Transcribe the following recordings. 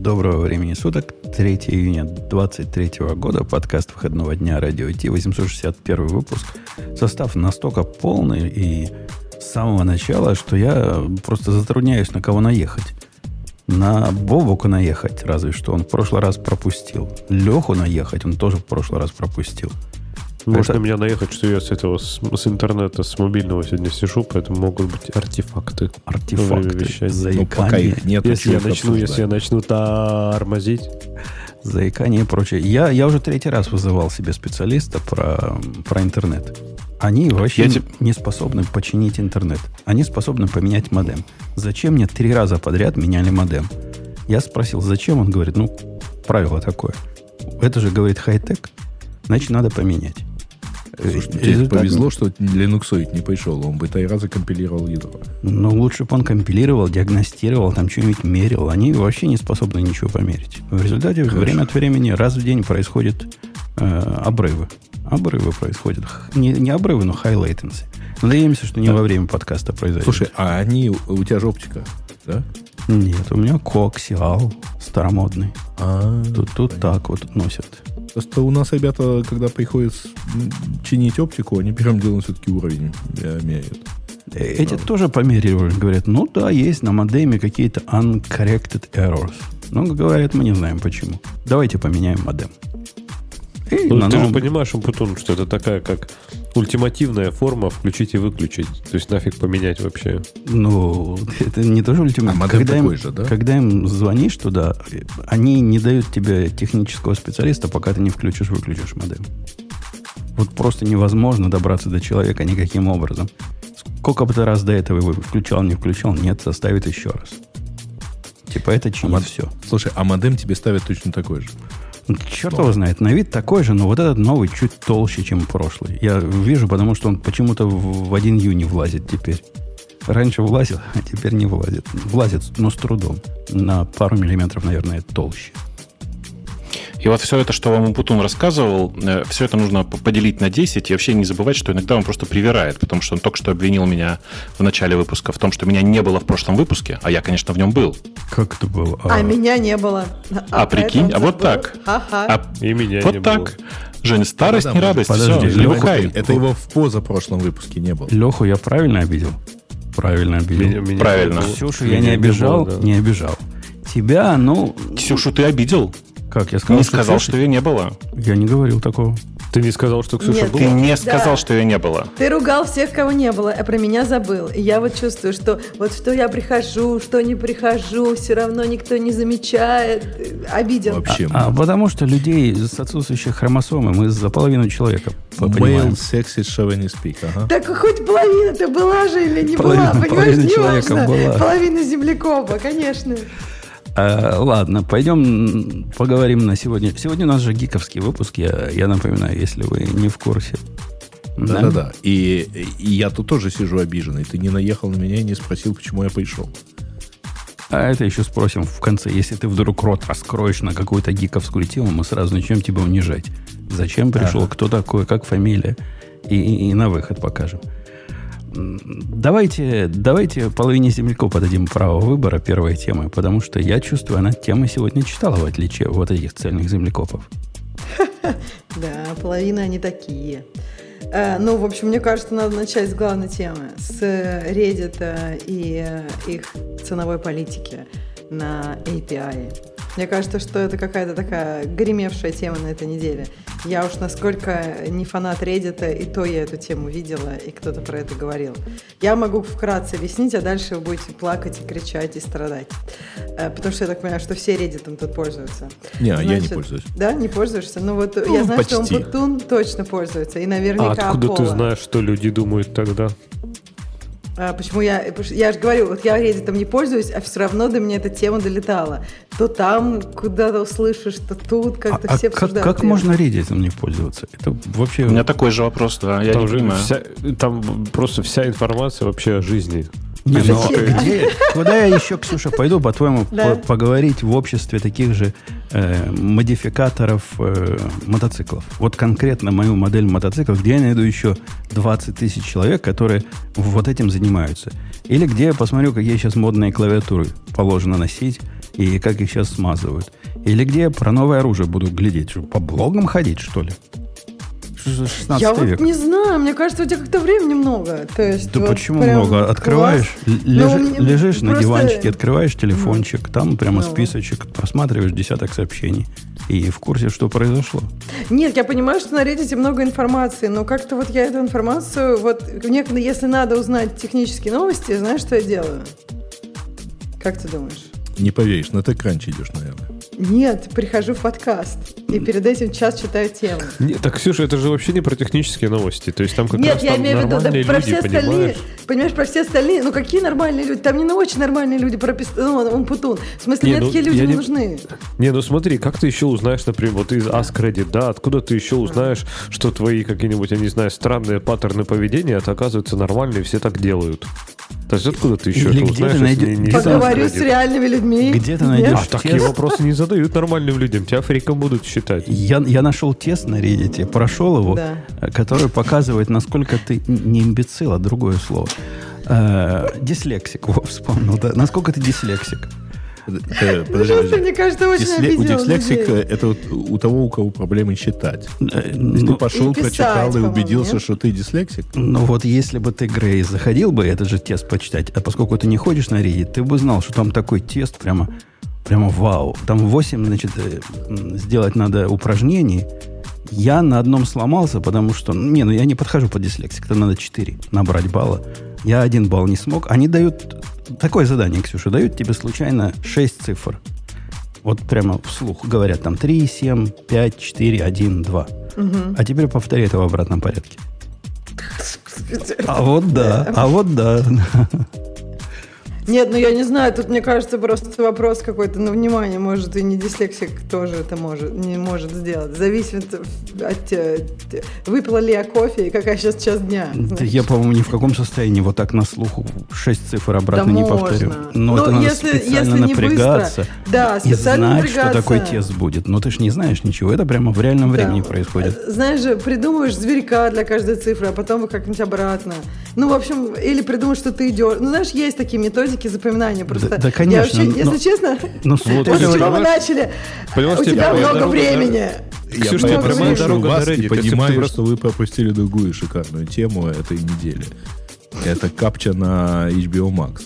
Доброго времени суток. 3 июня 23 года. Подкаст выходного дня Радио Ти. 861 выпуск. Состав настолько полный и с самого начала, что я просто затрудняюсь на кого наехать. На Бобуку наехать, разве что. Он в прошлый раз пропустил. Леху наехать он тоже в прошлый раз пропустил. Может это... на меня наехать, что я с этого, с, с интернета, с мобильного сегодня сижу, поэтому могут быть артефакты. Артефакты. Ну, пока их нет. Если я, начну, если я начну тормозить. Заикание и прочее. Я, я уже третий раз вызывал себе специалиста про, про интернет. Они вообще я не способны починить интернет. Они способны поменять модем. Зачем мне три раза подряд меняли модем? Я спросил, зачем? Он говорит, ну, правило такое. Это же, говорит, хай-тек. Значит, надо поменять. Слушай, тебе повезло, что Linux не пришел. Он бы Тайра закомпилировал ядро. Ну, лучше бы он компилировал, диагностировал, там что-нибудь мерил. Они вообще не способны ничего померить. В результате Хорошо. время от времени, раз в день происходят э, обрывы. Обрывы происходят. Не, не обрывы, но high latency. Надеемся, что не да. во время подкаста произойдет. Слушай, а они, у тебя же оптика, да? Нет, у меня коаксиал старомодный. А, тут тут так вот носят. Просто у нас ребята, когда приходят чинить оптику, они первым делом все-таки уровень меряют. Э, эти Правда. тоже померили, говорят, ну да, есть на модеме какие-то uncorrected errors. Но, говорят, мы не знаем почему. Давайте поменяем модем. И ну, ты новом... же понимаешь, Умпутун, что это такая как ультимативная форма включить и выключить. То есть нафиг поменять вообще. Ну, это не тоже ультимативно. А когда им, же, да? Когда им звонишь туда, они не дают тебе технического специалиста, пока ты не включишь-выключишь модем. Вот просто невозможно добраться до человека никаким образом. Сколько бы ты раз до этого его включал, не включал, нет, составит еще раз. Типа это чинит а все. Слушай, а модем тебе ставят точно такой же? Черт его знает. На вид такой же, но вот этот новый чуть толще, чем прошлый. Я вижу, потому что он почему-то в 1 ю не влазит теперь. Раньше влазил, а теперь не влазит. Влазит, но с трудом. На пару миллиметров, наверное, толще. И вот все это, что вам Путун рассказывал, э, все это нужно поделить на 10 и вообще не забывать, что иногда он просто привирает, потому что он только что обвинил меня в начале выпуска в том, что меня не было в прошлом выпуске, а я, конечно, в нем был. Как это было? А, а меня не было. А, а прикинь, а вот так. Ага. А, и меня вот не так. было. Женя, старость, да, не радость. Подожди, все, Леха, это его в позапрошлом выпуске не было. Леху я правильно обидел? Правильно обидел. Меня, меня правильно. Ксюшу я не обижал, не, было, да. не обижал. Тебя, ну... Ксюшу ты обидел? Как? Я сказал, не что сказал, Ксюша? что ее не было. Я не говорил такого. Ты не сказал, что Ксюша Нет, была? Ты не сказал, да. что ее не было. Ты ругал всех, кого не было, а про меня забыл. И я вот чувствую, что вот что я прихожу, что не прихожу, все равно никто не замечает. Обидел. Вообще. А, а потому что людей с отсутствующей хромосомой мы за половину человека Male sexy chauvinist speak. Ага. Так хоть половина-то была же или не половина, была, понимаешь, не важно. Была. Половина землекопа, конечно. А, ладно, пойдем поговорим на сегодня. Сегодня у нас же гиковский выпуск, я, я напоминаю, если вы не в курсе. Да-да-да. И, и я тут тоже сижу обиженный. Ты не наехал на меня и не спросил, почему я пришел. А это еще спросим в конце. Если ты вдруг рот раскроешь на какую-то гиковскую тему, мы сразу начнем тебя унижать. Зачем пришел, ага. кто такой, как фамилия. И, и, и на выход покажем. Давайте, давайте половине земляков подадим право выбора первой темы, потому что я чувствую, она тема сегодня читала, в отличие от этих цельных землекопов. Да, половина они такие. Э, ну, в общем, мне кажется, надо начать с главной темы, с Reddit и их ценовой политики на API. Мне кажется, что это какая-то такая гремевшая тема на этой неделе. Я уж насколько не фанат Reddit, и то я эту тему видела, и кто-то про это говорил. Я могу вкратце объяснить, а дальше вы будете плакать и кричать и страдать. Э, потому что я так понимаю, что все Reddit тут пользуются. Не, Значит, я не пользуюсь. Да, не пользуешься? Ну вот ну, я знаю, почти. что Умпутун точно пользуется, и наверняка А откуда Apollo. ты знаешь, что люди думают тогда? А, почему я... Я же говорю, вот я Reddit не пользуюсь, а все равно до меня эта тема долетала. То там куда-то услышишь, то тут как-то а, все а обсуждают. Как, как можно Reddit не пользоваться? Это вообще... У меня такой же вопрос, да, я там не понимаю. Вся, там просто вся информация вообще о жизни не, ну, где, куда я еще, Ксюша, пойду, по-твоему, да. по поговорить в обществе таких же э, модификаторов э, мотоциклов? Вот конкретно мою модель мотоциклов, где я найду еще 20 тысяч человек, которые вот этим занимаются. Или где я посмотрю, какие сейчас модные клавиатуры положено носить, и как их сейчас смазывают. Или где я про новое оружие буду глядеть? По блогам ходить, что ли? 16 я век. вот не знаю, мне кажется, у тебя как-то времени много. То есть, да вот почему много? Открываешь, ну, лежишь просто... на диванчике, открываешь телефончик, mm. там прямо ну. списочек, просматриваешь десяток сообщений и в курсе, что произошло. Нет, я понимаю, что на Reddit много информации, но как-то вот я эту информацию, вот если надо узнать технические новости, знаешь, что я делаю? Как ты думаешь? Не поверишь, на TechCrunch идешь, наверное. Нет, прихожу в подкаст и перед этим час читаю тему. Нет, так, Ксюша, это же вообще не про технические новости. То есть там как Нет, раз я там имею в виду да, люди, про все остальные. Понимаешь? понимаешь, про все остальные. Ну какие нормальные люди? Там не на очень нормальные люди пропис... ну, он путун. В смысле, не, мне ну, такие люди не, не нужны. Не, ну смотри, как ты еще узнаешь, например, вот из Reddit, да, откуда ты еще узнаешь, что твои какие-нибудь, я не знаю, странные паттерны поведения, это оказывается нормальные, все так делают. То есть откуда ты еще Или это узнаешь? Найдешь, не, не Поговорю с реальными людьми. Где ты найдешь А такие вопросы не задают нормальным людям. Тебя фриком будут считать. Я, я нашел тест на Reddit, прошел его, да. который показывает, насколько ты не имбецил, а другое слово. Э, дислексик, во, вспомнил, да. Насколько ты дислексик? Э, подожди, подожди. Мне кажется, очень Дисле... У дислексика это вот у того, у кого проблемы считать. Э, если ну, ты пошел, писать, прочитал и убедился, нет? что ты дислексик. Ну вот если бы ты, Грей, заходил бы этот же тест почитать, а поскольку ты не ходишь на Reddit, ты бы знал, что там такой тест прямо, прямо вау. Там 8, значит, э, сделать надо упражнений. Я на одном сломался, потому что... Не, ну я не подхожу под дислексик. Это надо 4 набрать балла. Я один балл не смог. Они дают такое задание, Ксюша, дают тебе случайно 6 цифр. Вот прямо вслух говорят там 3, 7, 5, 4, 1, 2. Угу. А теперь повтори это в обратном порядке. А вот да, а вот да. Нет, ну я не знаю, тут мне кажется просто вопрос какой-то на внимание, может и не дислексик тоже это может, не может сделать. Зависит от, выпила ли я кофе и какая сейчас час дня. Да я, по-моему, ни в каком состоянии вот так на слуху шесть цифр обратно да не можно. повторю. Но ну, это надо если, специально если напрягаться быстро, да, специально и знать, напрягаться. что такой тест будет. Но ты же не знаешь ничего, это прямо в реальном да. времени происходит. Знаешь же, придумываешь зверька для каждой цифры, а потом как-нибудь обратно. Ну, в общем, или придумаешь, что ты идешь. Ну, знаешь, есть такие методики, навыки запоминания просто. Да, да конечно. Я вообще, но, если честно, ну, вот, после чего мы начали, у тебя много времени. Я Ксюша, я прямая дорога вас и понимаю, просто... что вы пропустили другую шикарную тему этой недели. Это капча на HBO Max.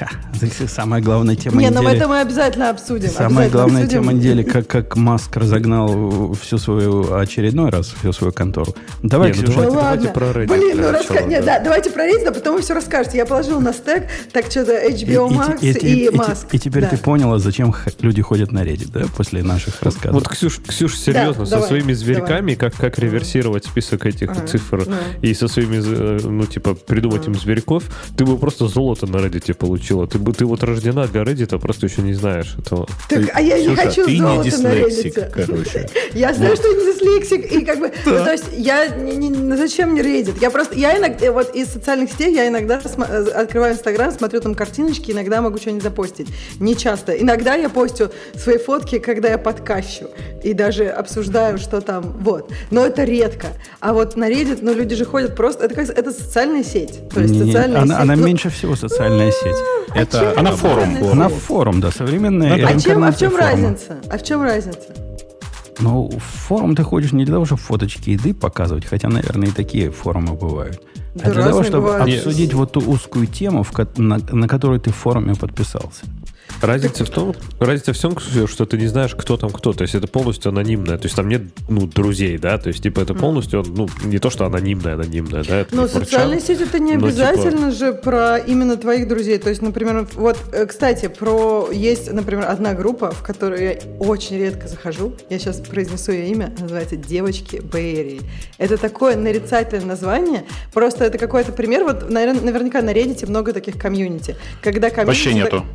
Да, самая главная тема Не, недели. но это мы обязательно обсудим. Самая обязательно главная обсудим. тема недели, как, как Маск разогнал всю свою очередной раз, всю свою контору. Давай, не, ну, давайте, ну, давайте про Reddit. Блин, ну раска... да. Нет, да, давайте про Reddit, а потом вы все расскажете. Я положил на стек, так что-то HBO Max и, и, и, и Маск. И, и теперь да. ты поняла, зачем люди ходят на Reddit, да, после наших рассказов. Вот, Ксюш, Ксюш серьезно, да, со давай, своими зверьками, как, как реверсировать список этих ага, цифр ага. и со своими, э, ну, типа, придумать ага. им зверьков, ты бы просто золото на Reddit получила. Ты бы, ты вот рождена для Reddit, просто еще не знаешь этого. Так, а я не хочу ты золото не дислексик, на короче. Я знаю, что не дислексик, и как бы, ну, то есть я, не, зачем мне Reddit? Я просто, я иногда, вот из социальных сетей я иногда открываю Инстаграм, смотрю там картиночки, иногда могу что-нибудь запостить. Не часто. Иногда я постю свои фотки, когда я подкащу, и даже обсуждаю, что там, вот. Но это редко. А вот на Reddit, ну, люди же ходят просто, это, как, это социальная сеть. То есть социальная она, сеть. Она ну, меньше всего социальная сеть. А это она форум. Она форум, да, современная а, чем, а в чем форума. разница? А в чем разница? Ну, в форум ты ходишь не для того, чтобы фоточки еды показывать, хотя, наверное, и такие форумы бывают. Да а для того, чтобы бывают. обсудить вот ту узкую тему, на, на которую ты в форуме подписался. Разница в том, разница в том, что ты не знаешь, кто там кто. То есть это полностью анонимное. То есть там нет ну, друзей, да. То есть, типа, это полностью, ну, не то, что анонимное, анонимное, да. Но социальная сеть это не типа обязательно типа... же про именно твоих друзей. То есть, например, вот, э, кстати, про есть, например, одна группа, в которую я очень редко захожу. Я сейчас произнесу ее имя, называется Девочки Бэйри. Это такое нарицательное название. Просто это какой-то пример. Вот, наверное, наверняка на Reddit много таких комьюнити. Когда комьюнити... Вообще нету.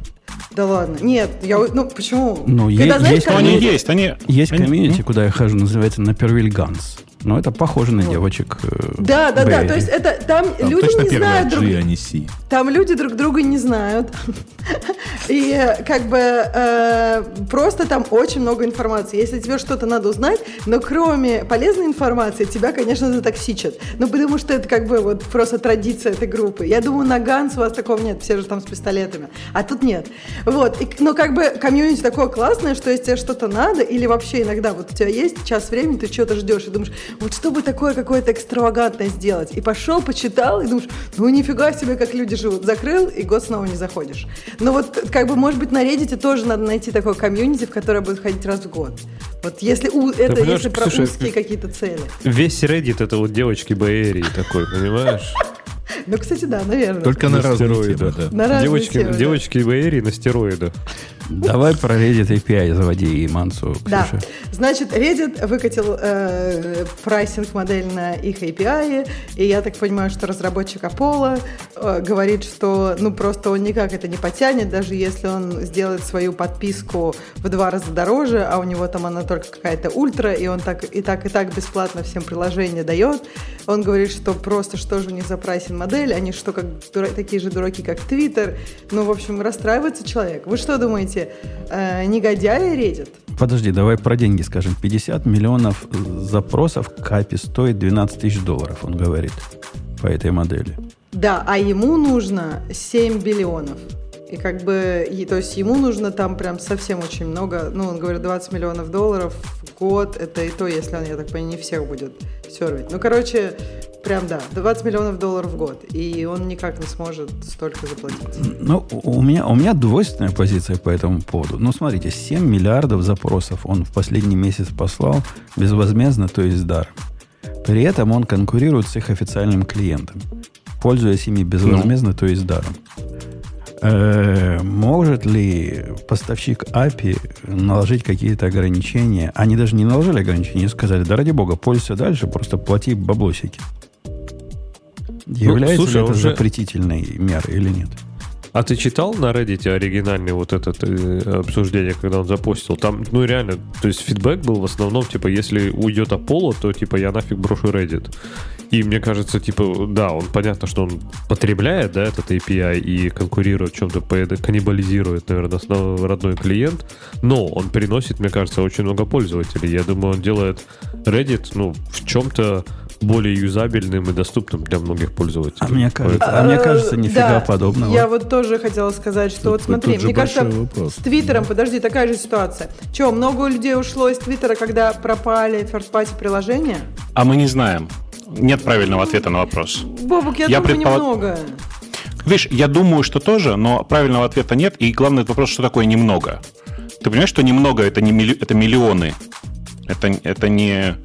Да ладно. Нет, я, ну почему? Ну, Когда, есть, знаешь, есть, они есть. Они, есть комьюнити, куда я хожу, называется Naperville Guns. Но это похоже на вот. девочек. Э, да, да, да. То есть это там, там люди не знают друг друга. А там люди друг друга не знают. И как бы э, просто там очень много информации. Если тебе что-то надо узнать, но кроме полезной информации, тебя, конечно, затоксичат. Ну, потому что это как бы вот просто традиция этой группы. Я думаю, на Ганс у вас такого нет, все же там с пистолетами. А тут нет. Вот. И, но как бы комьюнити такое классное, что если тебе что-то надо, или вообще иногда вот у тебя есть час времени, ты что-то ждешь и думаешь, вот чтобы такое какое-то экстравагантное сделать. И пошел, почитал, и думаешь, ну нифига себе, как люди живут. Закрыл, и год снова не заходишь. Но вот как бы, может быть, на Reddit тоже надо найти такое комьюнити, в которое будет ходить раз в год. Вот если у, это если про слушай, узкие какие-то цели. Весь Reddit это вот девочки Баэрии такой, понимаешь? Ну, кстати, да, наверное. Только на, на разные темы, да. На девочки, темы, девочки да. Баэрии на стероидах. Давай про Reddit API заводи и Мансу, Да. Значит, Reddit выкатил э, прайсинг-модель на их API, и я так понимаю, что разработчик Apollo э, говорит, что ну просто он никак это не потянет, даже если он сделает свою подписку в два раза дороже, а у него там она только какая-то ультра, и он так и так и так бесплатно всем приложения дает. Он говорит, что просто что же у них за прайсинг-модель, они что, как дура- такие же дураки, как Twitter. Ну, в общем, расстраивается человек. Вы что думаете? Эти э, негодяи редят. Подожди, давай про деньги скажем. 50 миллионов запросов капи стоит 12 тысяч долларов, он говорит, по этой модели. Да, а ему нужно 7 биллионов. И как бы, и, то есть ему нужно там прям совсем очень много, ну, он говорит, 20 миллионов долларов в год, это и то, если он, я так понимаю, не всех будет сервить. Ну, короче, прям да, 20 миллионов долларов в год, и он никак не сможет столько заплатить. Ну, у меня, у меня двойственная позиция по этому поводу. Ну, смотрите, 7 миллиардов запросов он в последний месяц послал безвозмездно, то есть даром. При этом он конкурирует с их официальным клиентом, пользуясь ими безвозмездно, ну. то есть даром. Э, может ли поставщик API наложить какие-то ограничения? Они даже не наложили ограничения, сказали, да ради бога, пользуйся дальше, просто плати баблосики. Ну, Является ну, слушай, ли это уже... запретительной мерой или нет? А ты читал на Reddit оригинальный вот этот э, обсуждение, когда он запустил? Там, ну реально, то есть фидбэк был в основном, типа, если уйдет Apollo, то, типа, я нафиг брошу Reddit. И мне кажется, типа, да, он понятно, что он потребляет, да, этот API и конкурирует в чем-то, каннибализирует, наверное, основной родной клиент, но он приносит, мне кажется, очень много пользователей. Я думаю, он делает Reddit, ну, в чем-то более юзабельным и доступным для многих пользователей. А мне кажется, а, мне кажется нифига да, подобного. Я вот тоже хотела сказать, что тут, вот смотри, мне кажется, вопрос. с Твиттером, подожди, такая же ситуация. Че, много людей ушло из Твиттера, когда пропали first party приложения? А мы не знаем. Нет правильного ответа на вопрос. Бобук, я, я думаю, предпол... немного. Видишь, я думаю, что тоже, но правильного ответа нет. И главный вопрос, что такое немного. Ты понимаешь, что немного это не милли... это миллионы. Это, это не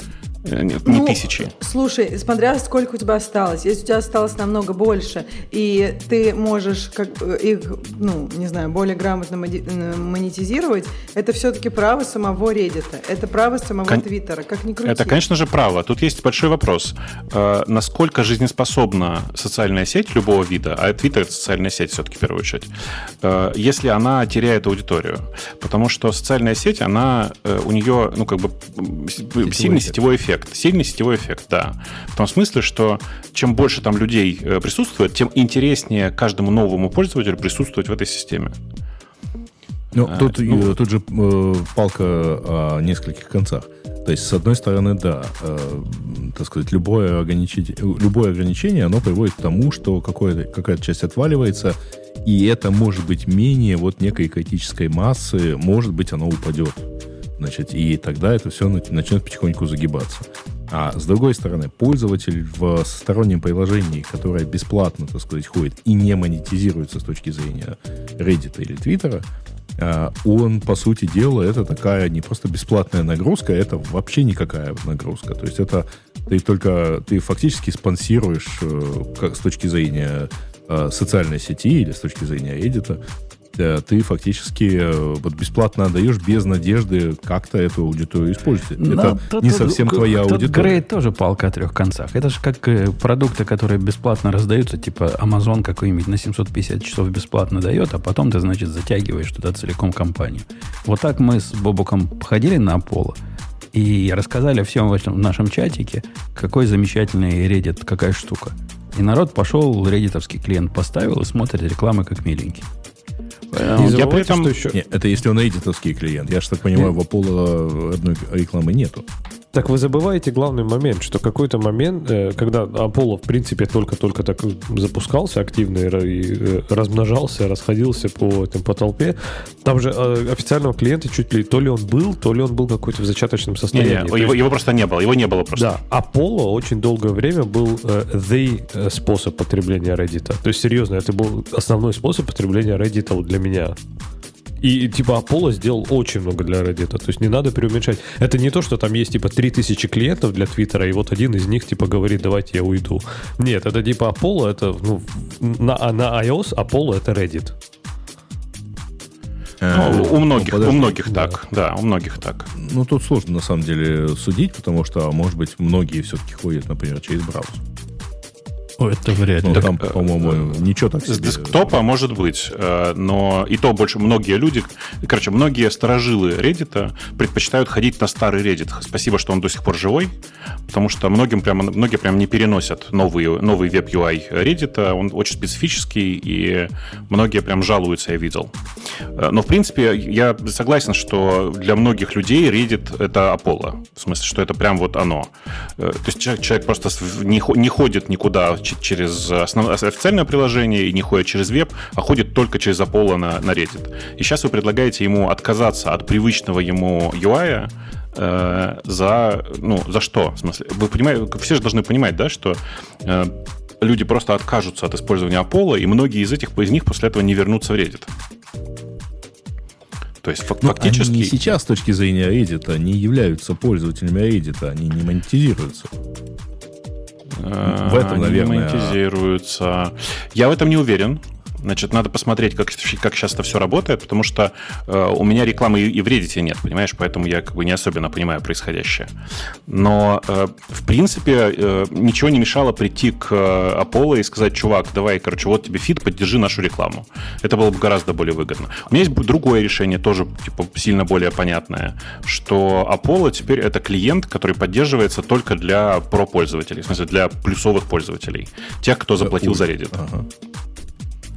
Э, не ну, тысячи. Слушай, смотря сколько у тебя осталось. Если у тебя осталось намного больше, и ты можешь как, их, ну, не знаю, более грамотно э, монетизировать, это все-таки право самого Reddit. Это право самого Кон... Твиттера, как ни крути. Это, конечно же, право. Тут есть большой вопрос. Э, насколько жизнеспособна социальная сеть любого вида, а Твиттер — это социальная сеть все-таки в первую очередь, э, если она теряет аудиторию? Потому что социальная сеть, она, э, у нее, ну, как бы, сетевой сильный сетевой эффект эффект. Сильный сетевой эффект, да. В том смысле, что чем больше там людей э, присутствует, тем интереснее каждому новому пользователю присутствовать в этой системе. Ну, а, тут, ну, тут же э, палка о нескольких концах. То есть, с одной стороны, да, э, так сказать, любое ограничение, любое ограничение, оно приводит к тому, что какая-то часть отваливается, и это может быть менее вот некой критической массы, может быть, оно упадет. Значит, и тогда это все начнет потихоньку загибаться. А с другой стороны, пользователь в стороннем приложении, которое бесплатно, так сказать, ходит и не монетизируется с точки зрения Reddit или Twitter, а, он, по сути дела, это такая не просто бесплатная нагрузка, это вообще никакая нагрузка. То есть это ты только, ты фактически спонсируешь э, как с точки зрения э, социальной сети или с точки зрения Reddit ты фактически э, вот бесплатно отдаешь без надежды как-то эту аудиторию использовать. Но Это тут, не совсем тут, твоя тут аудитория. Грейд тоже палка о трех концах. Это же как э, продукты, которые бесплатно раздаются, типа Amazon какой-нибудь на 750 часов бесплатно дает, а потом ты, значит, затягиваешь туда целиком компанию. Вот так мы с Бобуком ходили на Apollo. И рассказали всем в нашем чатике, какой замечательный Reddit, какая штука. И народ пошел, реддитовский клиент поставил и смотрит рекламы как миленький. Не я при этом... Что еще... Нет, это если он эдитовский клиент. Я же так понимаю, Нет. в Apollo одной рекламы нету. Так вы забываете главный момент, что какой-то момент, э, когда Apollo, в принципе, только-только так запускался активно и э, размножался, расходился по, там, по толпе, там же э, официального клиента чуть ли то ли он был, то ли он был какой-то в зачаточном состоянии. Не, не, его, его просто не было, его не было просто. Да, Apollo очень долгое время был the способ потребления Reddit. То есть, серьезно, это был основной способ потребления Reddit для меня. И типа Apollo сделал очень много для Reddit. То есть не надо преуменьшать. Это не то, что там есть типа 3000 клиентов для Твиттера, и вот один из них типа говорит, давайте я уйду. Нет, это типа Apollo, это ну, на, на iOS Apollo это Reddit. Э, ну, у многих, ну, у многих да. так, да, у многих так. Ну, тут сложно на самом деле судить, потому что, может быть, многие все-таки ходят, например, через браузер. Это вряд ли. Ну, так, там, по-моему, э, ничего так себе. С десктопа может быть, э, но и то больше многие люди, короче, многие сторожилы Reddit предпочитают ходить на старый Reddit. Спасибо, что он до сих пор живой, потому что многим прямо, многие прям не переносят новый, новый веб-UI Reddit. Он очень специфический, и многие прям жалуются, я видел. Э, но, в принципе, я согласен, что для многих людей Reddit — это Apollo. В смысле, что это прям вот оно. То есть человек, просто не ходит никуда через основ... официальное приложение и не ходит через веб, а ходит только через Apollo на, на Reddit. И сейчас вы предлагаете ему отказаться от привычного ему UI э, за, ну, за что? В смысле, вы понимаете, все же должны понимать, да, что э, люди просто откажутся от использования Apollo, и многие из этих из них после этого не вернутся в Reddit. То есть ну, фактически... Они сейчас с точки зрения Reddit не являются пользователями Reddit, они не монетизируются. В этом, наверное... монетизируются. Я в этом не уверен. Значит, надо посмотреть, как, как сейчас это все работает, потому что э, у меня рекламы и, и в Reddit нет, понимаешь, поэтому я как бы не особенно понимаю происходящее. Но, э, в принципе, э, ничего не мешало прийти к э, Apollo и сказать, чувак, давай, короче, вот тебе фит, поддержи нашу рекламу. Это было бы гораздо более выгодно. У меня есть другое решение, тоже типа, сильно более понятное, что Apollo теперь это клиент, который поддерживается только для про-пользователей, в смысле, для плюсовых пользователей. Тех, кто заплатил за Reddit. Ага.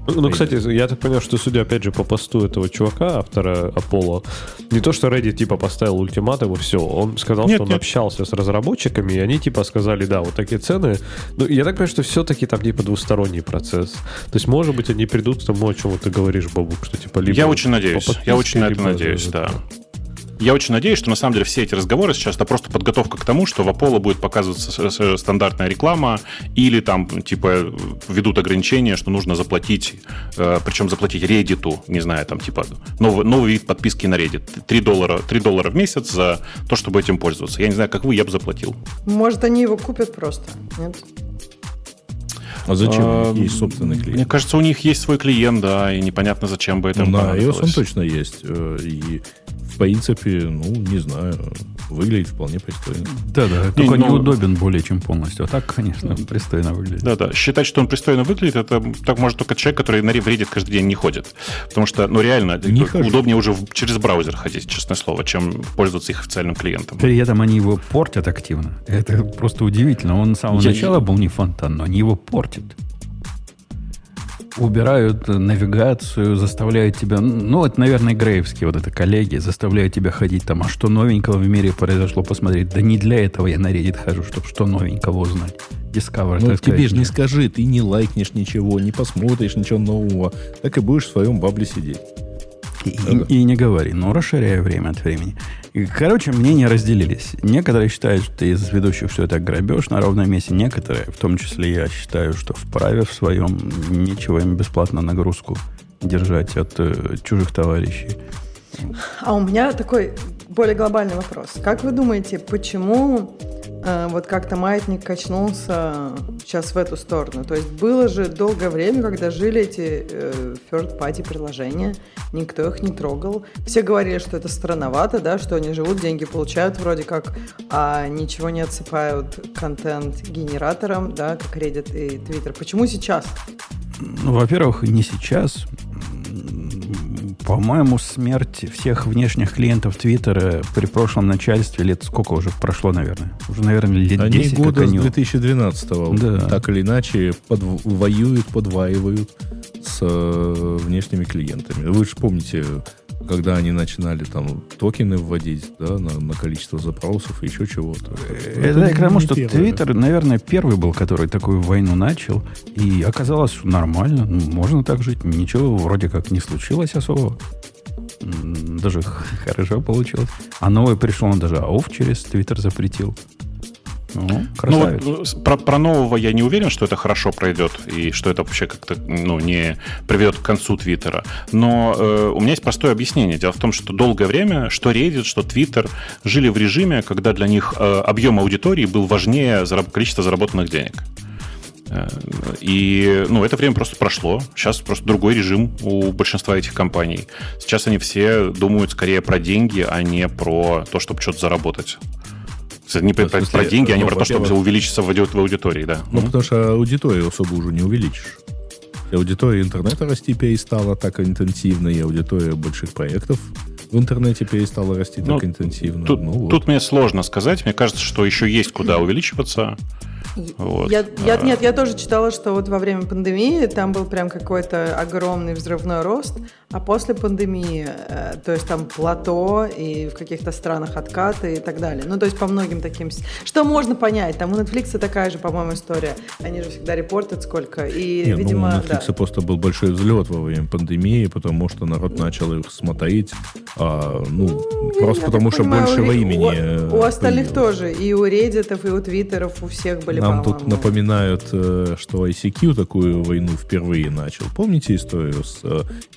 Ну, ну, кстати, я так понял, что судя, опять же, по посту этого чувака, автора Apollo, не то, что Reddit, типа, поставил ультиматум и все. Он сказал, нет, что он нет. общался с разработчиками, и они, типа, сказали, да, вот такие цены. Ну, я так понимаю, что все-таки там, типа, двусторонний процесс. То есть, может быть, они придут к тому, о чем ты говоришь, Бабук, что, типа, либо... Я очень надеюсь, я очень на это надеюсь, да. Я очень надеюсь, что на самом деле все эти разговоры сейчас это просто подготовка к тому, что в Apollo будет показываться стандартная реклама или там типа ведут ограничения, что нужно заплатить, э, причем заплатить Reddit, не знаю, там типа новый, новый вид подписки на Reddit. 3 доллара, 3 доллара в месяц за то, чтобы этим пользоваться. Я не знаю, как вы, я бы заплатил. Может, они его купят просто, нет? А зачем? А, у них есть собственный клиент. Мне кажется, у них есть свой клиент, да, и непонятно, зачем бы это ну, На iOS он точно есть. Э, и в принципе, ну, не знаю, выглядит вполне пристойно. Да-да, только ну, неудобен более чем полностью. А так, конечно, пристойно выглядит. Да-да, считать, что он пристойно выглядит, это так может только человек, который на Reddit каждый день не ходит. Потому что, ну, реально, не удобнее хожу. уже через браузер ходить, честное слово, чем пользоваться их официальным клиентом. При этом они его портят активно. Это просто удивительно. Он с самого Я... начала был не фонтан, но они его портят убирают навигацию, заставляют тебя... Ну, это, наверное, грейвские вот это коллеги, заставляют тебя ходить там, а что новенького в мире произошло, посмотреть. Да не для этого я на Reddit хожу, чтобы что новенького узнать. Discover, ну, тебе сказать, же не скажи, ты не лайкнешь ничего, не посмотришь ничего нового, так и будешь в своем бабле сидеть. И, и, и не говори, но расширяю время от времени. И, короче, мнения разделились. Некоторые считают, что из ведущих все это грабеж на ровном месте. Некоторые, в том числе я считаю, что вправе в своем нечего им бесплатно нагрузку держать от э, чужих товарищей. А у меня такой более глобальный вопрос. Как вы думаете, почему э, вот как-то маятник качнулся сейчас в эту сторону? То есть было же долгое время, когда жили эти э, third-party приложения, никто их не трогал. Все говорили, что это странновато, да, что они живут, деньги получают вроде как, а ничего не отсыпают контент генераторам, да, как Reddit и Twitter. Почему сейчас? Ну, во-первых, не сейчас По-моему, смерть всех внешних клиентов Твиттера при прошлом начальстве лет сколько уже прошло, наверное? Уже, наверное, лет Они 10 года как с они... 2012-го Да. так или иначе под, воюют, подваивают с э, внешними клиентами. Вы же помните, когда они начинали там токены вводить да, на, на количество запросов и еще чего-то. Это я к тому, что. Твиттер, наверное, первый был, который такую войну начал. И оказалось что нормально. Ну, можно так жить. Ничего вроде как не случилось особо. Даже хорошо получилось. А новый пришел, он даже АОФ через Твиттер запретил. Ну, Ну, вот, э, про, про нового я не уверен, что это хорошо пройдет и что это вообще как-то ну, не приведет к концу Твиттера. Но э, у меня есть простое объяснение. Дело в том, что долгое время что Reddit, что Twitter жили в режиме, когда для них э, объем аудитории был важнее зараб- количества заработанных денег. Э, И ну, это время просто прошло. Сейчас просто другой режим у большинства этих компаний. Сейчас они все думают скорее про деньги, а не про то, чтобы что-то заработать. Не про, В смысле, про деньги, а не ну, про то, чтобы увеличиться в, ауди- в аудитории, да. Ну, Мгм. потому что аудиторию особо уже не увеличишь. И аудитория интернета расти перестала так интенсивно, и аудитория больших проектов в интернете перестала расти Ну, так интенсивно. Тут, Ну, вот. тут мне сложно сказать. Мне кажется, что еще есть куда увеличиваться. Вот. Я, я- А. нет, я тоже читала, что вот во время пандемии там был прям какой-то огромный взрывной рост, а после пандемии, э, то есть там плато и в каких-то странах откаты и так далее. Ну, то есть по многим таким... Что можно понять? Там у Netflix такая же, по-моему, история. Они же всегда репортят сколько. И, Не, ну, видимо, у Netflix да. просто был большой взлет во время пандемии, потому что народ начал их смотреть, а, ну, просто Я потому что понимаю, больше у, времени. У, э, у остальных появилось. тоже. И у реддитов, и у твиттеров, у всех были, Нам тут напоминают, э, что ICQ такую войну впервые начал. Помните историю с...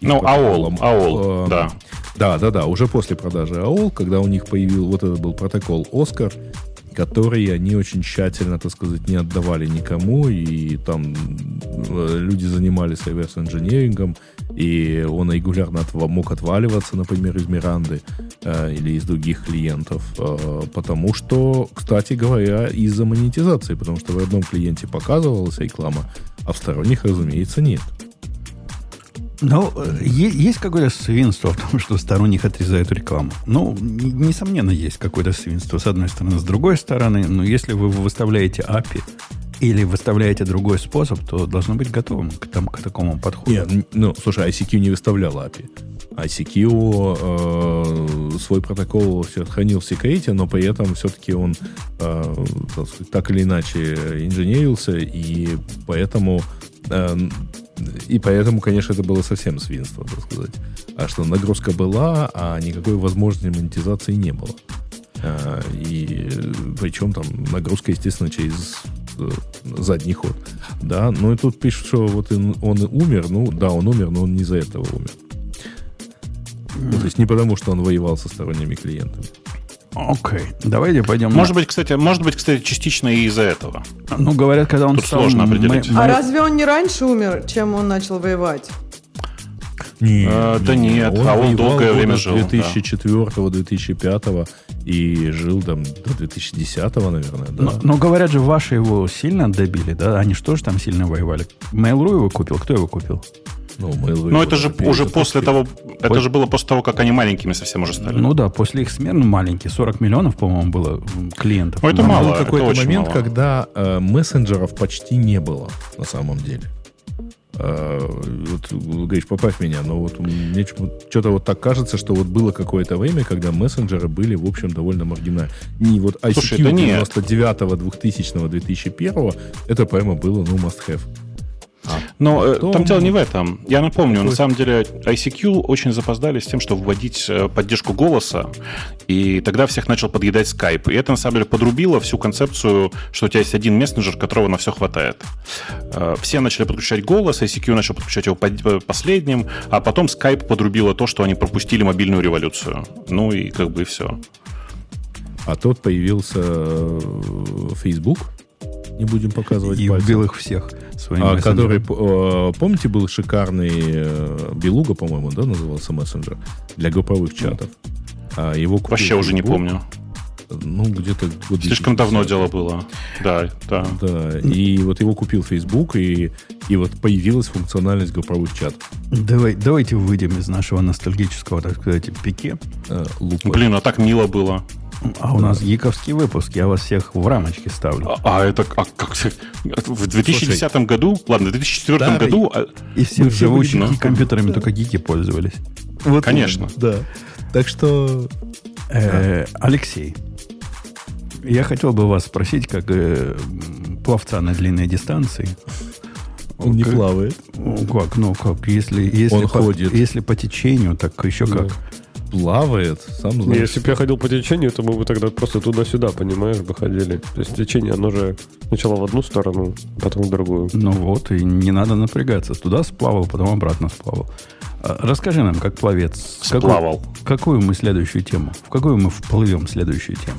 Ну, протоколом? AOL, AOL, Э, да. Да, да, да. Уже после продажи AOL, когда у них появился вот этот был протокол Оскар, который они очень тщательно, так сказать, не отдавали никому, и там э, люди занимались реверс-инженерингом, и он регулярно отва- мог отваливаться, например, из Миранды э, или из других клиентов, э, потому что, кстати говоря, из-за монетизации, потому что в одном клиенте показывалась реклама, а в сторонних, разумеется, нет. Ну, э, есть какое-то свинство в том, что сторонних отрезают рекламу. Ну, несомненно, есть какое-то свинство с одной стороны. С другой стороны, ну, если вы выставляете API или выставляете другой способ, то должно быть готовым к, там, к такому подходу. Нет, ну, слушай, ICQ не выставлял API. ICQ э, свой протокол всё хранил в секрете, но при этом все-таки он э, так, так или иначе инженерился, и поэтому э, и поэтому, конечно, это было совсем свинство, так сказать. А что нагрузка была, а никакой возможности монетизации не было. А, И причем там нагрузка, естественно, через э, задний ход. Да, ну и тут пишут, что вот он, он и умер. Ну да, он умер, но он не из-за этого умер. Ну, то есть не потому, что он воевал со сторонними клиентами. Окей, давайте пойдем. Может быть, кстати, может быть, кстати, частично и из-за этого. Ну, говорят, когда он Тут стал сложно определить. мо- А разве он не раньше умер, чем он начал воевать? Не, А, да нет, а он долгое время жил, да. 2004-2005 и жил там до 2010 наверное, да. Но, но говорят же, ваши его сильно добили, да? Они что же там сильно воевали? Mail.ru его купил? Кто его купил? Ну, Mail.ru Но это же уже после того, это Ой. же было после того, как они маленькими совсем уже стали. Ну да, после их смены маленький, 40 миллионов, по-моему, было клиентов. Ну, это Но- мало, был какой-то это очень момент, мало. когда э, мессенджеров почти не было на самом деле. Э, вот, говоришь, поправь меня, но вот мне что-то вот так кажется, что вот было какое-то время, когда мессенджеры были, в общем, довольно маргинальны. Не вот ICQ Слушай, да нет. 99 2000 2001 это прямо было, ну, must have. А Но э, потом- там дело не в этом. Я напомню, Какой? на самом деле ICQ очень запоздали с тем, чтобы вводить э, поддержку голоса, и тогда всех начал подъедать Skype. И это, на самом деле, подрубило всю концепцию, что у тебя есть один мессенджер, которого на все хватает. Э, Все начали подключать голос, ICQ начал подключать его последним, а потом Skype подрубило то, что они пропустили мобильную революцию. Ну и как бы все. А тот появился Facebook, не будем показывать И пальцем. убил их всех своим А, который, э, помните, был шикарный э, Белуга, по-моему, да, назывался мессенджер для групповых чатов. А его Вообще уже не помню. ну, где-то год Слишком давно дело было. Да, да. Да, и вот его купил Facebook, и, и вот появилась функциональность групповых чатов. Давай, давайте выйдем из нашего ностальгического, так сказать, пике. Э, Блин, а так мило было. А у нас гиковский выпуск, я вас всех в рамочке ставлю. А, а это а как в 2010 Слушай, году, ладно, в 2004 да, году... И, а и все живущие ну, компьютерами да. только гики пользовались. Вот Конечно. Да. Так что, э, Алексей, я хотел бы вас спросить, как э, пловца на длинной дистанции. Он не плавает. Ну, как, ну как, если, если, Он по, ходит. если по течению, так еще да. как плавает, сам знаешь. Если бы я ходил по течению, то мы бы тогда просто туда-сюда, понимаешь, бы ходили. То есть течение, оно же сначала в одну сторону, потом в другую. Ну вот, и не надо напрягаться. Туда сплавал, потом обратно сплавал. А, расскажи нам, как пловец. Сплавал. Какую, какую мы следующую тему? В какую мы вплывем следующую тему?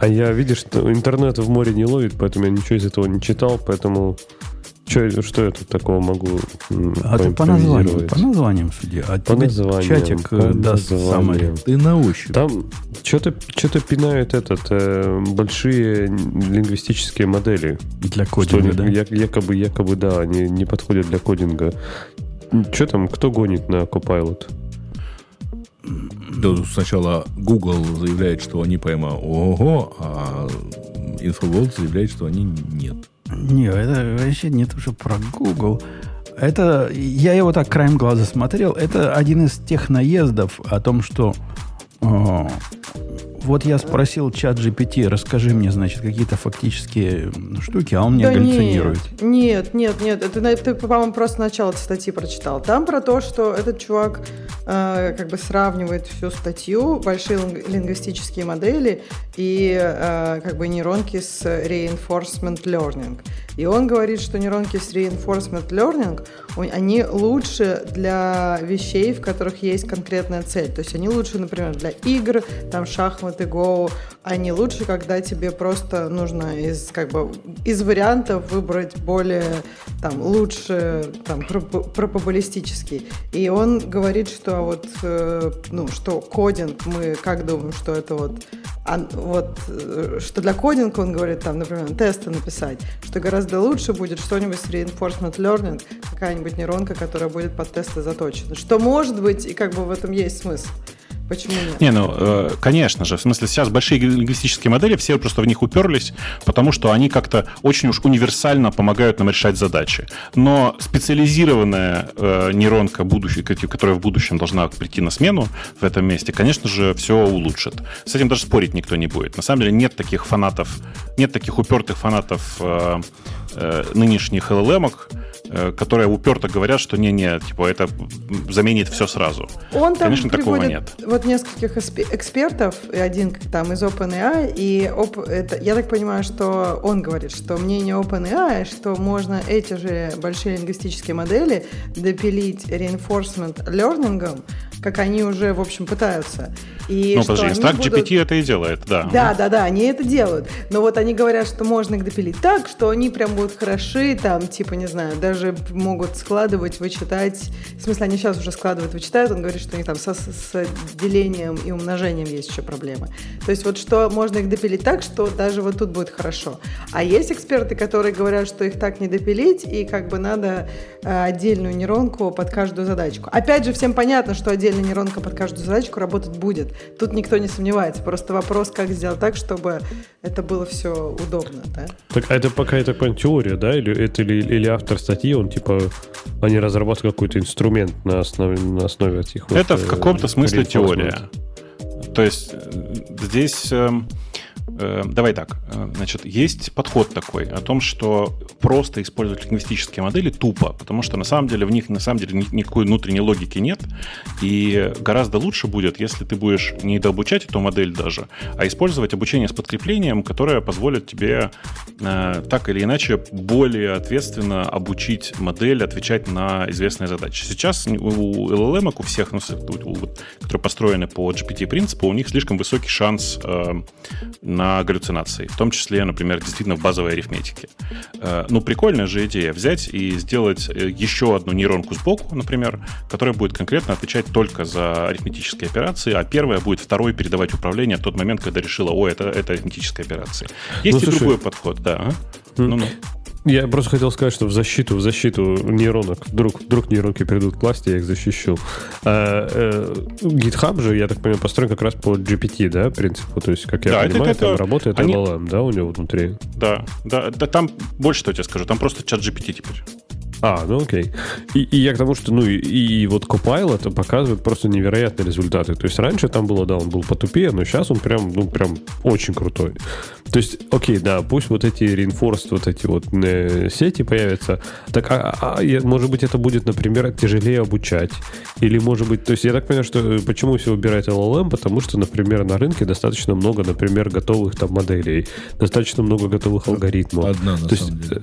А я, видишь, интернет в море не ловит, поэтому я ничего из этого не читал, поэтому что, что я тут такого могу А ты по названиям, по названиям суди. А по названиям, чатик по э, даст самое. Ты на ощупь. Там что-то что пинают этот, э, большие лингвистические модели. Для кодинга, что, да? Якобы, якобы, да, они не подходят для кодинга. Что там, кто гонит на Copilot? Да, сначала Google заявляет, что они прямо ого, а InfoWorld заявляет, что они нет. Не, это вообще нет уже про Google. Это, я его так краем глаза смотрел, это один из тех наездов о том, что о, вот я спросил чат GPT, расскажи мне, значит, какие-то фактические штуки, а он мне да галлюцинирует. Нет, нет, нет, это ты, по-моему, просто начало статьи прочитал. Там про то, что этот чувак э, как бы сравнивает всю статью, большие лингвистические модели и э, как бы нейронки с reinforcement learning. И он говорит, что нейронки с reinforcement learning, они лучше для вещей, в которых есть конкретная цель. То есть они лучше, например, для игр, там шахматы, го, они лучше, когда тебе просто нужно из, как бы, из вариантов выбрать более, там, лучше, там, пропаболистический. И он говорит, что вот, э, ну, что кодинг, мы как думаем, что это вот а вот э, что для кодинга, он говорит, там, например, тесты написать, что гораздо лучше будет что-нибудь с reinforcement learning, какая-нибудь нейронка, которая будет под тесты заточена. Что может быть, и как бы в этом есть смысл. Почему нет? Не, ну, э, конечно же. В смысле, сейчас большие лингвистические модели, все просто в них уперлись, потому что они как-то очень уж универсально помогают нам решать задачи. Но специализированная э, нейронка, будущей, которая в будущем должна прийти на смену в этом месте, конечно же, все улучшит. С этим даже спорить никто не будет. На самом деле нет таких фанатов, нет таких упертых фанатов э, э, нынешних LLM, которые уперто говорят, что не-не, типа это заменит все сразу. Он там Конечно, такого нет. Вот нескольких экспертов, один там из OpenAI, и оп, это, я так понимаю, что он говорит, что мнение OpenAI, что можно эти же большие лингвистические модели допилить reinforcement learning, как они уже, в общем, пытаются. И ну, подожди, Stack будут... GPT это и делает, да. Да, да, да, они это делают. Но вот они говорят, что можно их допилить так, что они прям будут хороши, там, типа, не знаю, даже могут складывать, вычитать. В смысле, они сейчас уже складывают, вычитают. Он говорит, что у них там со, с делением и умножением есть еще проблемы. То есть вот что можно их допилить так, что даже вот тут будет хорошо. А есть эксперты, которые говорят, что их так не допилить, и как бы надо э, отдельную нейронку под каждую задачку. Опять же, всем понятно, что отдельно отдельная нейронка под каждую задачку работать будет. Тут никто не сомневается. Просто вопрос, как сделать так, чтобы это было все удобно. Да? Так, а это пока это теория, да? Или, это, или, или автор статьи, он типа, они разрабатывают какой-то инструмент на основе, на основе этих... Это вот, в каком-то смысле теория. То есть э, здесь эм, Э, давай так. Э, значит, есть подход такой о том, что просто использовать лингвистические модели тупо, потому что на самом деле в них на самом деле никакой внутренней логики нет, и гораздо лучше будет, если ты будешь не дообучать эту модель даже, а использовать обучение с подкреплением, которое позволит тебе э, так или иначе более ответственно обучить модель отвечать на известные задачи. Сейчас у LLM, у всех, ну, которые построены по GPT принципу, у них слишком высокий шанс э, на на галлюцинации, в том числе, например, действительно в базовой арифметике. Э, ну, прикольная же идея взять и сделать э, еще одну нейронку сбоку, например, которая будет конкретно отвечать только за арифметические операции, а первая будет второй передавать управление в тот момент, когда решила, о, это, это арифметическая операция. Есть ну, и слушай, другой подход, да. А? Ну-ну. Я просто хотел сказать, что в защиту, в защиту нейронок, вдруг, вдруг нейронки придут к власти, я их защищу. А, э, GitHub же, я так понимаю, построен как раз по GPT, да, принципу? То есть, как я да, понимаю, это, там это, работает они... LLM, да, у него внутри? Да, да, да, там больше что я тебе скажу, там просто чат GPT теперь. А, ну окей. И, и я к тому, что, ну, и, и вот Copilot показывает просто невероятные результаты. То есть раньше там было, да, он был потупее, но сейчас он прям, ну, прям очень крутой. То есть, окей, да, пусть вот эти reinforced, вот эти вот э, сети появятся. Так, а, а, а может быть, это будет, например, тяжелее обучать? Или, может быть, то есть я так понимаю, что э, почему все выбирать LLM? Потому что, например, на рынке достаточно много, например, готовых там моделей, достаточно много готовых алгоритмов. Одна, на то самом есть, деле.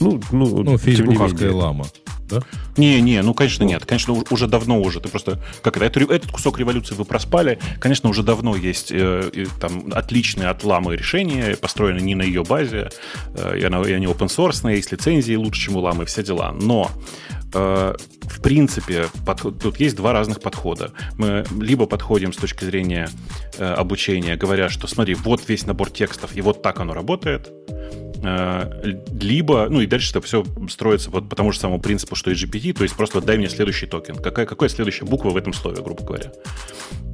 Ну, ну, ну фейсбуковская лама. Да? Не, не, ну, конечно, нет. Конечно, уже давно уже. Ты просто... Как это? Этот кусок революции вы проспали. Конечно, уже давно есть э, там отличные от ламы решения, построенные не на ее базе, э, и, она, и они open source, есть лицензии лучше, чем у ламы, все дела. Но э, в принципе, под, тут есть два разных подхода. Мы либо подходим с точки зрения э, обучения, говоря, что смотри, вот весь набор текстов, и вот так оно работает, либо, ну и дальше это все строится вот по тому же самому принципу, что и GPT, то есть просто дай мне следующий токен. Какая, какая следующая буква в этом слове, грубо говоря.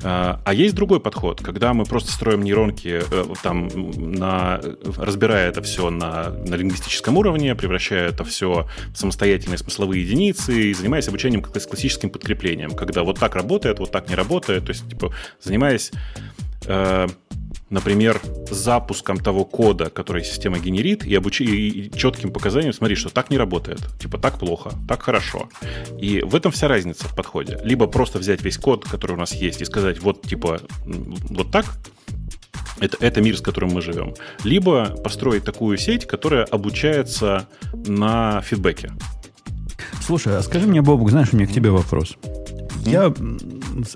Э, а есть другой подход, когда мы просто строим нейронки, э, там, на, разбирая это все на, на лингвистическом уровне, превращая это все в самостоятельные смысловые единицы и занимаясь обучением как с классическим подкреплением, когда вот так работает, вот так не работает, то есть, типа, занимаясь например, запуском того кода, который система генерит, и, обуч... и четким показанием, смотри, что так не работает. Типа так плохо, так хорошо. И в этом вся разница в подходе. Либо просто взять весь код, который у нас есть, и сказать, вот типа вот так, это, это мир, с которым мы живем. Либо построить такую сеть, которая обучается на фидбэке. Слушай, а скажи мне, Бобук, знаешь, у меня к тебе вопрос. Я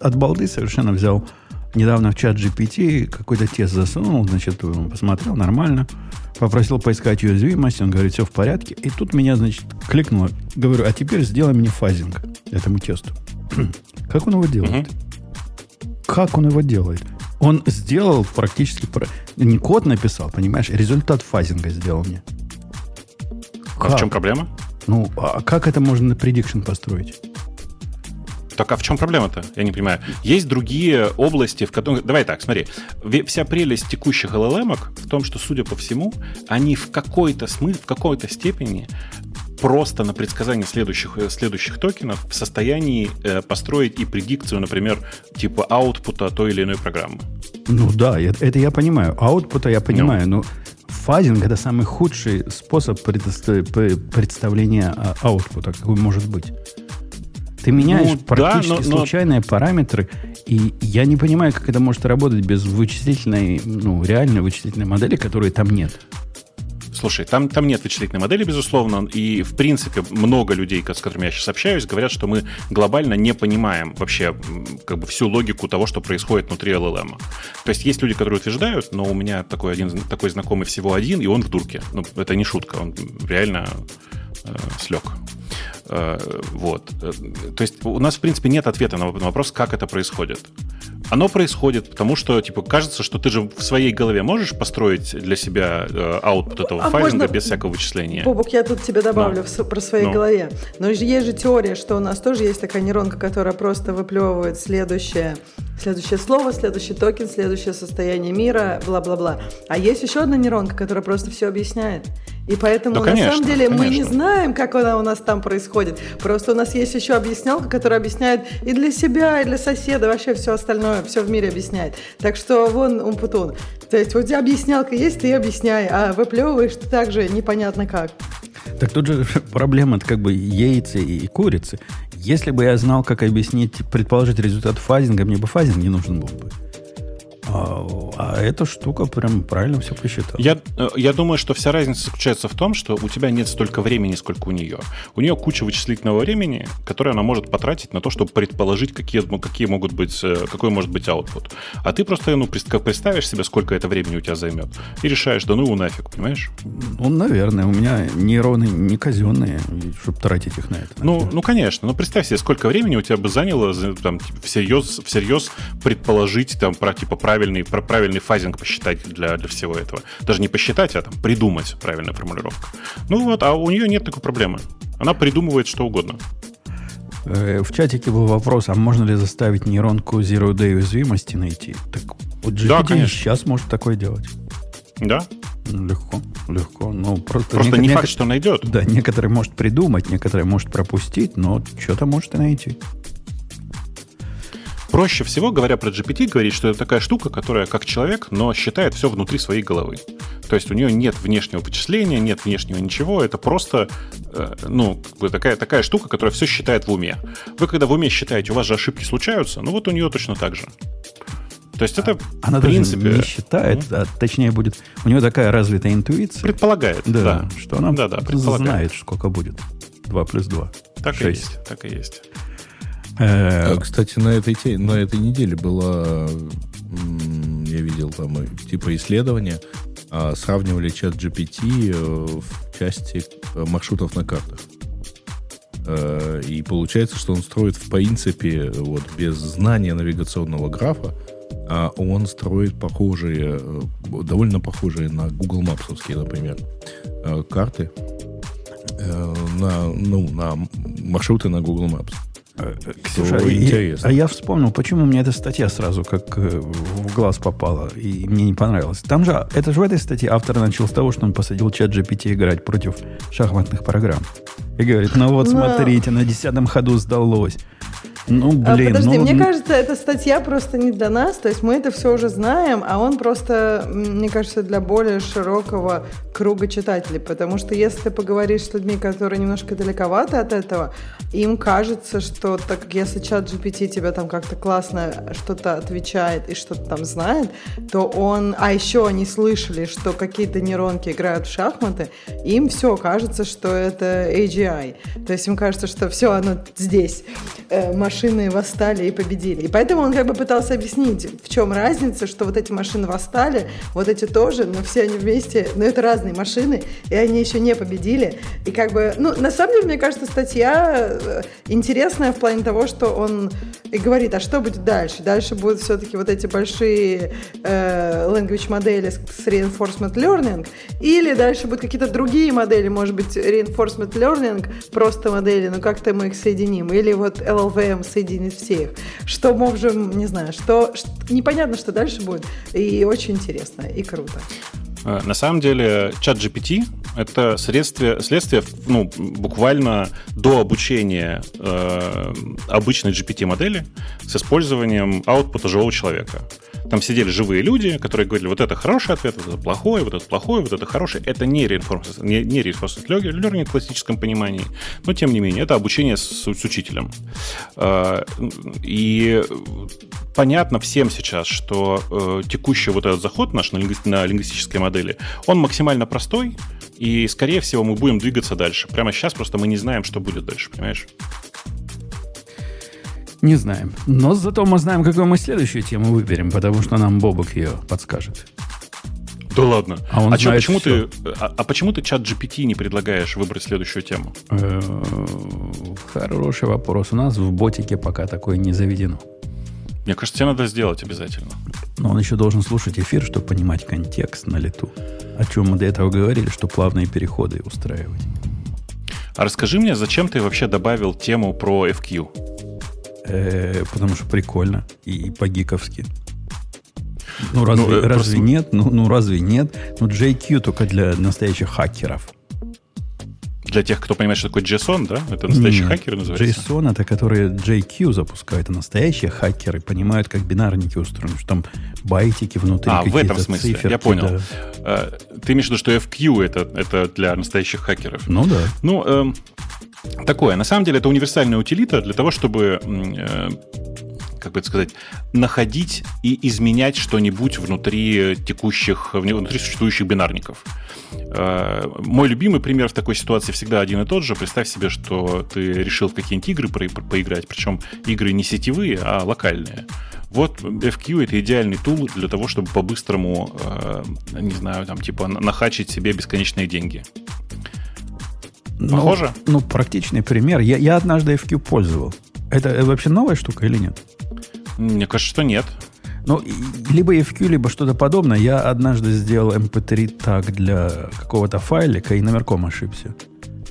от балды совершенно взял недавно в чат GPT какой-то тест засунул, значит, посмотрел, нормально. Попросил поискать уязвимость, он говорит, все в порядке. И тут меня, значит, кликнуло. Говорю, а теперь сделай мне фазинг этому тесту. как он его делает? Как он его делает? Он сделал практически... Не код написал, понимаешь? Результат фазинга сделал мне. А в чем проблема? Ну, а как это можно на prediction построить? Так а в чем проблема-то? Я не понимаю. Есть другие области, в которых... Давай так, смотри. Вся прелесть текущих LLM в том, что, судя по всему, они в какой-то смысле, в какой-то степени просто на предсказание следующих, э, следующих токенов в состоянии э, построить и предикцию, например, типа аутпута той или иной программы. Ну да, это, это я понимаю. Аутпута я понимаю, ну. но фазинг это самый худший способ представления а, аутпута, какой может быть. Ты меняешь ну, практически да, но, случайные но... параметры, и я не понимаю, как это может работать без вычислительной, ну, реальной вычислительной модели, которой там нет. Слушай, там, там нет вычислительной модели, безусловно, и, в принципе, много людей, с которыми я сейчас общаюсь, говорят, что мы глобально не понимаем вообще как бы всю логику того, что происходит внутри LLM. То есть есть люди, которые утверждают, но у меня такой, один, такой знакомый всего один, и он в дурке. Ну, это не шутка, он реально слег. Э, вот. То есть у нас, в принципе, нет ответа на вопрос, как это происходит. Оно происходит, потому что, типа, кажется, что ты же в своей голове можешь построить для себя э, output этого а файлинга можно... без всякого вычисления. Бобок, я тут тебе добавлю в, про своей ну. голове. Но есть же теория, что у нас тоже есть такая нейронка, которая просто выплевывает следующее, следующее слово, следующий токен, следующее состояние мира, бла-бла-бла. А есть еще одна нейронка, которая просто все объясняет. И поэтому, да, конечно, на самом деле, конечно. мы не знаем, как она у нас там происходит. Просто у нас есть еще объяснялка, которая объясняет и для себя, и для соседа, вообще все остальное, все в мире объясняет. Так что вон умпутун. То есть вот у тебя объяснялка есть, ты объясняй, а выплевываешь ты также непонятно как. Так тут же проблема как бы яйца и курицы. Если бы я знал, как объяснить, предположить результат фазинга, мне бы фазинг не нужен был бы. А, а эта штука прям правильно все посчитала. Я, э, я думаю, что вся разница заключается в том, что у тебя нет столько времени, сколько у нее. У нее куча вычислительного времени, которое она может потратить на то, чтобы предположить, какие, какие могут быть, э, какой может быть output. А ты просто ну, представишь себе, сколько это времени у тебя займет, и решаешь, да ну его нафиг, понимаешь? Ну, наверное. У меня нейроны не казенные, чтобы тратить их на это. Ну, ну, конечно. Но представь себе, сколько времени у тебя бы заняло там, всерьез, всерьез предположить там, про типа правильный, про правильный фазинг посчитать для, для всего этого. Даже не посчитать, а там придумать правильную формулировку. Ну вот, а у нее нет такой проблемы. Она придумывает что угодно. Э, в чатике был вопрос, а можно ли заставить нейронку Zero Day уязвимости найти? Так вот GPT да, конечно. сейчас может такое делать. Да? Ну, легко, легко. Ну, просто просто не факт, что найдет. Да, некоторые может придумать, некоторые может пропустить, но что-то может и найти проще всего, говоря про GPT, говорить, что это такая штука, которая как человек, но считает все внутри своей головы. То есть у нее нет внешнего вычисления, нет внешнего ничего, это просто э, ну, такая, такая штука, которая все считает в уме. Вы когда в уме считаете, у вас же ошибки случаются, ну вот у нее точно так же. То есть это, Она в принципе... даже не считает, mm а точнее будет... У нее такая развитая интуиция. Предполагает, да. да. Что она да, да, знает, сколько будет. 2 плюс 2. Так 6. и есть, так и есть. Э, кстати, на этой, на этой неделе было, я видел там типа исследования, а, сравнивали чат GPT э, в части э, маршрутов на картах. И получается, что он строит в принципе, вот без знания навигационного графа, а он строит похожие, довольно похожие на Google Maps, например, карты на, ну, на маршруты на Google Maps. Э, Ксюша, и, а я вспомнил, почему мне эта статья сразу как э, в глаз попала, и мне не понравилось. Там же, это же в этой статье автор начал с того, что он посадил чат GPT играть против шахматных программ. И говорит, ну вот смотрите, на десятом ходу сдалось. Ну, а, блин. Подожди, ну, мне кажется, эта статья просто не для нас. То есть мы это все уже знаем, а он просто, мне кажется, для более широкого круга читателей. Потому что если ты поговоришь с людьми, которые немножко далековаты от этого, им кажется, что так как если чат GPT тебя там как-то классно что-то отвечает и что-то там знает, то он... А еще они слышали, что какие-то нейронки играют в шахматы, им все кажется, что это AGI. То есть им кажется, что все, оно здесь. Э, машины восстали и победили. И поэтому он как бы пытался объяснить, в чем разница, что вот эти машины восстали, вот эти тоже, но все они вместе, но это разные машины, и они еще не победили. И как бы, ну, на самом деле, мне кажется, статья э, интересная в плане того, что он и говорит, а что будет дальше? Дальше будут все-таки вот эти большие э, language модели с, с reinforcement learning, или дальше будут какие-то другие модели, может быть, reinforcement learning, просто модели, но как-то мы их соединим, или вот LLVM соединить всех. Что можем, не знаю, что, что непонятно, что дальше будет. И очень интересно, и круто. Э, на самом деле, чат GPT — это следствие, следствие ну, буквально до обучения э, обычной GPT-модели с использованием аутпута живого человека. Там сидели живые люди, которые говорили, вот это хороший ответ, вот это плохой, вот это плохой, вот это хороший. Это не reinforcement, не, не reinforcement learning в классическом понимании, но тем не менее, это обучение с, с учителем. Э, и понятно всем сейчас, что э, текущий вот этот заход наш на, лингви- на лингвистические модели, он максимально простой, и, скорее всего, мы будем двигаться дальше. Прямо сейчас просто мы не знаем, что будет дальше, понимаешь? Не знаем. Но зато мы знаем, какую мы следующую тему выберем, потому что нам Бобок ее подскажет. Да ладно. А, он а, чё, почему ты, а, а почему ты чат GPT не предлагаешь выбрать следующую тему? Э, хороший вопрос. У нас в ботике пока такое не заведено. Мне кажется, тебе надо сделать обязательно. Но он еще должен слушать эфир, чтобы понимать контекст на лету. О чем мы до этого говорили, что плавные переходы устраивать. А расскажи мне, зачем ты вообще добавил тему про FQ? Э, потому что прикольно и по-гиковски. Ну, разве, ну, разве просто... нет? Ну, ну, разве нет? Ну, JQ только для настоящих хакеров для тех, кто понимает, что такое JSON, да? Это настоящие Нет, хакеры называются? JSON это которые JQ запускают, а настоящие хакеры понимают, как бинарники устроены, что там байтики внутри. А, в этом смысле, циферки, я понял. Да. А, ты имеешь в виду, что FQ это, это для настоящих хакеров? Ну да. Ну, э, такое. На самом деле это универсальная утилита для того, чтобы э, как бы это сказать, находить и изменять что-нибудь внутри текущих, внутри существующих бинарников. Э, мой любимый пример в такой ситуации всегда один и тот же. Представь себе, что ты решил в какие-нибудь игры поиграть, причем игры не сетевые, а локальные. Вот FQ это идеальный тул для того, чтобы по-быстрому, э, не знаю, там типа нахачить себе бесконечные деньги. Ну, Похоже? Ну, практичный пример. Я, я однажды FQ пользовал. Это вообще новая штука или нет? Мне кажется, что нет. Ну, либо FQ, либо что-то подобное. Я однажды сделал MP3 эм так для какого-то файлика и номерком ошибся.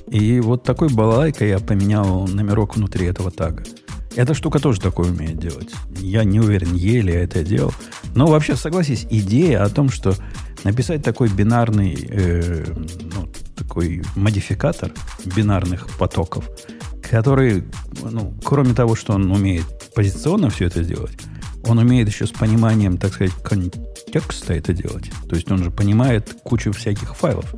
И вот такой балалайкой я поменял номерок внутри этого тага. Эта штука тоже такое умеет делать. Я не уверен, еле я это делал. Но вообще, согласись, идея о том, что написать такой бинарный, э, ну, такой модификатор бинарных потоков, который, ну, кроме того, что он умеет позиционно все это делать, он умеет еще с пониманием, так сказать, контекста это делать. То есть он же понимает кучу всяких файлов,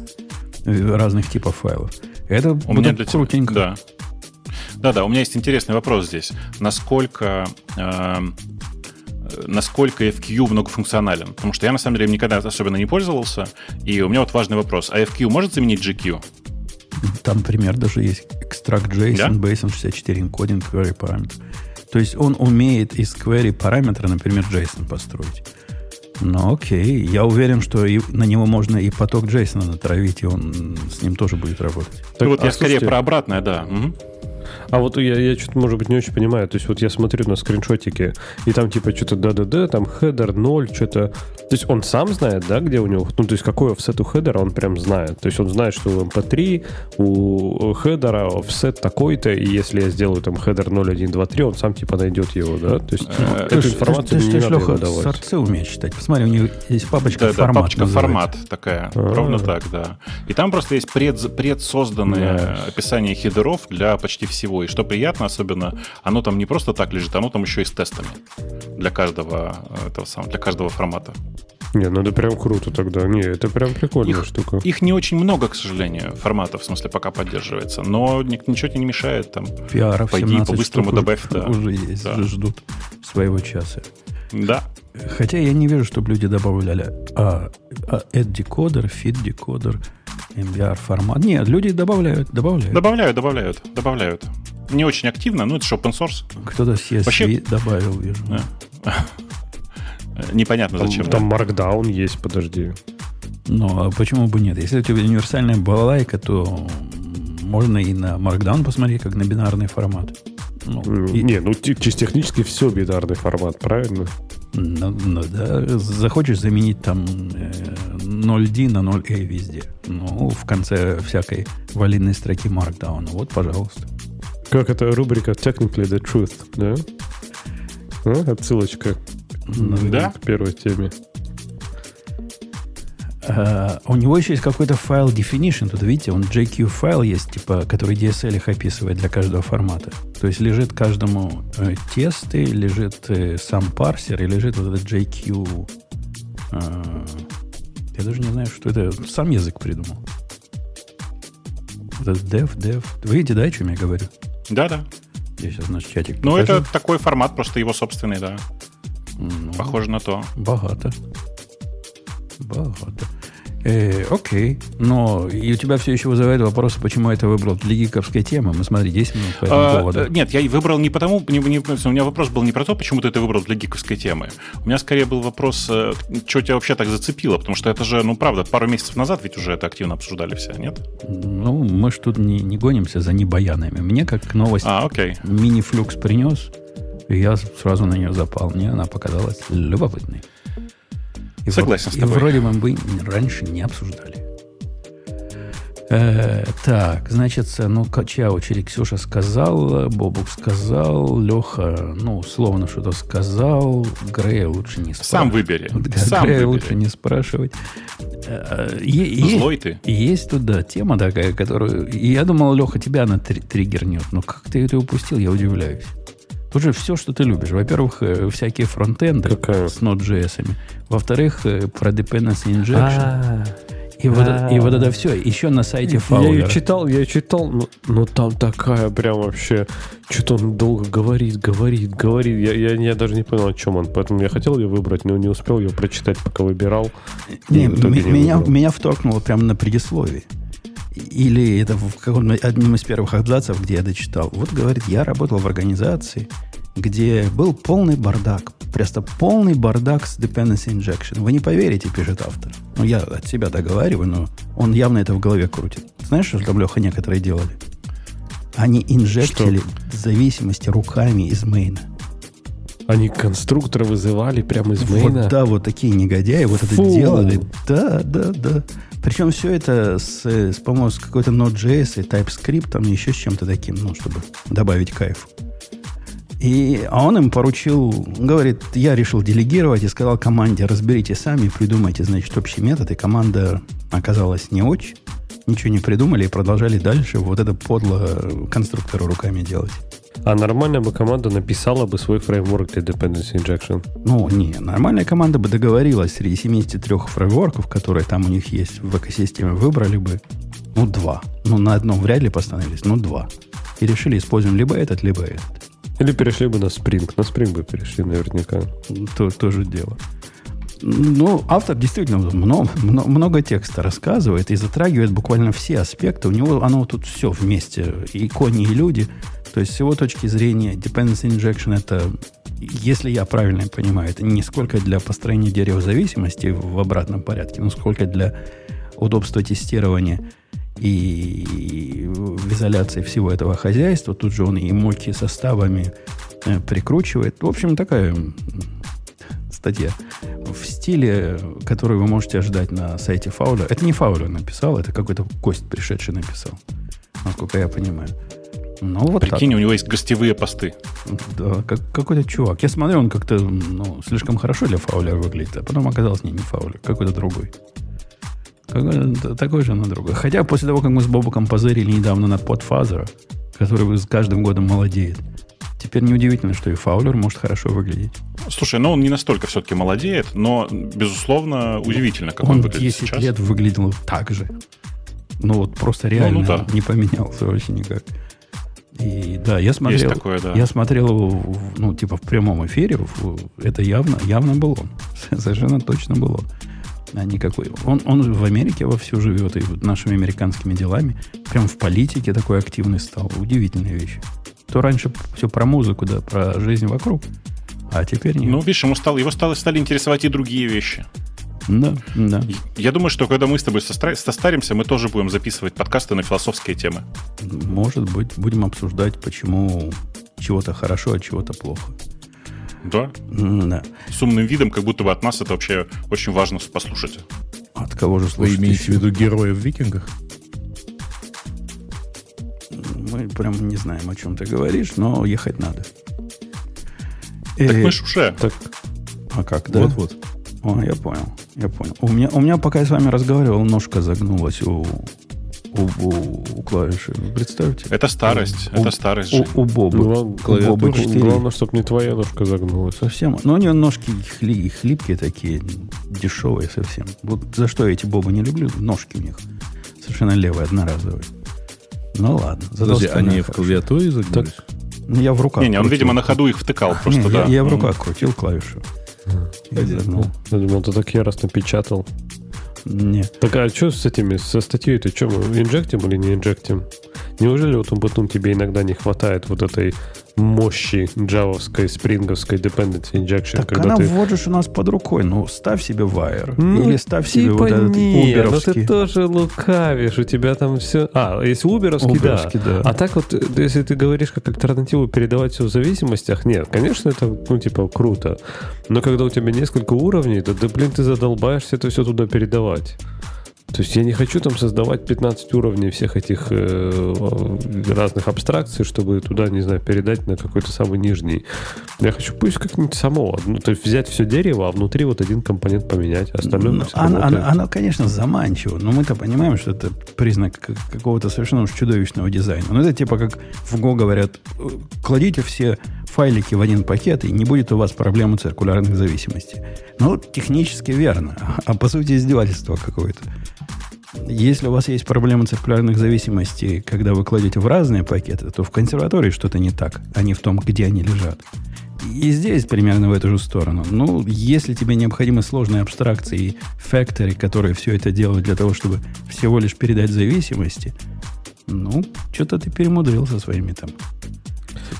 э, разных типов файлов. Это У меня для крутенько. Да. Да-да, у меня есть интересный вопрос здесь. Насколько э, насколько FQ многофункционален. Потому что я, на самом деле, никогда особенно не пользовался. И у меня вот важный вопрос. А FQ может заменить GQ? Там пример даже есть. Extract JSON, да? based 64 encoding query parameter. То есть он умеет из query параметра, например, JSON построить. Ну, окей. Я уверен, что и на него можно и поток JSON натравить, и он с ним тоже будет работать. Так, вот а я скорее про обратное, да. Угу. А вот я, я что-то, может быть, не очень понимаю. То есть вот я смотрю на скриншотики, и там типа что-то да-да-да, там header 0, что-то... То есть он сам знает, да, где у него... Ну, то есть какой offset у хедера, он прям знает. То есть он знает, что у MP3, у хедера offset такой-то, и если я сделаю там header 0, 1, 2, 3, он сам типа найдет его, да? То есть э, эту информацию не надо Леха, давать. Сорцы умеет читать. Посмотри, у него есть папочка формат. Папочка формат такая. А. Ровно так, да. И там просто есть пред, предсозданное описание хедеров для почти всего. И что приятно особенно, оно там не просто так лежит, оно там еще и с тестами для каждого, э, этого самого, для каждого формата. Не, ну это прям круто тогда. Не, это прям прикольная их, штука. Их не очень много, к сожалению, форматов, в смысле, пока поддерживается. Но ничего тебе не мешает там. Пиаров Пойди по-быстрому добавь. Да. Уже есть, да. ждут своего часа. Да. Хотя я не вижу, чтобы люди добавляли а, а add-декодер, feed-декодер, MBR формат. Нет, люди добавляют, добавляют. Добавляют, добавляют, добавляют. Не очень активно, но это же open source. Кто-то CSV Вообще... добавил, вижу. Непонятно там, зачем. Там да? Markdown есть, подожди. Ну, а почему бы нет? Если у тебя универсальная балалайка, то можно и на Markdown посмотреть, как на бинарный формат. Ну, и... Не, ну чисто технически все бинарный формат, правильно? Ну, ну да. Захочешь заменить там 0D э, на 0A везде. Ну, в конце всякой валидной строки Markdown. Вот, пожалуйста. Как это рубрика Technically the Truth, да? А, отсылочка ну, да? к первой теме. Uh, у него еще есть какой-то файл definition. Тут, видите, он JQ файл есть, типа, который DSL их описывает для каждого формата. То есть лежит каждому э, тесты, лежит э, сам парсер и лежит вот этот JQ. Э, я даже не знаю, что это. Сам язык придумал. Вот этот dev, dev. Вы видите, да, о чем я говорю? Да-да. Я сейчас наш чатик Ну, это такой формат, просто его собственный, да. Ну, Похоже на то. Богато. Богато. Э, окей. Но и у тебя все еще вызывает вопрос, почему это выбрал для гиковской темы. Мы смотри, 10 минут по этому а, поводу. Нет, я выбрал не потому, не, не, у меня вопрос был не про то, почему ты это выбрал для гиковской темы. У меня скорее был вопрос, э, что тебя вообще так зацепило, потому что это же, ну правда, пару месяцев назад ведь уже это активно обсуждали все, нет? Ну, мы ж тут не, не гонимся за небаянами. Мне как новость а, окей. мини-флюкс принес, и я сразу на нее запал. Мне она показалась любопытной. И Согласен в, с тобой. И вроде бы раньше не обсуждали. Э, так, значит, ну, чья очередь? Ксюша сказал, Бобук сказал, Леха, ну, условно что-то сказал, Грея лучше не спрашивать. Сам выбери. Сам Грея выбери. лучше не спрашивать. Э, е- Злой ты. Есть тут, да, тема такая, которую... Я думал, Леха, тебя она триггернет, но как ты это упустил, я удивляюсь. Тут же все, что ты любишь. Во-первых, э, всякие фронтенды Какая? с Node.js. Во-вторых, э, про dependency injection. А-а-а. И вот, и вот это все. Еще на сайте Фаулера. Я ее читал, я читал, но, но там такая прям вообще... Что-то он долго говорит, говорит, говорит. Я, я, я даже не понял, о чем он. Поэтому я хотел ее выбрать, но не успел ее прочитать, пока выбирал. Не, не меня, меня вторкнуло прямо на предисловии. Или это в каком одном из первых абзацев, где я дочитал. Вот говорит, я работал в организации, где был полный бардак. Просто полный бардак с dependency injection. Вы не поверите, пишет автор. Ну, я от себя договариваю, но он явно это в голове крутит. Знаешь, что там, Леха, некоторые делали? Они инжектили что? зависимости руками из мейна. Они конструктора вызывали прямо из мейна? Вот, да, вот такие негодяи вот Фу. это делали. Да, да, да. Причем все это с, с по-моему, с какой-то Node.js и TypeScript, там еще с чем-то таким, ну, чтобы добавить кайф. И, а он им поручил, говорит, я решил делегировать и сказал команде, разберите сами, придумайте, значит, общий метод. И команда оказалась не очень, ничего не придумали и продолжали дальше вот это подло конструктору руками делать. А нормальная бы команда написала бы свой фреймворк для dependency injection? Ну, не, нормальная команда бы договорилась среди 73 фреймворков, которые там у них есть в экосистеме, выбрали бы, ну, два. Ну, на одном вряд ли постановились, ну, два. И решили, используем либо этот, либо этот. Или перешли бы на Spring. На Spring бы перешли наверняка. То, тоже дело. Ну, автор действительно много, много, много текста рассказывает и затрагивает буквально все аспекты. У него оно тут все вместе. И кони, и люди. То есть с его точки зрения dependency injection это, если я правильно понимаю, это не сколько для построения дерева зависимости в обратном порядке, но сколько для удобства тестирования и в изоляции всего этого хозяйства. Тут же он и мульти составами э, прикручивает. В общем, такая статья в стиле, который вы можете ожидать на сайте Фауля. Это не Фауля написал, это какой-то гость пришедший написал, насколько я понимаю. Ну, вот Прикинь, так. у него есть гостевые посты. Да, как, какой-то чувак. Я смотрел, он как-то ну, слишком хорошо для Фауля выглядит, а потом оказалось не, не Фаулер, какой-то другой. Такой же на другой. Хотя после того, как мы с Бобуком позырили недавно на подфазера, который с каждым годом молодеет, теперь неудивительно, что и Фаулер может хорошо выглядеть. Слушай, ну он не настолько все-таки молодеет, но, безусловно, удивительно, как он, он выглядит 10 сейчас. лет выглядел так же. Ну вот просто реально ну, ну, да. не поменялся вообще никак. И да, я смотрел, такое, да. я смотрел его, ну, типа в прямом эфире, это явно, явно был он. Совершенно точно был он а никакой. Он, он в Америке вовсю живет и нашими американскими делами. Прям в политике такой активный стал. Удивительная вещь. То раньше все про музыку, да, про жизнь вокруг, а теперь нет. Ну, видишь, ему стало, его стало, стали интересовать и другие вещи. Да, да. Я думаю, что когда мы с тобой состаримся, мы тоже будем записывать подкасты на философские темы. Может быть, будем обсуждать, почему чего-то хорошо, а чего-то плохо. Да? Да. С умным видом, как будто бы от нас это вообще очень важно послушать. От кого же слушать? Вы имеете в виду героев в викингах? Мы прям не знаем, о чем ты говоришь, но ехать надо. Так мы ж уже. Так, а как, да? Вот-вот. О, я понял, я понял. У меня, у меня, пока я с вами разговаривал, ножка загнулась у у, у, у клавиши. Представьте. Это старость. У, это старость. У, у Боба. Глав, у Боба 4. Главное, чтобы не твоя ножка загнулась. Совсем. Но у нее ножки хли, хлипкие такие, дешевые совсем. Вот за что я эти Боба не люблю, ножки у них совершенно левые, одноразовые. Ну ладно. Подожди, они в клавиатуре загнулись? Так, ну, я в руках. Не, не, он, видимо, на ходу их втыкал просто, не, да. Я, я в руках крутил клавишу. Я, я думал, ты так яростно печатал. Нет. Так а что с этими, со статьей-то что, инжектим или не инжектим? Неужели вот он потом тебе иногда не хватает вот этой мощи джавовской, спринговской dependency injection. Так когда она ты... вот у нас под рукой. Ну, ставь себе Wire. Ну, или ставь типа себе вот этот нет, но ты тоже лукавишь. У тебя там все... А, если уберовский, да. да. А так вот, если ты говоришь как альтернативу передавать все в зависимостях, нет, конечно, это, ну, типа, круто. Но когда у тебя несколько уровней, то, да, блин, ты задолбаешься это все туда передавать. То есть я не хочу там создавать 15 уровней всех этих э, разных абстракций, чтобы туда, не знаю, передать на какой-то самый нижний. Я хочу пусть как-нибудь само. Ну, то есть взять все дерево, а внутри вот один компонент поменять, а остальное ну, оно, оно, оно, конечно, заманчиво, но мы-то понимаем, что это признак какого-то совершенно уж чудовищного дизайна. Ну, это типа как в Go говорят, кладите все файлики в один пакет, и не будет у вас проблемы циркулярных зависимостей. Ну, технически верно, а по сути издевательство какое-то. Если у вас есть проблема циркулярных зависимостей, когда вы кладете в разные пакеты, то в консерватории что-то не так, а не в том, где они лежат. И здесь примерно в эту же сторону. Ну, если тебе необходимы сложные абстракции и факторы, которые все это делают для того, чтобы всего лишь передать зависимости, ну, что-то ты перемудрил со своими там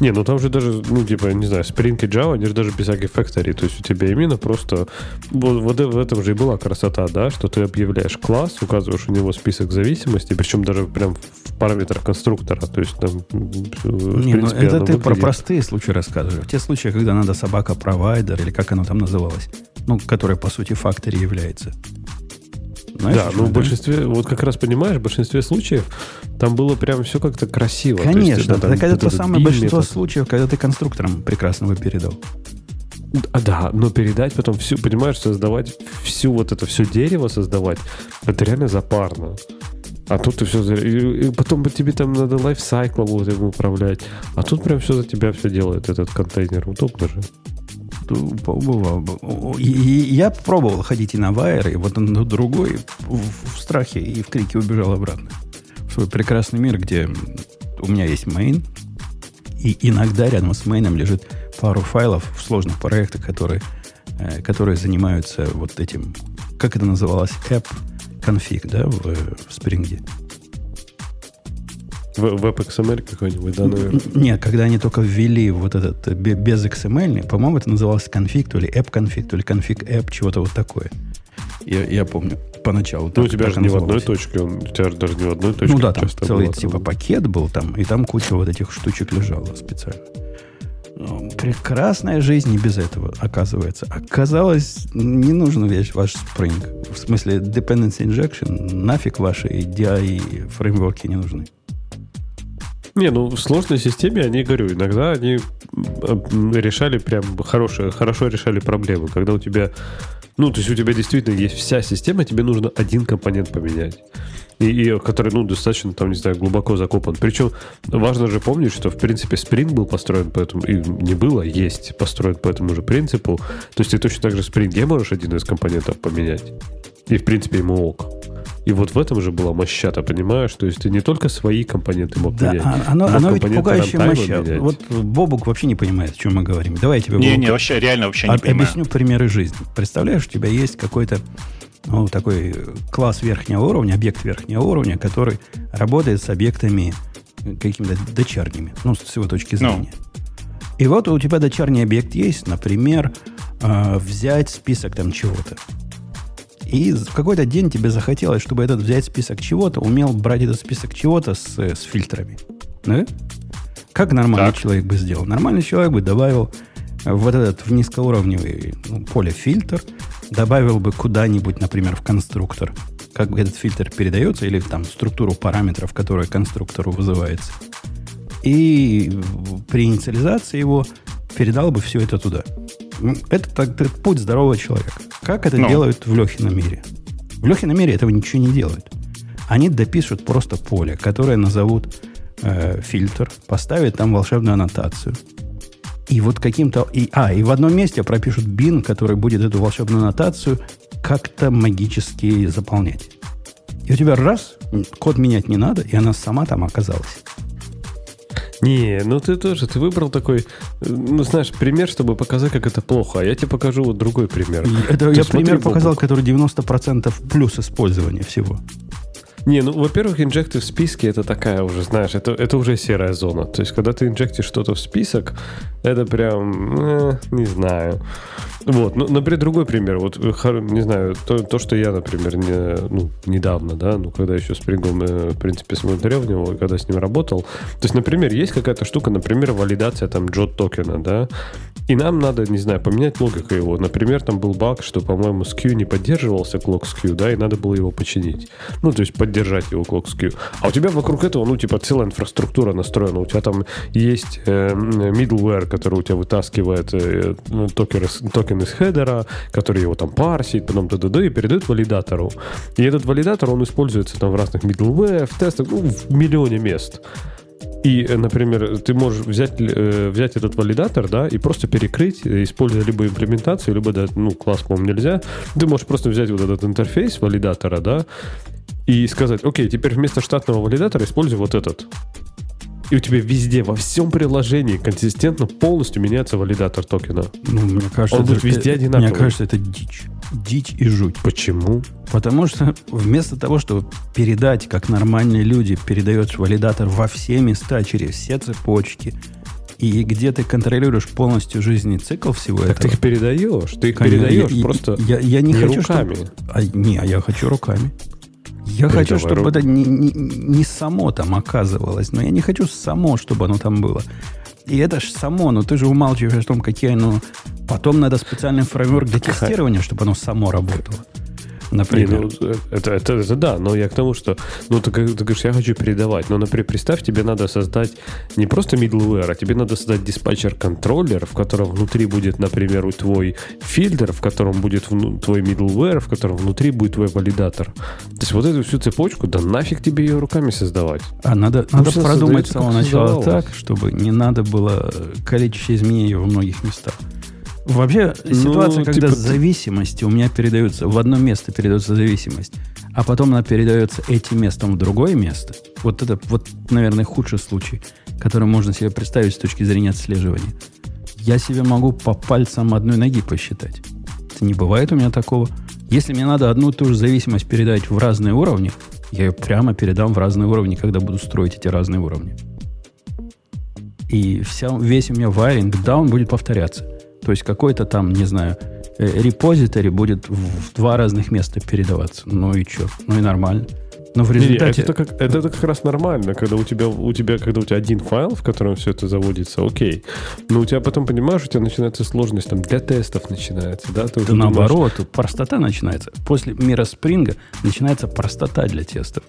не, ну там же даже, ну, типа, не знаю, Spring и Java, они же даже без всяких factory. То есть у тебя именно просто... Вот, вот в этом же и была красота, да, что ты объявляешь класс, указываешь у него список зависимостей, причем даже прям в параметрах конструктора. То есть там... Не, ну это ты выглядит... про простые случаи рассказываешь. Те случаи, когда надо собака-провайдер, или как оно там называлось, ну, которая, по сути, фактори является. Знаешь, да, ну в большинстве, вот как раз понимаешь, в большинстве случаев там было прям все как-то красиво. Конечно, есть, это, это, это то самое большинство метод. случаев, когда ты конструктором прекрасно его передал. А, да, но передать потом всю, понимаешь, создавать всю вот это, все дерево создавать, это реально запарно. А тут ты все... И потом тебе там надо лайфсайклом вот им управлять. А тут прям все за тебя все делает этот контейнер. Удобно же. Я пробовал ходить и на Wire, и вот на другой в, страхе и в крике убежал обратно. В свой прекрасный мир, где у меня есть main, и иногда рядом с мейном лежит пару файлов в сложных проектах, которые, э, которые занимаются вот этим, как это называлось, app config, да, в, в Spring. WebXML какой-нибудь, да, наверное? Нет, когда они только ввели вот этот э, без XML, по-моему, это называлось конфиг, то ли app конфиг, то ли конфиг app, чего-то вот такое. Я, я помню поначалу. Ну, у тебя же не в одной точке, он, у тебя же даже не в одной точке. Ну да, там целый типа пакет был там, и там куча вот этих штучек лежала специально. Ну, прекрасная жизнь не без этого, оказывается. Оказалось, не нужен весь ваш Spring. В смысле, dependency injection, нафиг ваши DI фреймворки не нужны. Не, ну в сложной системе, они, говорю, иногда они решали прям хорошо, хорошо решали проблемы. Когда у тебя, ну, то есть у тебя действительно есть вся система, тебе нужно один компонент поменять. И, и который, ну, достаточно, там, не знаю, глубоко закопан. Причем важно же помнить, что, в принципе, Spring был построен по этому, и не было, есть построен по этому же принципу. То есть ты точно так же в Spring можешь один из компонентов поменять. И, в принципе, ему ок. И вот в этом же была мощата, понимаешь? То есть ты не только свои компоненты мог да, менять. А, оно, оно ведь пугающая моща. Вот Бобук вообще не понимает, о чем мы говорим. Давай я тебе... Не, не, вообще, реально вообще не об, понимаю. Объясню примеры жизни. Представляешь, у тебя есть какой-то ну, такой класс верхнего уровня, объект верхнего уровня, который работает с объектами какими-то дочерними, ну, с его точки ну. зрения. No. И вот у тебя дочерний объект есть, например, э, взять список там чего-то. И в какой-то день тебе захотелось, чтобы этот взять список чего-то, умел брать этот список чего-то с, с фильтрами. Да? Как нормальный так. человек бы сделал? Нормальный человек бы добавил вот этот в низкоуровневый ну, поле фильтр, добавил бы куда-нибудь, например, в конструктор, как этот фильтр передается, или там структуру параметров, которая конструктору вызывается. И при инициализации его передал бы все это туда. Это, так, это путь здорового человека. Как это Но. Ну. делают в Лехином мире? В Лехином мире этого ничего не делают. Они допишут просто поле, которое назовут э, фильтр, поставят там волшебную аннотацию. И вот каким-то... И, а, и в одном месте пропишут бин, который будет эту волшебную аннотацию как-то магически заполнять. И у тебя раз, код менять не надо, и она сама там оказалась. Не, ну ты тоже, ты выбрал такой, ну знаешь, пример, чтобы показать, как это плохо. А я тебе покажу вот другой пример. Это я пример показал, который 90% плюс использования всего. Не, ну, во-первых, инжекты в списке это такая уже, знаешь, это, это уже серая зона. То есть, когда ты инжектишь что-то в список, это прям, э, не знаю. Вот, ну, например, другой пример. Вот, э, не знаю, то, то что я, например, не, ну, недавно, да, ну, когда еще с Спрингом, э, в принципе, смотрел в него, когда с ним работал. То есть, например, есть какая-то штука, например, валидация там джот токена, да, и нам надо, не знаю, поменять логику его. Например, там был баг, что, по-моему, SKU не поддерживался, клок SKU, да, и надо было его починить. Ну, то есть, поддержать его SKU. А у тебя вокруг этого, ну, типа, целая инфраструктура настроена. У тебя там есть э, middleware, который у тебя вытаскивает э, ну, токены, токены токен из хедера, который его там парсит, потом т.д. и передает валидатору. И этот валидатор, он используется там в разных middleware, в тестах, ну, в миллионе мест. И, э, например, ты можешь взять, э, взять этот валидатор, да, и просто перекрыть, используя либо имплементацию, либо, да, ну, класс, по-моему, нельзя. Ты можешь просто взять вот этот интерфейс валидатора, да, и сказать, окей, теперь вместо штатного валидатора используй вот этот. И у тебя везде, во всем приложении консистентно полностью меняется валидатор токена. Ну, мне кажется, Он будет везде это, одинаковый. Мне кажется, это дичь. Дичь и жуть. Почему? Потому что вместо того, чтобы передать, как нормальные люди, передаешь валидатор во все места, через все цепочки, и где ты контролируешь полностью жизненный цикл всего так этого. ты их передаешь, ты их Конечно, передаешь я, просто я, я не, не хочу, руками. Чтобы, а, не, а я хочу руками. Я хочу, чтобы это не, не, не само там оказывалось, но я не хочу само, чтобы оно там было. И это ж само, но ты же умалчиваешь о том, какие оно... Потом надо специальный фреймворк для тестирования, чтобы оно само работало. Не, Например. ну, это, это, это да, но я к тому, что, ну, ты, ты говоришь, я хочу передавать, но, например, представь, тебе надо создать не просто middleware, а тебе надо создать диспатчер-контроллер, в котором внутри будет, например, твой фильтр, в котором будет вну- твой middleware, в котором внутри будет твой валидатор. То есть вот эту всю цепочку, да нафиг тебе ее руками создавать. А надо, Ну, надо продумать с самого начала так, чтобы не надо было количество изменений во многих местах. Вообще, Ну, ситуация, когда типа, зависимости у меня передаются, в одно место передается зависимость, а потом она передается этим местом в другое место. Вот это, вот, наверное, худший случай, который можно себе представить с точки зрения отслеживания. Я себе могу по пальцам одной ноги посчитать. Это не бывает у меня такого. Если мне надо одну и ту же зависимость передать в разные уровни, я ее прямо передам в разные уровни, когда буду строить эти разные уровни. И вся, весь у меня вайринг, да, он будет повторяться. То есть какой-то там, не знаю, э, репозиторий будет в, два разных места передаваться. Ну и что? Ну и нормально. Но в не, результате... это, как, это, это как раз нормально, когда у тебя, у тебя, когда у тебя один файл, в котором все это заводится, окей. Но у тебя потом, понимаешь, у тебя начинается сложность, там, для тестов начинается, да? Ты Да думаешь, наоборот, тут простота начинается. После мира спринга начинается простота для тестов.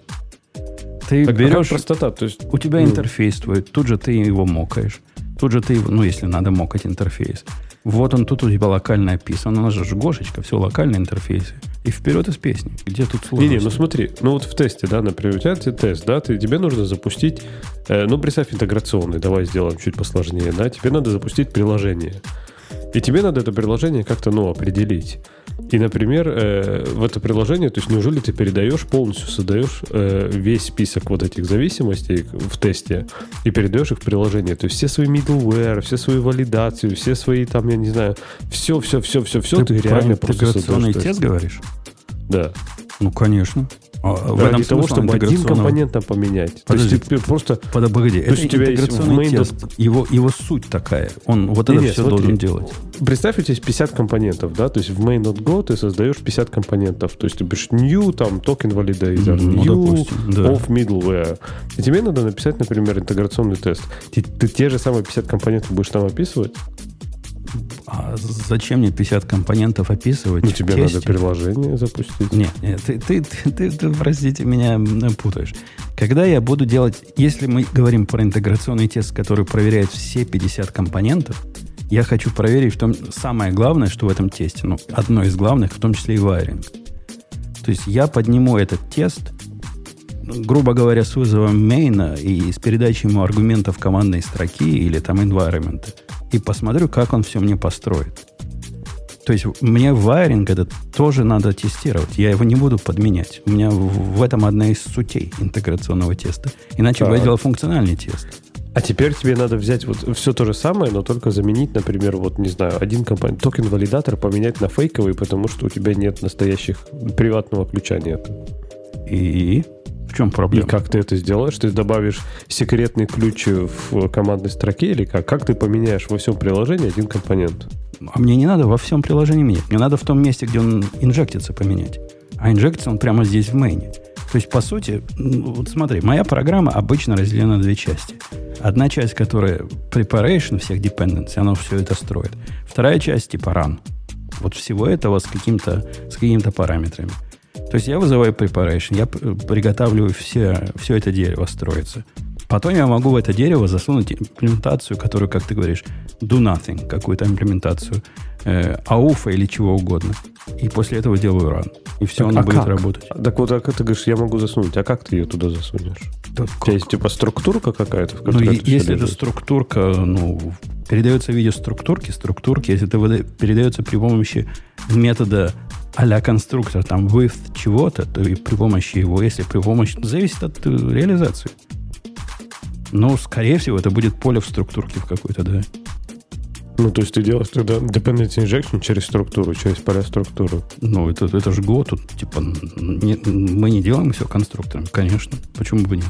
Ты Так, а берешь, простота, то есть... у тебя ну, интерфейс твой, тут же ты его мокаешь. Тут же ты его, ну, если надо мокать интерфейс. Вот он тут у тебя локально описан. У нас же Гошечка, все локальные интерфейсы. И вперед из песни. Где тут сложности? Не-не, ну смотри, ну вот в тесте, да, например, у тебя те- тест, да, ты, тебе нужно запустить, э, ну, представь интеграционный, давай сделаем чуть посложнее, да, тебе надо запустить приложение. И тебе надо это приложение как-то, ну, определить. И, например, э, в это приложение, то есть неужели ты передаешь, полностью создаешь э, весь список вот этих зависимостей в тесте и передаешь их в приложение. То есть все свои middleware, все свои валидации, все свои там, я не знаю, все, все, все, все, все ты, про реально просто создаешь тест говоришь? Да. Ну, конечно. А в Ради этом того, чтобы один компонент там поменять. Подожди. То есть просто... Под- Погоди, То есть это у тебя есть интеграционный в тест. Его, его суть такая. Он вот это Не-не, все смотри. должен делать. Представь, у тебя есть 50 компонентов, да, то есть в main.go ты создаешь 50 компонентов, то есть ты пишешь new, там, токен validator, Ну, new допустим, да. of middleware. И тебе надо написать, например, интеграционный тест. Ты, ты те же самые 50 компонентов будешь там описывать? А зачем мне 50 компонентов описывать? Ну, тебе тесте? надо приложение запустить. Нет, нет, ты, ты, ты, ты, ты, простите, меня путаешь. Когда я буду делать, если мы говорим про интеграционный тест, который проверяет все 50 компонентов, я хочу проверить в том, самое главное, что в этом тесте, ну, одно из главных, в том числе и вайринг. То есть я подниму этот тест, грубо говоря, с вызовом мейна и с передачей ему аргументов командной строки или там environment, и посмотрю, как он все мне построит. То есть мне вайринг этот тоже надо тестировать. Я его не буду подменять. У меня в, этом одна из сутей интеграционного теста. Иначе бы я Так. делал функциональный тест. А теперь тебе надо взять вот все то же самое, но только заменить, например, вот, не знаю, один компонент, токен-валидатор поменять на фейковый, потому что у тебя нет настоящих, приватного ключа нет. И чем И проблема? как ты это сделаешь? Ты добавишь секретный ключ в командной строке или как? Как ты поменяешь во всем приложении один компонент? А мне не надо во всем приложении менять. Мне надо в том месте, где он инжектится, поменять. А инжектится он прямо здесь в мейне. То есть, по сути, вот смотри, моя программа обычно разделена на две части. Одна часть, которая preparation всех dependency, она все это строит. Вторая часть типа run. Вот всего этого с, каким-то, с какими-то параметрами. То есть я вызываю preparation, я приготавливаю все, все это дерево строится. Потом я могу в это дерево засунуть имплементацию, которую, как ты говоришь, do nothing, какую-то имплементацию, э, ауфа или чего угодно. И после этого делаю run. И все, Так, оно а будет как? работать. Так вот, а как ты говоришь, я могу засунуть, а как ты ее туда засунешь? Да У тебя есть типа структурка какая-то, в Ну, которой е- это если это лежит? структурка, ну, передается в виде структурки, структурки, если это передается при помощи метода а конструктор, там, with чего-то, то и при помощи его, если при помощи... Зависит от э, реализации. Но, скорее всего, это будет поле в структурке в какой-то, да. Ну, то есть ты делаешь тогда dependency injection через структуру, через поля структуры. Ну, это, это же год, тут, типа, не, мы не делаем все конструктором, конечно. Почему бы нет?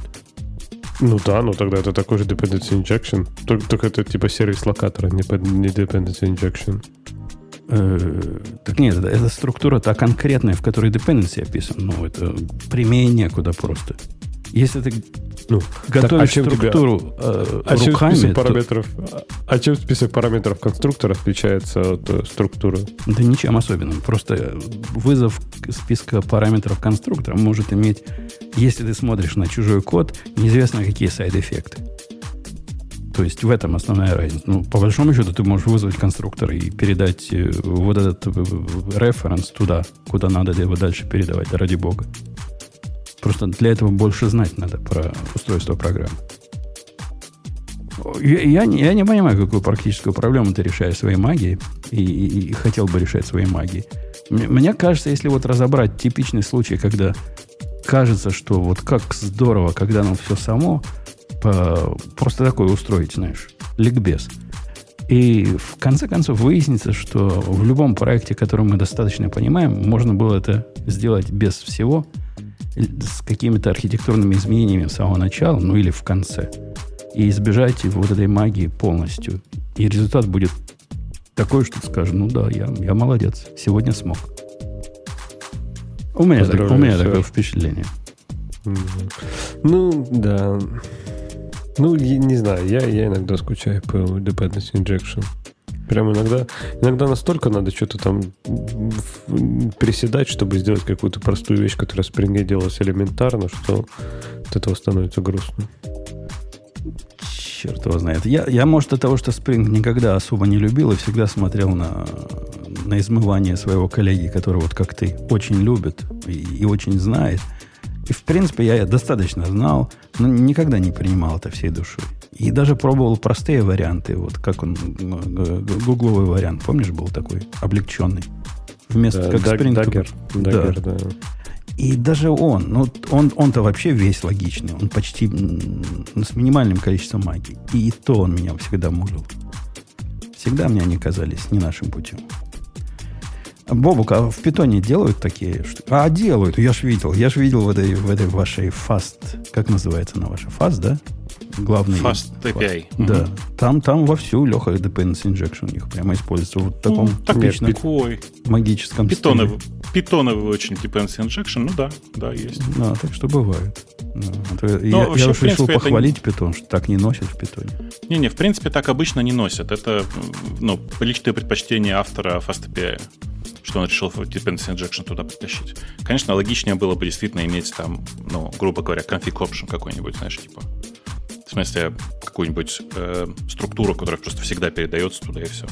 Ну да, ну тогда это такой же dependency injection. Только, только это типа сервис локатора, не, не dependency injection. Э, так нет, это, это структура та конкретная, в которой dependency описан. Ну, это прямее некуда просто. Если ты ну, готовишь так, а структуру тебя, э, а руками... Чем то... параметров, а чем список параметров конструктора отличается от э, структуры? Да ничем особенным. Просто вызов списка параметров конструктора может иметь, если ты смотришь на чужой код, неизвестно какие сайд-эффекты. То есть в этом основная разница. Ну, по большому счету, ты можешь вызвать конструктор и передать э, вот этот э, референс туда, куда надо его дальше передавать, ради бога. Просто для этого больше знать надо про устройство программы. Я, я, я не понимаю, какую практическую проблему ты решаешь своей магией и, и, и хотел бы решать своей магией. Мне, мне кажется, если вот разобрать типичный случай, когда кажется, что вот как здорово, когда оно все само, по, просто такое устроить, знаешь, ликбез. И в конце концов выяснится, что в любом проекте, который мы достаточно понимаем, можно было это сделать без всего, с какими-то архитектурными изменениями с самого начала, ну или в конце, и избежать вот этой магии полностью. И результат будет такой, что ты скажешь, ну да, я, я молодец, сегодня смог. У меня, так, у меня такое впечатление. Ну, да. Ну, не знаю, я, я иногда скучаю по dependency injection. Прям иногда, иногда настолько надо что-то там приседать, чтобы сделать какую-то простую вещь, которая в Spring делалась элементарно, что от этого становится грустно. Черт его знает. Я, я, может, от того, что Spring никогда особо не любил и всегда смотрел на, на измывание своего коллеги, который вот как ты очень любит и, и очень знает – и, в принципе, я достаточно знал, но никогда не принимал это всей душой. И даже пробовал простые варианты, вот как он, гугловый вариант, помнишь, был такой облегченный? Вместо да, как Spring. Dagger, Dagger, да. да. И даже он, ну, он, он-то вообще весь логичный. Он почти с минимальным количеством магии. И то он меня всегда мулил. Всегда мне они казались не нашим путем. Бобук, а в питоне делают такие? А, делают. Я ж видел. Я ж видел в этой, в этой вашей Fast. Как называется она ваша? Fast, да? Главный. Fast API. Fast. Mm-hmm. Да. Там, там вовсю Леха dependency injection у них прямо используется. Вот в таком ну, типичном такой. магическом питоновый, питоновый очень dependency injection. Ну да, да, есть. Да, так что бывает. Да. Я, вообще, я уж решил похвалить это... питон, что так не носят в питоне. Не-не, в принципе, так обычно не носят. Это ну, личное предпочтение автора Fast API что он решил dependency injection туда притащить. Конечно, логичнее было бы действительно иметь там, ну, грубо говоря, config option какой-нибудь, знаешь, типа, смысле, какую-нибудь э, структуру, которая просто всегда передается туда, и все.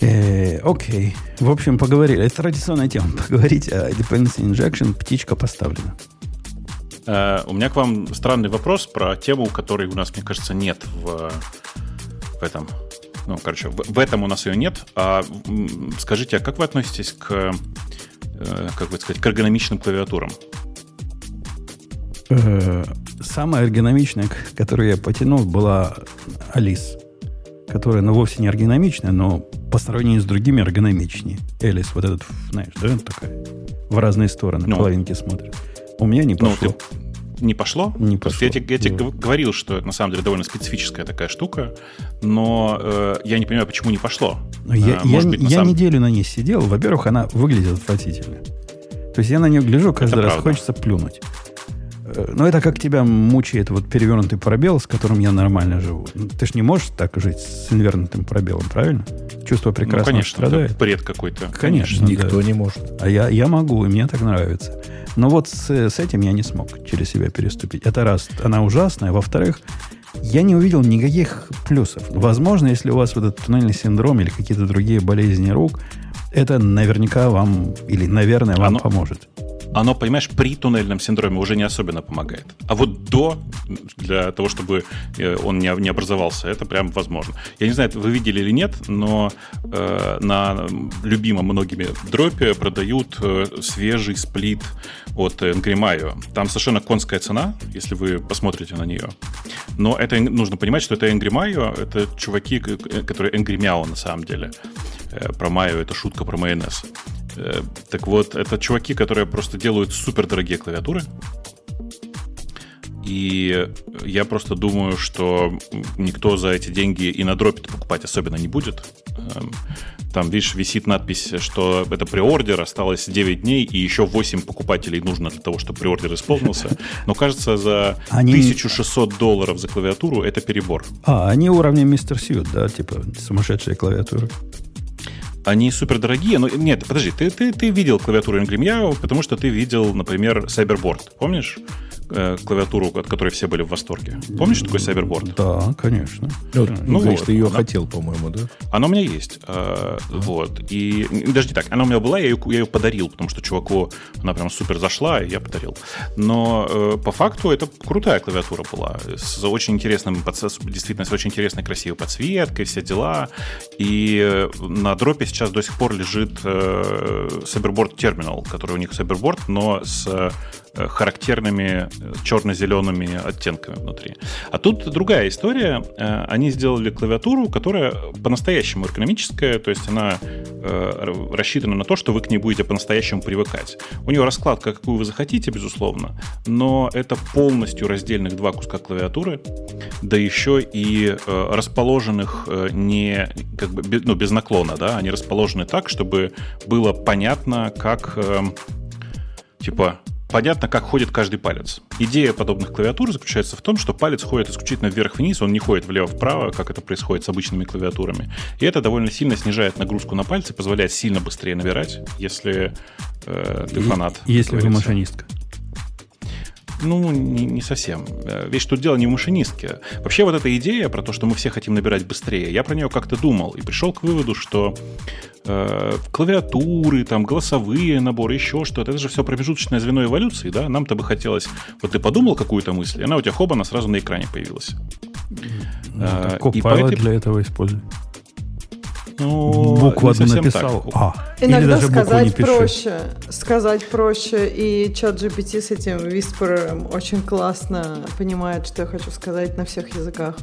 Э, окей. В общем, поговорили. Это традиционная тема. Поговорить о dependency injection. Птичка поставлена. Э, у меня к вам странный вопрос про тему, которой у нас, мне кажется, нет в, в этом ну, короче, в, в этом у нас ее нет. А скажите, а как вы относитесь к, э, как бы сказать, к эргономичным клавиатурам? Э, самая эргономичная, которую я потянул, была Алис, которая, ну, вовсе не эргономичная, но по сравнению с другими эргономичнее. Элис, вот этот, знаешь, да, такая, в разные стороны ну, половинки смотрит. У меня не пошло. Ну, ты, не пошло. Не пошло. Я, тебе, я тебе говорил, что это на самом деле довольно специфическая такая штука, но э, я не понимаю, почему не пошло. Я, а, я, быть, я самом... неделю на ней сидел. Во-первых, она выглядит отвратительно. То есть я на нее гляжу, каждый это раз правда. хочется плюнуть. Э, но это как тебя мучает вот перевернутый пробел, с которым я нормально живу. Ну, ты ж не можешь так жить с инвернутым пробелом, правильно? Чувство прекрасно ну, конечно, страдает. Это бред какой-то. Конечно, Никто да. не может. А я, я могу, и мне так нравится. Но вот с, с этим я не смог через себя переступить. Это раз, она ужасная. Во-вторых, я не увидел никаких плюсов. Возможно, если у вас вот этот туннельный синдром или какие-то другие болезни рук, это наверняка вам, или, наверное, вам Оно... поможет. оно, понимаешь, при туннельном синдроме уже не особенно помогает. А вот до, для того, чтобы э, он не, не образовался, это прям возможно. Я не знаю, вы видели или нет, но э, на любимом многими дропе продают э, свежий сплит от Angry. Там совершенно конская цена, если вы посмотрите на нее. Но это нужно понимать, что это Angry это чуваки, которые Angry на самом деле. Э, про Mayo это шутка про майонез. Э, так вот, это чуваки, которые просто делают супер дорогие клавиатуры. И я просто думаю, что никто за эти деньги и на дропе покупать особенно не будет. Эм, там, видишь, висит надпись, что это приордер, осталось 9 дней, и еще 8 покупателей нужно для того, чтобы приордер исполнился. Но кажется, за они... 1600 долларов за клавиатуру это перебор. А, они уровня Мистер Сьют, да, типа сумасшедшие клавиатуры. Они супер дорогие, но нет, подожди, ты, ты, ты видел клавиатуру Meow, потому что ты видел, например, Cyberboard, помнишь? Э, клавиатуру, от которой все были в восторге. Помнишь такой Cyberboard? Да, конечно. Ну, ну говоришь, вот, ты ее она, хотел, по-моему, да? Она у меня есть. Э, Вот. И даже не так, она у меня была, я ее, я ее подарил, потому что чуваку она прям супер зашла, и я подарил. Но э, по факту это крутая клавиатура была. С очень интересным, действительно, с очень интересной, красивой подсветкой, все дела. И э, на дропе сейчас до сих пор лежит э, Cyberboard Terminal, который у них Cyberboard, но с характерными э, черно-зелеными оттенками внутри. А тут другая история. Э, они сделали клавиатуру, которая по-настоящему эргономическая, то есть она рассчитана на то, что вы к ней будете по-настоящему привыкать. У нее раскладка, какую вы захотите, безусловно, но это полностью раздельных два куска клавиатуры, да еще и расположенных не как бы ну, без наклона, да, они расположены так, чтобы было понятно, как типа понятно, как ходит каждый палец. Идея подобных клавиатур заключается в том, что палец ходит исключительно вверх-вниз, он не ходит влево-вправо, как это происходит с обычными клавиатурами. И это довольно сильно снижает нагрузку на пальцы, позволяет сильно быстрее набирать, если э, ты фанат. Если вы машинистка. Ну, не, не совсем. Э, Вещь тут дело не в машинистке. Вообще вот эта идея про то, что мы все хотим набирать быстрее, я про нее как-то думал и пришел к выводу, что э, клавиатуры, там, голосовые наборы, еще что-то, это же все промежуточное звено эволюции, да? Нам-то бы хотелось... Вот ты подумал какую-то мысль, и она у тебя хоба, она сразу на экране появилась. Ну, а, и по этой... для этого используй. Ну, букву одну написал. Так. А, Иногда сказать проще. Сказать проще. И чат GPT с этим Whisper очень классно понимает, что я хочу сказать на всех языках.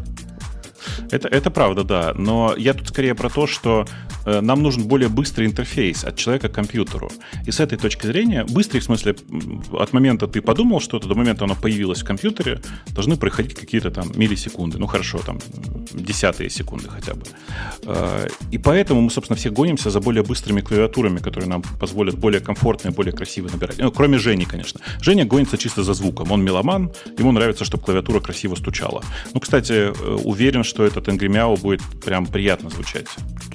Это, это правда, да. Но я тут скорее про то, что э, нам нужен более быстрый интерфейс от человека к компьютеру. И с этой точки зрения, быстрый в смысле, от момента ты подумал что-то до момента оно появилось в компьютере, должны проходить какие-то там миллисекунды. Ну хорошо, там десятые секунды хотя бы. Э, и поэтому мы, собственно, все гонимся за более быстрыми клавиатурами, которые нам позволят более комфортно и более красиво набирать. Ну, кроме Жени, конечно. Женя гонится чисто за звуком. Он меломан, ему нравится, чтобы клавиатура красиво стучала. Ну, кстати, э, уверен, что этот Angry Meow будет прям приятно звучать.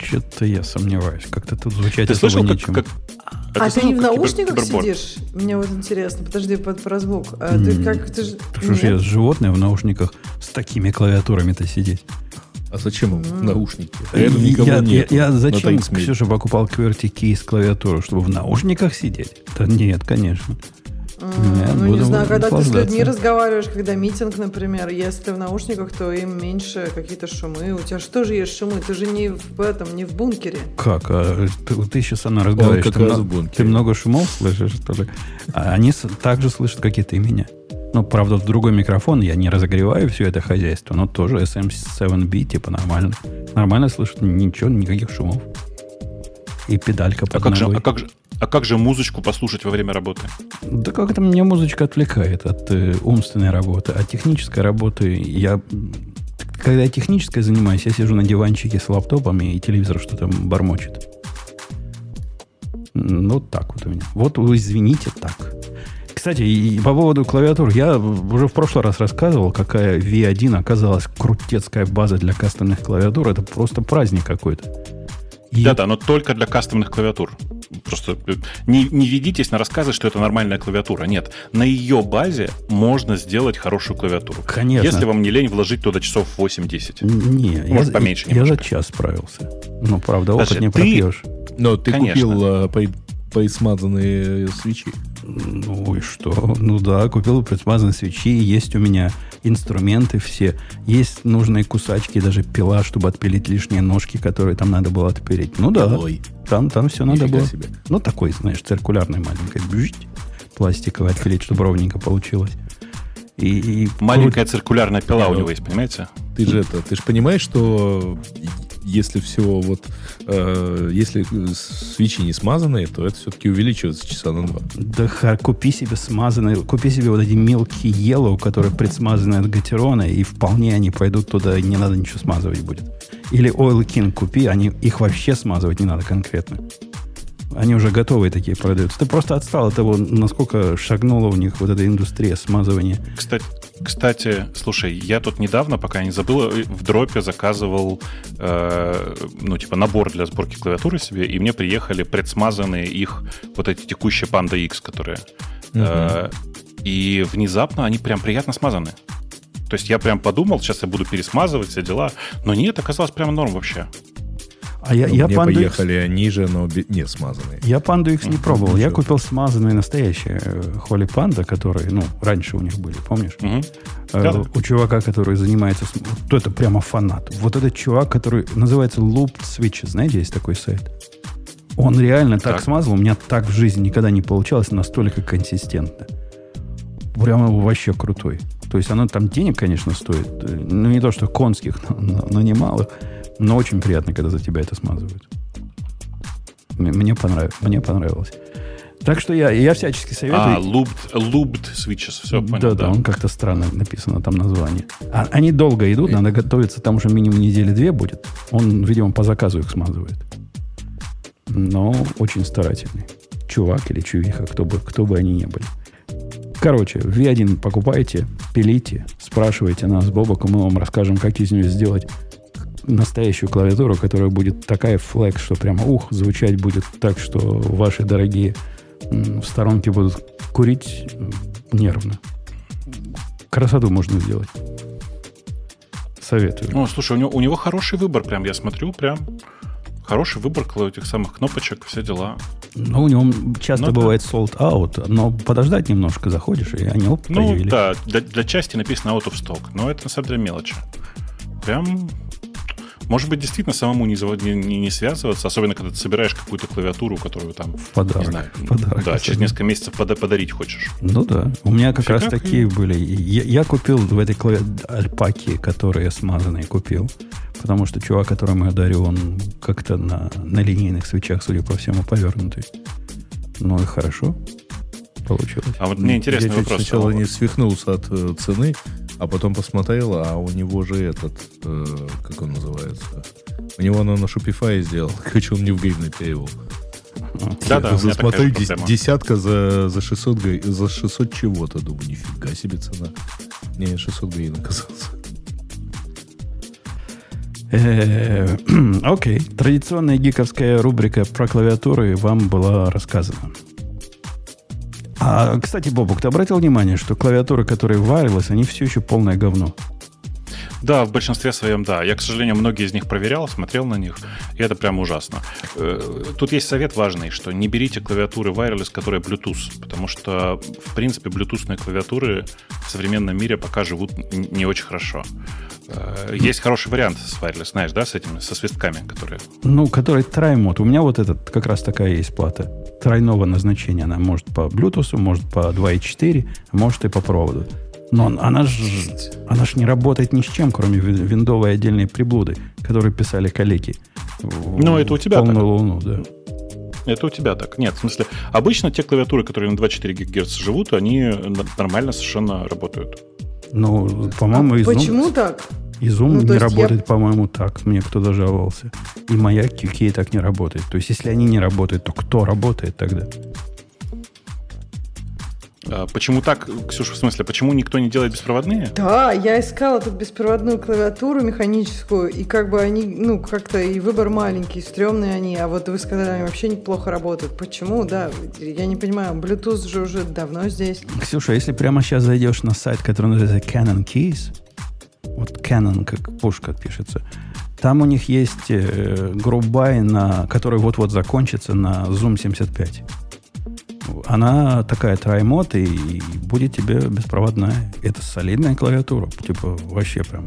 Что-то я сомневаюсь. Как-то тут звучать Ты слышал, как, как, а, а ты, ты не в наушниках кибер, сидишь? Мне вот интересно. Подожди, под, про звук. А ты как ты же... Что ж я животное в наушниках с такими клавиатурами-то сидеть? А зачем им mm. наушники? Рядом никого я, нет. Я, я зачем, Ксюша, покупал QWERTY кейс клавиатуру? Чтобы в наушниках сидеть? Да нет, конечно. Нет, ну, не знаю, когда ты с людьми разговариваешь, когда митинг, например, если в наушниках, то им меньше какие-то шумы. У тебя что же есть шумы? Ты же не в этом, не в бункере. Как? А, ты, ты сейчас со мной разговариваешь. как ты, раз много, в бункере. ты много шумов слышишь, что ли? А они также слышат, как и ты меня. Ну, правда, в другой микрофон я не разогреваю все это хозяйство, но тоже SM7B, типа нормально. Нормально слышат, ничего, никаких шумов. И педалька под а как, же, а, как же, а как же музычку послушать во время работы? Да как это мне музычка отвлекает от э, умственной работы. От технической работы я... Когда я технической занимаюсь, я сижу на диванчике с лаптопом, и телевизор что-то бормочет. Ну, так вот у меня. Вот извините, так. Кстати, и по поводу клавиатур, я уже в прошлый раз рассказывал, какая V1 оказалась крутецкая база для кастомных клавиатур. Это просто праздник какой-то. Да-да, но только для кастомных клавиатур. Просто э, не, не ведитесь на рассказы, что это нормальная клавиатура. Нет, на ее базе можно сделать хорошую клавиатуру. Конечно. Если вам не лень вложить туда часов 8-10. Не, Может, я, поменьше я, я за час справился. Ну, правда, опыт Подожди, не пропьешь. Но ты Конечно. купил э, предсмазанные свечи. Ну и что? Ну да, купил предсмазанные свечи, есть у меня инструменты все, есть нужные кусачки, даже пила, чтобы отпилить лишние ножки, которые там надо было отпилить. Ну да, Ой. там, там все надо было. Себе. Ну такой, знаешь, циркулярный маленький, бжить, пластиковый отпилить, чтобы ровненько получилось. И, и Маленькая крут... циркулярная пила у него есть, понимаете? Ты же это, ты же понимаешь, что если все вот, э, если свечи не смазанные, то это все-таки увеличивается часа на два. Да ха, купи себе смазанные, купи себе вот эти мелкие yellow, которые предсмазаны от гатерона, и вполне они пойдут туда, и не надо ничего смазывать будет. Или Oil King купи, они, их вообще смазывать не надо конкретно. Они уже готовые такие продаются. Ты просто отстал от того, насколько шагнула у них вот эта индустрия смазывания. Кстати, кстати, слушай, я тут недавно, пока не забыл, в дропе заказывал, э, ну, типа, набор для сборки клавиатуры себе, и мне приехали предсмазанные их вот эти текущие Panda X, которые. Угу. Э, и внезапно они прям приятно смазаны. То есть я прям подумал, сейчас я буду пересмазывать все дела, но нет, оказалось прям норм вообще. А я, ну, я мне поехали X... ниже, но не смазанные. Я панду X не пробовал. Ничего. Я купил смазанные настоящие Холли Панда, которые, ну, раньше у них были, помнишь? Угу. Э, у чувака, который занимается... Вот это прямо фанат. Вот этот чувак, который называется Looped Switch. Знаете, есть такой сайт? Он реально так, так смазал. У меня так в жизни никогда не получалось настолько консистентно. Прямо вообще крутой. То есть оно там денег, конечно, стоит. Ну, не то, что конских, но, но, но немалых. Но очень приятно, когда за тебя это смазывают. Мне, понрав... Мне понравилось. Так что я, я всячески советую. А, looped, looped switches, все понял. Да, да, он как-то странно написано там название. А, они долго идут, надо готовиться, там уже минимум недели две будет. Он, видимо, по заказу их смазывает. Но очень старательный. Чувак или чувиха, кто бы, кто бы они ни были. Короче, V1 покупайте, пилите, спрашивайте нас с Бобоком, мы вам расскажем, как из нее сделать настоящую клавиатуру, которая будет такая флэк, что прямо ух, звучать будет так, что ваши дорогие в сторонке будут курить нервно. Красоту можно сделать. Советую. Ну, слушай, у него, у него хороший выбор, прям я смотрю, прям хороший выбор этих самых кнопочек, все дела. Ну, у него часто ну, бывает да. sold out, но подождать немножко заходишь, и они оп, Ну, появились. да, для, для части написано out of stock, но это на самом деле мелочь. Прям может быть, действительно самому не, не, не связываться, особенно когда ты собираешь какую-то клавиатуру, которую там, в подарок, не знаю, в подарок, да, через несколько месяцев пода- подарить хочешь. Ну да, у меня как Фигак раз такие и... были. Я, я купил в этой клавиатуре альпаки, которые смазанные купил, потому что чувак, которому я дарю, он как-то на, на линейных свечах, судя по всему, повернутый. Ну и хорошо получилось. А вот мне интересный я вопрос. сначала не свихнулся от э, цены, а потом посмотрел, а у него же этот, э, как он называется, у него оно на Shopify сделал, короче, он не в гривны перевел. Да, да, Смотри, десятка за, за 600 за 600 чего-то. Думаю, нифига себе цена. Не, 600 гривен оказался. Э, окей. Традиционная гиковская рубрика про клавиатуры вам была рассказана. А, кстати, Бобук, ты обратил внимание, что клавиатуры, которые wireless, они все еще полное говно? Да, в большинстве своем, да. Я, к сожалению, многие из них проверял, смотрел на них, и это прямо ужасно. Э, тут есть совет важный, что не берите клавиатуры wireless, которые Bluetooth, потому что, в принципе, блютусные клавиатуры в современном мире пока живут не очень хорошо. Э, есть хороший вариант с wireless, знаешь, да, с этими, со свистками, которые... Ну, который траймод. У меня вот этот, как раз такая есть плата. Тройного назначения. Она может по Bluetooth, может по 2.4, а может и по проводу. Но она же она ж не работает ни с чем, кроме виндовой отдельной приблуды, которые писали коллеги. Ну, это у тебя полную так. луну, да. Это у тебя так. Нет, в смысле, обычно те клавиатуры, которые на 2,4 ГГц живут, они нормально совершенно работают. Ну, по-моему, а Почему так? Изум ну, не работает, я... по-моему, так. Мне кто-то жаловался. И моя QK так не работает. То есть, если они не работают, то кто работает тогда? А почему так, Ксюша, в смысле, почему никто не делает беспроводные? Да, я искала тут беспроводную клавиатуру механическую, и как бы они, ну, как-то и выбор маленький, стрёмные они, а вот вы сказали, они вообще неплохо работают. Почему? Да, я не понимаю, Bluetooth же уже давно здесь. Ксюша, если прямо сейчас зайдешь на сайт, который называется Canon Keys, вот Canon, как пушка пишется, Там у них есть э, грубай, на, который вот-вот закончится на Zoom 75. Она такая траймод и будет тебе беспроводная. Это солидная клавиатура. Типа вообще прям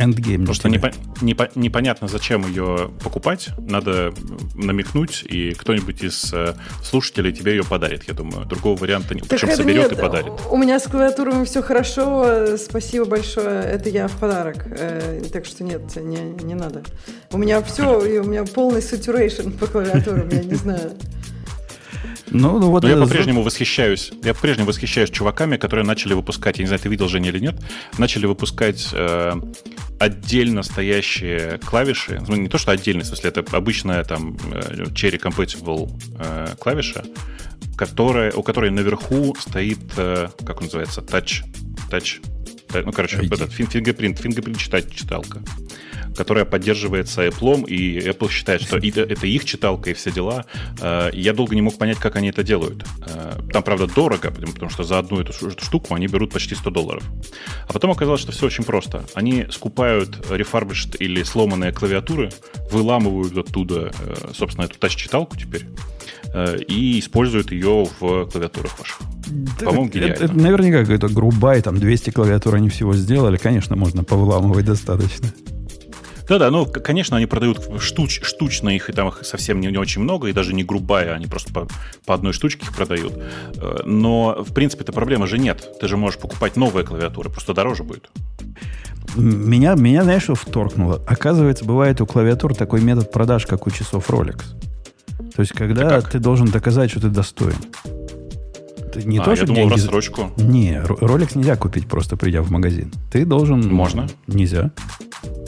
Endgame. Просто непо- непо- непонятно, зачем ее покупать. Надо намекнуть, и кто-нибудь из э, слушателей тебе ее подарит, я думаю. Другого варианта нет. Причем соберет нет, и подарит. У меня с клавиатурами все хорошо. Спасибо большое. Это я в подарок. Э, так что нет, не, не надо. У меня все, и у меня полный saturation по клавиатурам, я не знаю. Ну, ну вот Но я по-прежнему восхищаюсь. Я по-прежнему восхищаюсь чуваками, которые начали выпускать, я не знаю, ты видел Женя или нет, начали выпускать э, отдельно стоящие клавиши. Ну, не то, что отдельно, в смысле, это обычная там э, Cherry Compatible э, клавиша, которая, у которой наверху стоит, э, как он называется, touch, touch, ну, короче, ID. этот фингерпринт, фингерпринт читать читалка которая поддерживается Apple, и Apple считает, что это их читалка и все дела. Э, я долго не мог понять, как они это делают. Э, там, правда, дорого, потому что за одну эту штуку они берут почти 100 долларов. А потом оказалось, что все очень просто. Они скупают refurbished или сломанные клавиатуры, выламывают оттуда, э, собственно, эту тач-читалку теперь, и используют ее в клавиатурах ваших. По-моему, гениально. Это, это наверняка какая-то грубая, там 200 клавиатур они всего сделали. Конечно, можно повыламывать достаточно. Да-да, ну, конечно, они продают штуч, штучно их, и там их совсем не, не очень много, и даже не грубая, они просто по, по одной штучке их продают. Э, но, в принципе, эта проблема же нет. Ты же можешь покупать новые клавиатуры, просто дороже будет. Меня, меня знаешь, что вторкнуло? Оказывается, бывает у клавиатур такой метод продаж, как у часов Rolex. То есть, когда ты должен доказать, что ты достоин. Ты не а, то, я думал, деньги... рассрочку. Не, Rolex нельзя купить просто придя в магазин. Ты должен... Можно. Нельзя.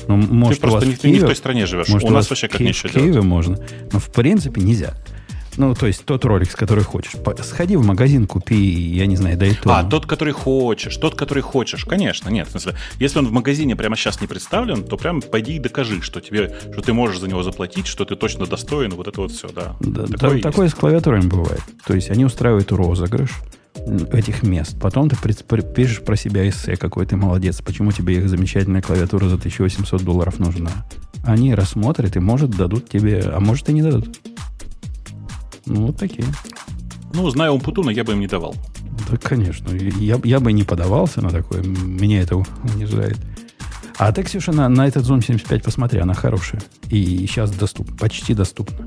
Ну, может, ты просто не, Киеве, не в той стране живешь. Может, у нас вообще как делать. В Киеве можно. Но в принципе нельзя. Ну, то есть тот ролик, который хочешь. Сходи в магазин, купи, я не знаю, дай то. А, тот, который хочешь, тот, который хочешь. Конечно, нет. В смысле, если он в магазине прямо сейчас не представлен, то прям пойди и докажи, что тебе, что ты можешь за него заплатить, что ты точно достоин, вот это вот все, да. да такое, такое с клавиатурами бывает. То есть они устраивают розыгрыш, этих мест. Потом ты пишешь про себя эссе, какой ты молодец, почему тебе их замечательная клавиатура за 1800 долларов нужна. Они рассмотрят и, может, дадут тебе, а может, и не дадут. Ну, вот такие. Ну, зная Умпутуна, я бы им не давал. Да, конечно. Я, я бы не подавался на такое. Меня это унижает. А ты, Ксюша, на, на этот Zoom 75 посмотри, она хорошая. И сейчас доступна, почти доступна.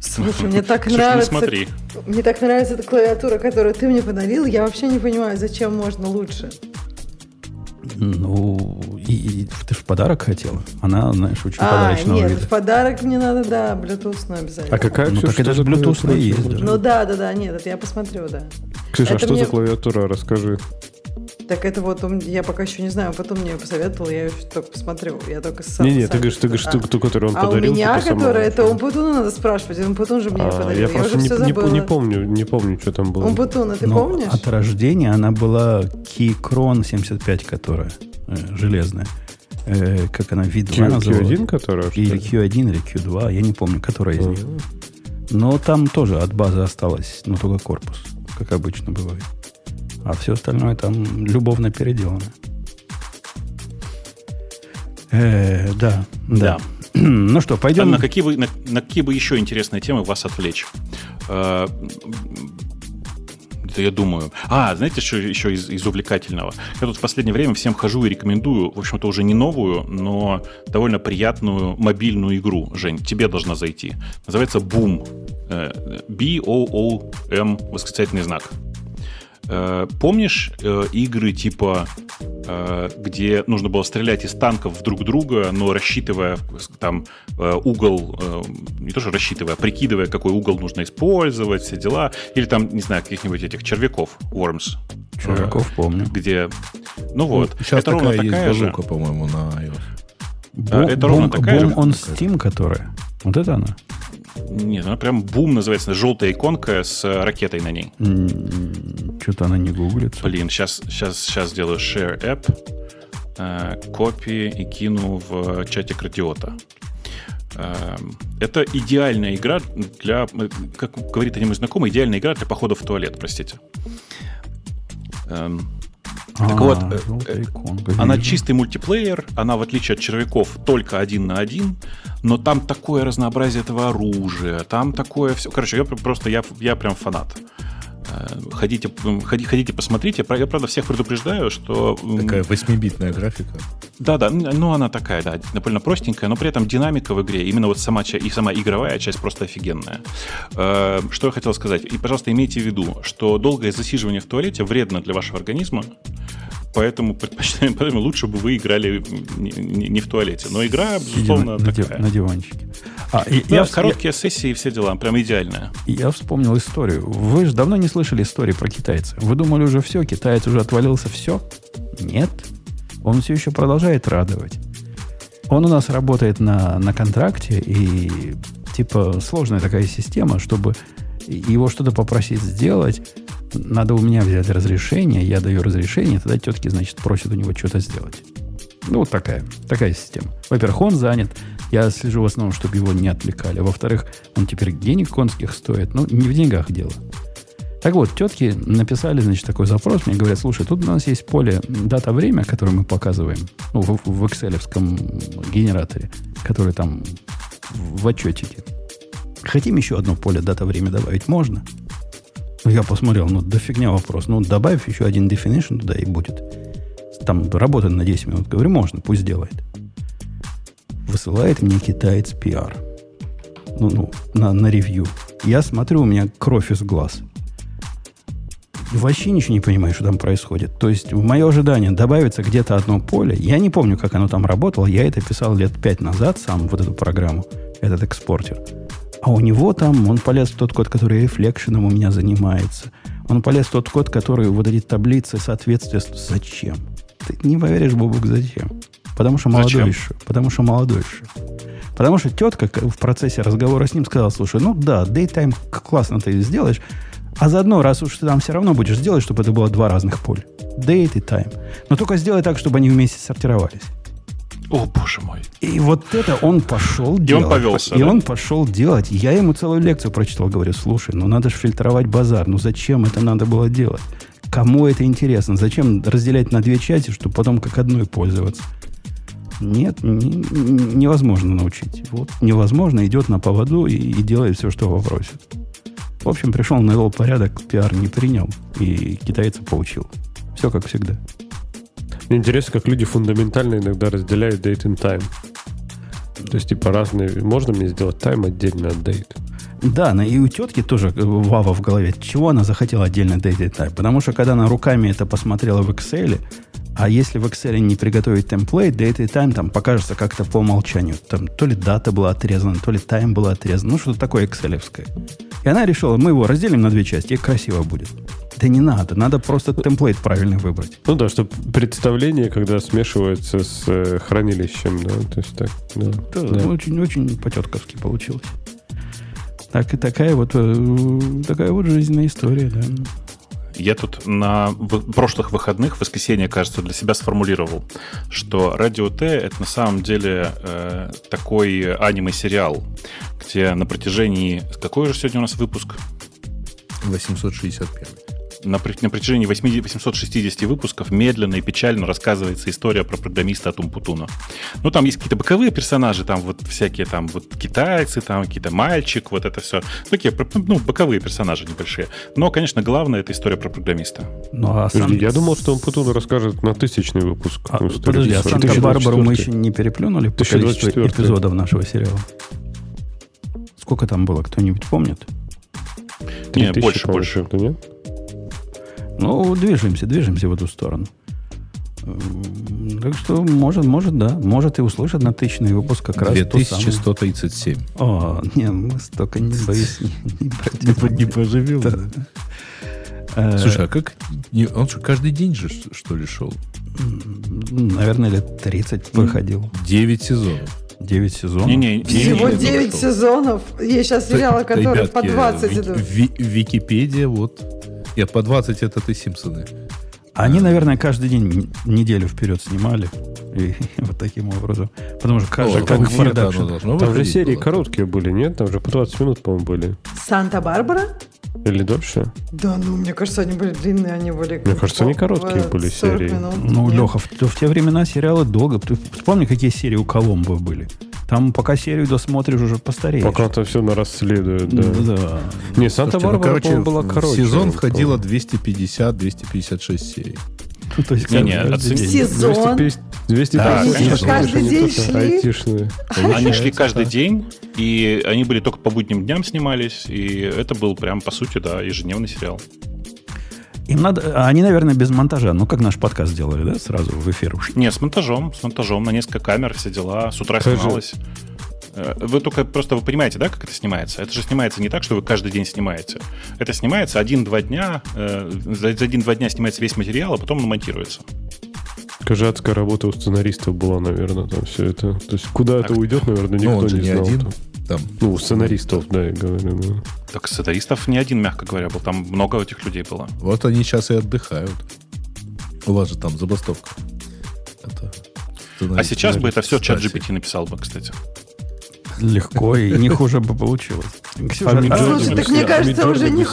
Слушай, мне так нравится. смотри. Мне так нравится эта клавиатура, которую ты мне подарил. Я вообще не понимаю, зачем можно лучше. Ну, и, и ты же в подарок хотела. Она, знаешь, очень а, подарочного нет, вида. в подарок мне надо, да, Bluetooth ну, обязательно. А какая, Ну, так это же Bluetooth есть. Ну да, да, да, нет, это я посмотрю, да. Ксюша, а что мне... за клавиатура? Расскажи. Так это вот, я пока еще не знаю, потом мне посоветовал, я еще только посмотрю. Я только сам. Не, не, ты говоришь, ты говоришь, ту, ту, которую он а подарил. у меня, которая, это Умпутуна надо спрашивать, Умпутун же мне а, подарил. Я, я просто не, не, не помню, не помню, что там было. Умпутуна, ты Но помнишь? От рождения она была Keychron 75, которая э, железная. Э, как она, вид 2 называлась? Q1, которая? Или Q1, или Q2, я не помню, которая из них. Но там тоже от базы осталось, но только корпус, как обычно бывает. А все остальное там любовно переделано. Э, да, да. Ну что, пойдем. А на какие, вы, на, на какие бы еще интересные темы вас отвлечь? Э, это я думаю. А, знаете, что еще из, из увлекательного? Я тут в последнее время всем хожу и рекомендую, в общем-то, уже не новую, но довольно приятную мобильную игру. Жень, тебе должна зайти. Называется Boom. Э, B-O-O-M, восклицательный знак. Э, помнишь э, игры типа, э, где нужно было стрелять из танков в друг друга, но рассчитывая там угол, не то что рассчитывая, а прикидывая, какой угол нужно использовать, все дела, или там, не знаю, каких-нибудь этих червяков, Worms. Червяков помню. Где, ну вот, ну, сейчас это такая ровно такая есть же. по-моему, на iOS. Бум, это ровно такая бум же. on Steam, которая. Вот это она. Нет, она прям бум называется, желтая иконка с ракетой на ней. Что-то она не гуглится. Блин, сейчас, сейчас, сейчас сделаю share app, э, копии и кину в чатик радиота. Э, это идеальная игра для, как говорит один мой знакомый, идеальная игра для похода в туалет, простите. Эм, А, так вот, э, она чистый мультиплеер, она, в отличие от червяков, только один на один, но там такое разнообразие этого оружия, там такое все. Короче, я просто я, я прям фанат. Э, ходите, ходите, ходите, посмотрите. Я, правда, всех предупреждаю, что... Такая 8-битная графика. Да-да, ну она такая, да, довольно простенькая, но при этом динамика в игре, именно вот сама, и сама игровая часть просто офигенная. Э, что я хотел сказать? И, пожалуйста, имейте в виду, что долгое засиживание в туалете вредно для вашего организма, поэтому предпочитаем, поэтому лучше бы вы играли не, не, не в туалете. Но игра, безусловно, на, такая. На диванчике. А, и, да, я, короткие я, сессии и все дела, прям идеальная. Я вспомнил историю. Вы же давно не слышали истории про китайца. Вы думали уже все, китаец уже отвалился, все? Нет. Он все еще продолжает радовать. Он у нас работает на, на контракте, и типа сложная такая система, чтобы его что-то попросить сделать, надо у меня взять разрешение, я даю разрешение, тогда тетки, значит, просят у него что-то сделать. Ну, вот такая, такая система. Во-первых, он занят. Я слежу в основном, чтобы его не отвлекали. Во-вторых, он теперь денег конских стоит. Ну, не в деньгах дело. Так вот, тетки написали, значит, такой запрос. Мне говорят, слушай, тут у нас есть поле дата-время, которое мы показываем ну, в, в excel генераторе, который там в отчетике. Хотим еще одно поле дата-время добавить? Можно? Я посмотрел, ну, да фигня вопрос. Ну, добавив еще один definition туда и будет. Там работает на 10 минут. Говорю, можно, пусть делает. Высылает мне китаец PR. Ну, ну, на, на ревью. Я смотрю, у меня кровь из глаз. Вообще ничего не понимаю, что там происходит. То есть, в мое ожидание добавится где-то одно поле. Я не помню, как оно там работало. Я это писал лет пять назад сам, вот эту программу, этот экспортер. А у него там, он полез в тот код, который рефлекшеном у меня занимается. Он полез в тот код, который вот эти таблицы соответствия. Зачем? Ты не поверишь, Бобук, зачем? Потому что молодой зачем? еще. Потому что молодой еще. Потому что тетка в процессе разговора с ним сказала, слушай, ну да, daytime классно ты сделаешь, а заодно, раз уж ты там все равно будешь сделать, чтобы это было два разных поля. Date и time. Но только сделай так, чтобы они вместе сортировались. О, боже мой. И вот это он пошел делать. И он повелся. И да? он пошел делать. Я ему целую лекцию прочитал, говорю, слушай, ну надо же фильтровать базар. Ну зачем это надо было делать? Кому это интересно? Зачем разделять на две части, чтобы потом как одной пользоваться? Нет, не, невозможно научить. Вот невозможно, идет на поводу и, и делает все, что попросит. В общем, пришел, навел порядок, пиар не принял, и китайца поучил. Все как всегда. Мне интересно, как люди фундаментально иногда разделяют date and time. То есть, типа, разные... Можно мне сделать тайм отдельно от date? Да, и у тетки тоже вава в голове. Чего она захотела отдельно date and time? Потому что, когда она руками это посмотрела в Excel, а если в Excel не приготовить темплейт, date и time там покажется как-то по умолчанию. Там то ли дата была отрезана, то ли тайм была отрезана. Ну, что-то такое excel -евское. И она решила, мы его разделим на две части, и красиво будет. Да не надо, надо просто темплейт правильно выбрать. Ну да, чтобы представление, когда смешивается с э, хранилищем, да, то есть так, да. да, да. Очень, очень по-тетковски получилось. Так и такая вот, э, такая вот жизненная история, да. Я тут на прошлых выходных, в воскресенье, кажется, для себя сформулировал, что Радио Т — это на самом деле э, такой аниме-сериал, где на протяжении... Какой же сегодня у нас выпуск? 865 на, на протяжении 860 выпусков медленно и печально рассказывается история про программиста от Умпутуна. Ну, там есть какие-то боковые персонажи, там вот всякие там вот китайцы, там какие-то мальчик, вот это все. Такие, ну, боковые персонажи небольшие. Но, конечно, главное это история про программиста. Ну, а сам... Я думал, что Умпутун расскажет на тысячный выпуск. А, подожди, а Санта-Барбару мы еще не переплюнули по количеству эпизодов нашего сериала? Сколько там было, кто-нибудь помнит? Нет, больше, больше. Нет? Ну, движемся, движемся в эту сторону. Так что, может, может, да. Может, и услышат на тысячный выпуск как раз 2137. О, не, мы столько, не боюсь, не, не, не поживем. Да. Да. Слушай, а как? Он что, каждый день же, что ли, шел? Наверное, лет 30 выходил. 9 сезонов. 9 сезонов? Не, не, Всего 9 сезонов. Есть сейчас сериалы, которые по 20 идут. Википедия, вот нет, по 20 это ты Симпсоны. Они, наверное, каждый день неделю вперед снимали. И, вот таким образом. Потому что каждый О, как продакшн. Там же серии было. короткие были, нет? Там же по 20 минут, по-моему, были. Санта-Барбара? Или дольше? Да, ну, мне кажется, они были длинные, они были... Мне кажется, они короткие были серии. Минут. Ну, Нет. Леха, в, в те времена сериалы долго. Ты вспомни, какие серии у Коломбо были. Там пока серию досмотришь, уже постареешь. Пока-то все на расследует, да. Да. Не, Санта-Барбара, ну, была короче. сезон входило 250-256 серий. Ну, то есть, не, не, оцени... Сезон. 250, да, они каждый день шли. Они шли каждый день, и они были только по будним дням снимались, и это был прям, по сути, да, ежедневный сериал. Им надо, они, наверное, без монтажа. Ну, как наш подкаст сделали, да, сразу в эфир ушли? Не, с монтажом, с монтажом, на несколько камер, все дела. С утра Скажи. снималось. Э, вы только просто вы понимаете, да, как это снимается? Это же снимается не так, что вы каждый день снимаете. Это снимается один-два дня, э, за один-два дня снимается весь материал, а потом он монтируется. Кажатская работа у сценаристов была, наверное, там все это. То есть куда так, это уйдет, наверное, никто ну, не, не знал. Один. Там. Ну, у сценаристов, да, я говорю. Да. Так сценаристов не один, мягко говоря, был. Там много этих людей было. Вот они сейчас и отдыхают. У вас же там забастовка. Это, а сейчас бы это все чат GPT написал бы, кстати. Легко и не хуже бы получилось. Ксюша, а, слушай, так мне кажется, уже не,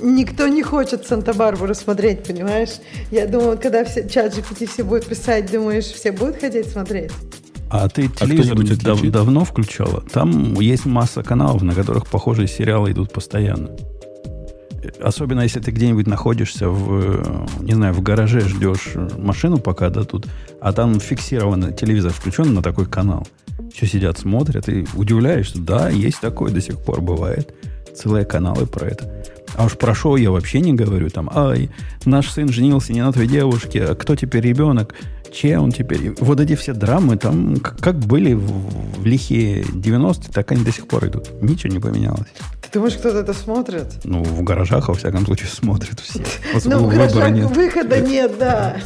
никто не хочет Санта-Барбару смотреть, понимаешь? Я думаю, когда все, чат GPT все будет писать, думаешь, все будут хотеть смотреть? А ты а телевизор дав, давно включала? Там есть масса каналов, на которых похожие сериалы идут постоянно. Особенно если ты где-нибудь находишься в, не знаю, в гараже, ждешь машину пока дадут, а там фиксированный телевизор включен на такой канал. Все сидят, смотрят и удивляешься, да, есть такое до сих пор бывает. Целые каналы про это. А уж про шоу я вообще не говорю. Там, ай, наш сын женился не на той девушке, а кто теперь ребенок? Че он теперь? Вот эти все драмы там как были в, в лихие 90-е, так они до сих пор идут. Ничего не поменялось. Ты думаешь, кто-то это смотрит? Ну, в гаражах, во всяком случае, смотрят все. Ну, в гаражах выхода нет, да.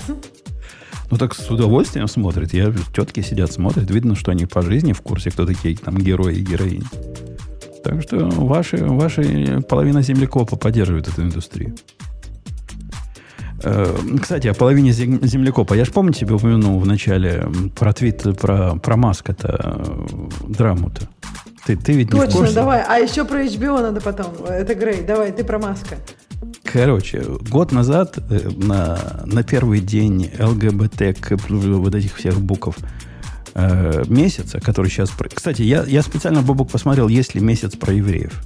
Ну, так с удовольствием смотрят. Я, тетки сидят, смотрят. Видно, что они по жизни в курсе, кто такие там герои и героини. Так что ваши, ваши половина землекопа поддерживает эту индустрию. Э, кстати, о половине землекопа. Я же помню тебе упомянул в начале про твит, про, про Маска-то, э, драму-то. Ты, ты ведь Точно, не в курсе? давай. А еще про HBO надо потом. Это Грей. Давай, ты про Маска. Короче, год назад э, на, на первый день ЛГБТ, вот этих всех букв э, месяца, который сейчас... Кстати, я, я специально, Бобок, посмотрел, есть ли месяц про евреев.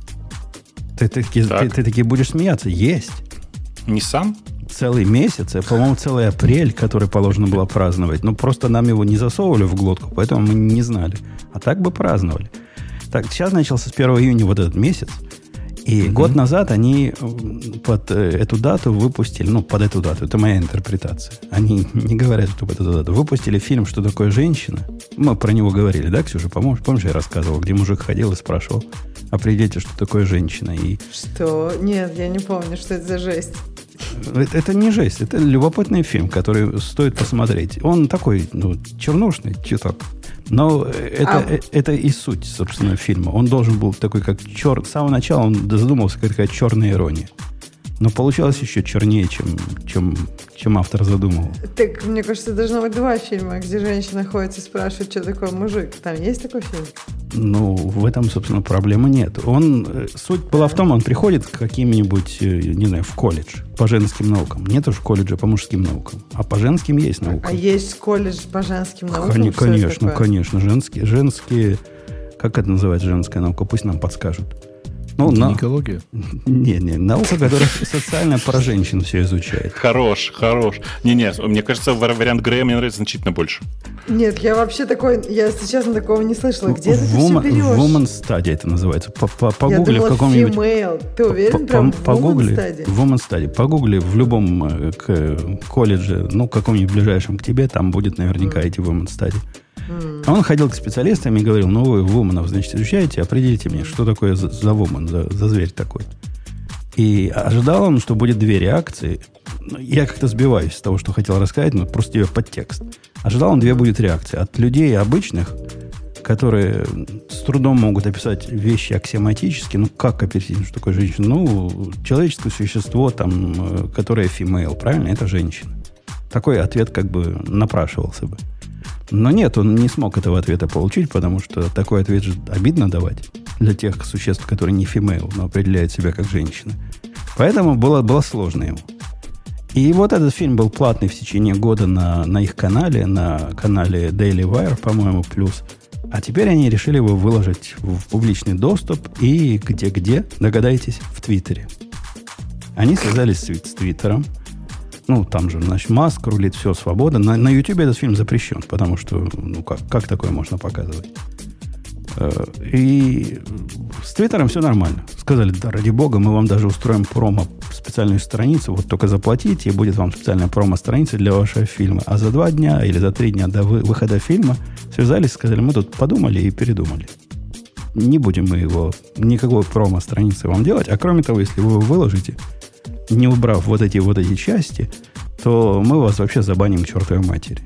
Ты, ты, ты, ты, ты таки будешь смеяться. Есть. Не сам? Целый месяц, а, по-моему, целый апрель, который положено было праздновать. Ну, просто нам его не засовывали в глотку, поэтому мы не знали. А так бы праздновали. Так, сейчас начался с 1 июня вот этот месяц. И mm-hmm. год назад они под э, эту дату выпустили, ну, под эту дату, это моя интерпретация. Они не говорят, что под эту дату. Выпустили фильм «Что такое женщина». Мы про него говорили, да, Ксюша? Помнишь, помнишь я рассказывал, где мужик ходил и спрашивал, определите, что такое женщина. И... Что? Нет, я не помню, что это за жесть. Это, это не жесть, это любопытный фильм, который стоит посмотреть. Он такой, ну, чернушный чуток. Но это, а... Э, это и суть, собственно, фильма. Он должен был такой, как чер... С самого начала он задумался, как такая черная ирония. Но получалось еще чернее, чем, чем, чем автор задумал. Так, мне кажется, должно быть два фильма, где женщина ходит и спрашивает, что такое мужик. Там есть такой фильм? Ну, в этом, собственно, проблемы нет. Он, э, суть была в том, он приходит к каким-нибудь, э, не знаю, в колледж по женским наукам. Нет уж колледжа по мужским наукам. А по женским есть наука. А есть колледж по женским наукам? Кон- конечно, конечно. Женские, женские, как это называется женская наука? Пусть нам подскажут. Ну, Гинекология? Не, не, наука, которая социально про женщин все изучает. Хорош, хорош. Не-не, мне кажется, вариант Грея мне нравится значительно больше. Нет, я вообще такой, я, если честно, такого не слышала. Где ты все берешь? Woman Study это называется. Погугли в каком-нибудь... female. Ты уверен, прям Study? Woman Study. Погугли в любом э, колледже, ну, каком-нибудь ближайшем к тебе, там будет наверняка эти Woman Study. А он ходил к специалистам и говорил, ну вы вуманов, значит, изучаете, определите мне, что такое за, за вуман, за, за зверь такой. И ожидал он, что будет две реакции. Я как-то сбиваюсь с того, что хотел рассказать, но просто тебе подтекст. Ожидал он две будет реакции. От людей обычных, которые с трудом могут описать вещи аксиоматически. Ну, как описать, что такое женщина? Ну, человеческое существо, там, э, которое female, правильно? Это женщина. Такой ответ как бы напрашивался бы. Но нет, он не смог этого ответа получить, потому что такой ответ же обидно давать для тех существ, которые не female, но определяют себя как женщины. Поэтому было, было сложно ему. И вот этот фильм был платный в течение года на, на их канале, на канале Daily Wire, по-моему, плюс. А теперь они решили его выложить в публичный доступ и где-где, догадайтесь, в Твиттере. Они связались с, с Твиттером. Ну, там же, значит, Маск рулит, все, свобода. На, на YouTube этот фильм запрещен, потому что, ну, как, как такое можно показывать? Э, и с Твиттером все нормально. Сказали, да, ради бога, мы вам даже устроим промо специальную страницу, вот только заплатите, и будет вам специальная промо-страница для вашего фильма. А за два дня или за три дня до выхода фильма связались, сказали, мы тут подумали и передумали. Не будем мы его, никакой промо-страницы вам делать, а кроме того, если вы его выложите, не убрав вот эти вот эти части, то мы вас вообще забаним чертовой матери.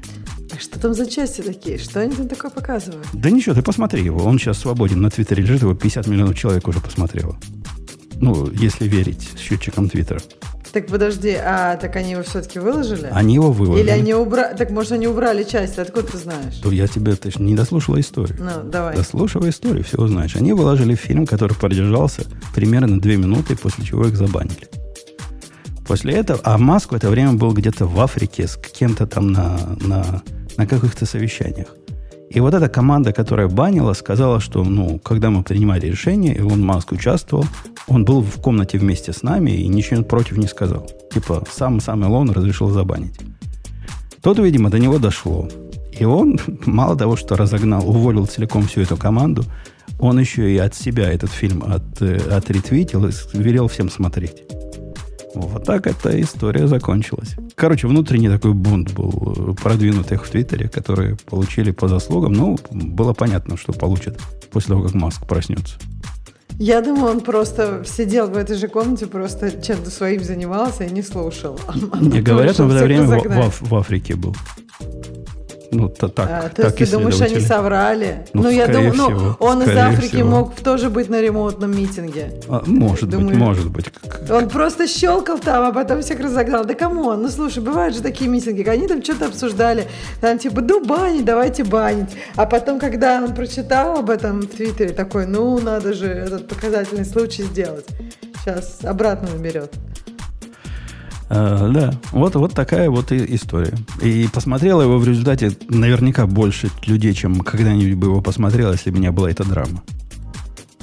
Что там за части такие? Что они там такое показывают? Да ничего, ты посмотри его. Он сейчас свободен. На Твиттере лежит, его 50 миллионов человек уже посмотрело. Ну, если верить счетчикам Твиттера. Так подожди, а так они его все-таки выложили? Они его выложили. Или они убрали? Так может они убрали часть? Откуда ты знаешь? Ну, я тебе ты не дослушала историю. Ну, давай. Дослушивай историю, все узнаешь. Они выложили фильм, который продержался примерно две минуты, после чего их забанили. После этого, а Маск в это время был где-то в Африке с кем-то там на, на на каких-то совещаниях. И вот эта команда, которая банила, сказала, что, ну, когда мы принимали решение, Илон Маск участвовал, он был в комнате вместе с нами и ничего против не сказал. Типа, сам-сам Илон разрешил забанить. Тот, видимо, до него дошло. И он, мало того, что разогнал, уволил целиком всю эту команду, он еще и от себя этот фильм от, э, отретвитил и велел всем смотреть. Вот так эта история закончилась. Короче, внутренний такой бунт был э, продвинутых в Твиттере, которые получили по заслугам. Ну, было понятно, что получат после того, как Маск проснется. Я думаю, он просто сидел в этой же комнате, просто чем-то своим занимался и не слушал. Не говорят, он в это время в, в, в Африке был. Ну, то, так, а, то есть ты думаешь, они соврали? Ну, ну я думаю, ну, он из Африки всего. мог тоже быть на ремонтном митинге. А, может думаю, быть, может быть. Он просто щелкал там, а потом всех разогнал. Да кому? Ну, слушай, бывают же такие митинги, они там что-то обсуждали. Там типа, ну, банить, давайте банить. А потом, когда он прочитал об этом в Твиттере, такой, ну, надо же этот показательный случай сделать. Сейчас обратно наберет. Uh, да, вот, вот такая вот и история. И посмотрела его в результате наверняка больше людей, чем когда-нибудь бы его посмотрел, если бы не была эта драма.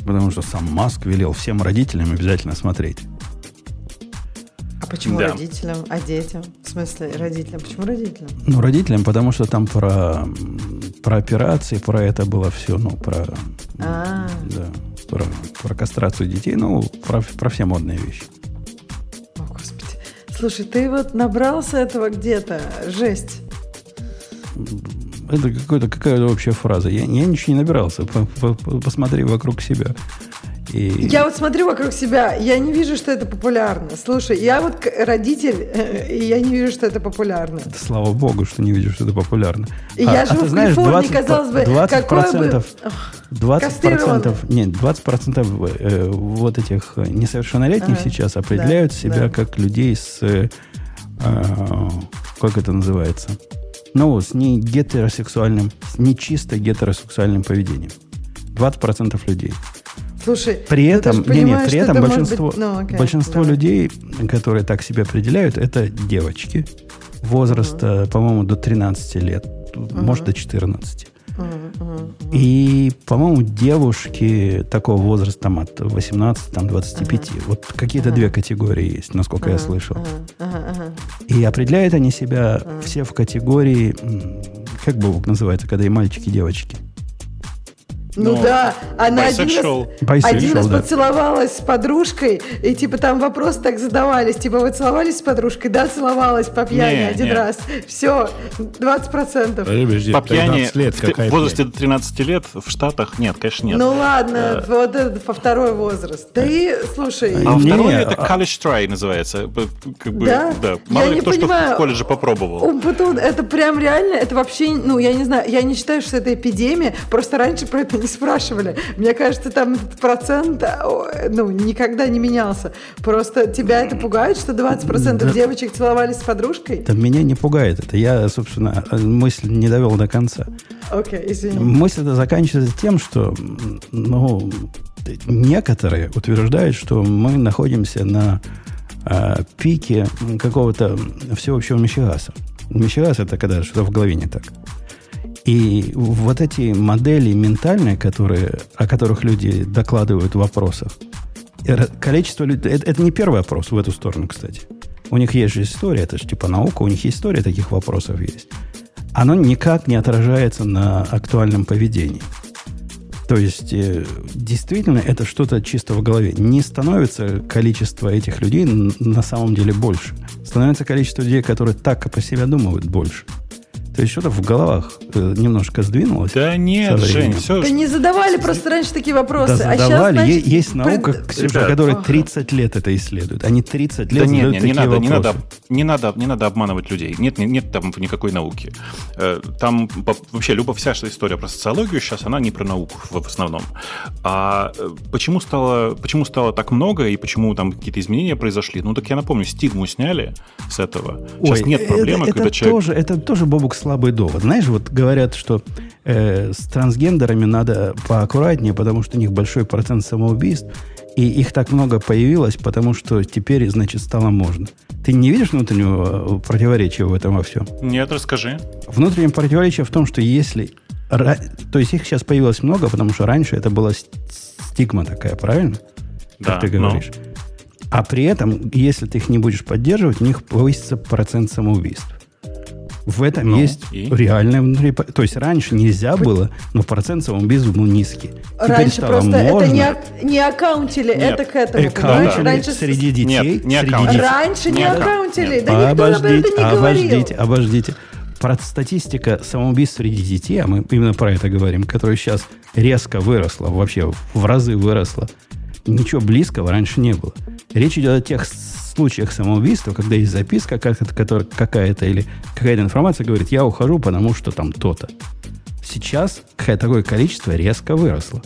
Потому что сам Маск велел всем родителям обязательно смотреть. А почему да. родителям, а детям? В смысле родителям? Почему родителям? Ну, родителям, потому что там про, про операции, про это было все, ну, про... А. Да, про, про кастрацию детей, ну, про, про все модные вещи. Слушай, ты вот набрался этого где-то, жесть. Это какая-то какая общая фраза. Я, я ничего не набирался. Посмотри вокруг себя. И... Я вот смотрю вокруг себя, я не вижу, что это популярно. Слушай, я вот родитель, э, и я не вижу, что это популярно. Это, слава богу, что не вижу, что это популярно. И а, я живу а в знаешь, Калифорнии, 20, казалось бы, 20 процентов, бы... 20 процентов, нет, 20 процентов э, вот этих несовершеннолетних ага, сейчас определяют да, себя да. как людей с, э, э, как это называется, ну, с не гетеросексуальным, с нечисто гетеросексуальным поведением. 20% людей. Слушай, при ну, этом, не, не, при этом большинство, быть... ну, okay, большинство людей, которые так себя определяют, это девочки возраста, uh-huh. по-моему, до 13 лет, uh-huh. может, до 14. Uh-huh, uh-huh. И, по-моему, девушки такого возраста там, от 18 там, 25. Uh-huh. Вот какие-то uh-huh. две категории есть, насколько uh-huh. я слышал. Uh-huh. Uh-huh. И определяют они себя uh-huh. все в категории, как бы называется, когда и мальчики, и девочки. Ну Но да, она один раз, один раз да. поцеловалась с подружкой, и типа там вопросы так задавались, типа вы целовались с подружкой? Да, целовалась по пьяни не, один не. раз. Все, 20%. Подожди, по пьяни лет, в возрасте до 13 лет в Штатах нет, конечно, нет. Ну ладно, а... вот это по второй возраст. Ты, слушай... А не, второй не, это а... college try называется. Как бы, да? да. Мало я ли кто понимаю. что в колледже попробовал. Умпутун, это прям реально, это вообще, ну я не знаю, я не считаю, что это эпидемия, просто раньше про это не не спрашивали. Мне кажется, там этот процент ну, никогда не менялся. Просто тебя это пугает, что 20% да. девочек целовались с подружкой? Да меня не пугает это. Я, собственно, мысль не довел до конца. Окей, okay, извини. Мысль это заканчивается тем, что ну, некоторые утверждают, что мы находимся на э, пике какого-то всеобщего мещегаса. Мещегас – это когда что-то в голове не так. И вот эти модели ментальные, которые, о которых люди докладывают в вопросах, количество людей... Это, это не первый вопрос в эту сторону, кстати. У них есть же история, это же типа наука, у них история таких вопросов есть. Оно никак не отражается на актуальном поведении. То есть, э, действительно, это что-то чисто в голове. Не становится количество этих людей на самом деле больше. Становится количество людей, которые так по себе думают, больше. То есть что-то в головах э, немножко сдвинулось. Да нет, Жень, все. Да не задавали просто раньше такие вопросы. Да а задавали. Сейчас, значит, есть наука, пред... Ксюша, которая 30 лет это исследует. Они 30 лет да нет, нет, не надо, вопросы. не надо, не надо, не надо обманывать людей. Нет, нет, нет там никакой науки. Э, там вообще любая вся история про социологию сейчас она не про науку в основном. А э, почему стало, почему стало так много и почему там какие-то изменения произошли? Ну так я напомню, стигму сняли с этого. Сейчас Ой, нет проблемы, это, когда это человек. Тоже, это тоже Бобук слабый довод. Знаешь, вот говорят, что э, с трансгендерами надо поаккуратнее, потому что у них большой процент самоубийств, и их так много появилось, потому что теперь, значит, стало можно. Ты не видишь внутреннего э, противоречия в этом во всем? Нет, расскажи. Внутреннее противоречие в том, что если... То есть их сейчас появилось много, потому что раньше это была стигма такая, правильно? Да, как ты говоришь. Но... А при этом, если ты их не будешь поддерживать, у них повысится процент самоубийств. В этом ну, есть и? реальное внутри... То есть раньше нельзя было, но процент самоубийств был низкий. Теперь раньше просто можно. это не, не аккаунтили, Нет. это к этому. Аккаунтили раньше... среди детей. Нет, не среди детей. Раньше не, аккаунтили. Да обождите, никто об этом не говорил. Обождите, обождите. Про статистика самоубийств среди детей, а мы именно про это говорим, которая сейчас резко выросла, вообще в разы выросла. Ничего близкого раньше не было. Речь идет о тех случаях самоубийства, когда есть записка какая-то или какая-то информация говорит, я ухожу, потому что там то-то. Сейчас такое количество резко выросло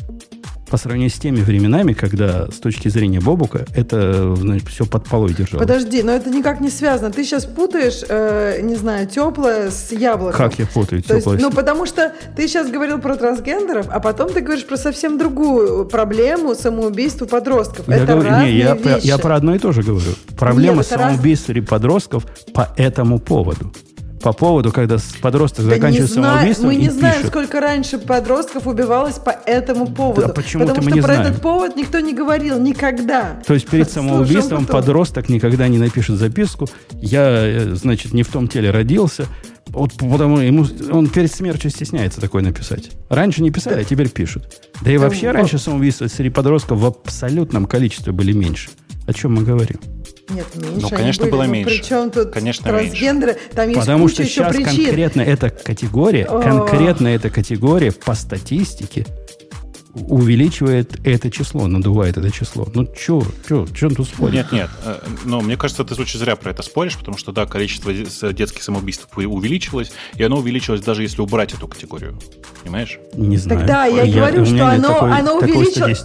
по сравнению с теми временами, когда с точки зрения Бобука это значит, все под полой держалось. Подожди, но это никак не связано. Ты сейчас путаешь, э, не знаю, теплое с яблоком. Как я путаю теплое? Есть, ну, потому что ты сейчас говорил про трансгендеров, а потом ты говоришь про совсем другую проблему самоубийства подростков. Я это говорю, разные не, я, вещи. я про одно и то же говорю. Проблема Нет, самоубийств раз... подростков по этому поводу по поводу, когда подросток да заканчивает самоубийством Мы не знаем, пишет. сколько раньше подростков убивалось по этому поводу. Да, почему потому что не про знаем. этот повод никто не говорил никогда. То есть перед самоубийством подросток никогда не напишет записку. Я, э, значит, не в том теле родился. Вот потому ему он перед смертью стесняется такое написать. Раньше не писали, а теперь пишут. Да и вообще раньше самоубийства среди подростков в абсолютном количестве были меньше. О чем мы говорим? Нет, меньше. Ну, конечно, было ну, меньше. Причем тут конечно, трансгендеры, меньше. там есть Потому куча что еще сейчас причин. конкретно эта категория, конкретно эта категория по статистике увеличивает это число, надувает это число. Ну, что, что, что тут спорить? Нет, нет. Э, но мне кажется, ты очень зря про это споришь, потому что, да, количество детских самоубийств увеличилось, и оно увеличилось даже если убрать эту категорию. Понимаешь? Не знаю. Тогда я, я говорю, что оно, такой, оно увеличилось.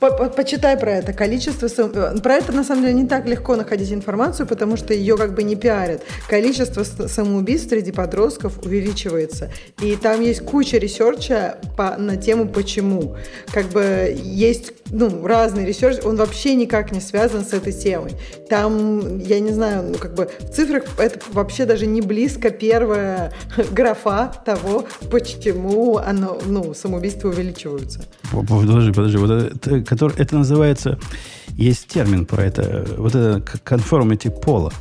По -по Почитай про это. Количество... Э, про это, на самом деле, не так легко находить информацию, потому что ее как бы не пиарят. Количество самоубийств среди подростков увеличивается. И там есть куча ресерча по, на тему «почему». Как бы есть ну, разный research, он вообще никак не связан с этой темой. Там, я не знаю, ну, как бы в цифрах это вообще даже не близко первая графа того, почему оно, ну, самоубийства увеличиваются. Подожди, подожди, вот это, который, это называется, есть термин про это, вот это conformity пола.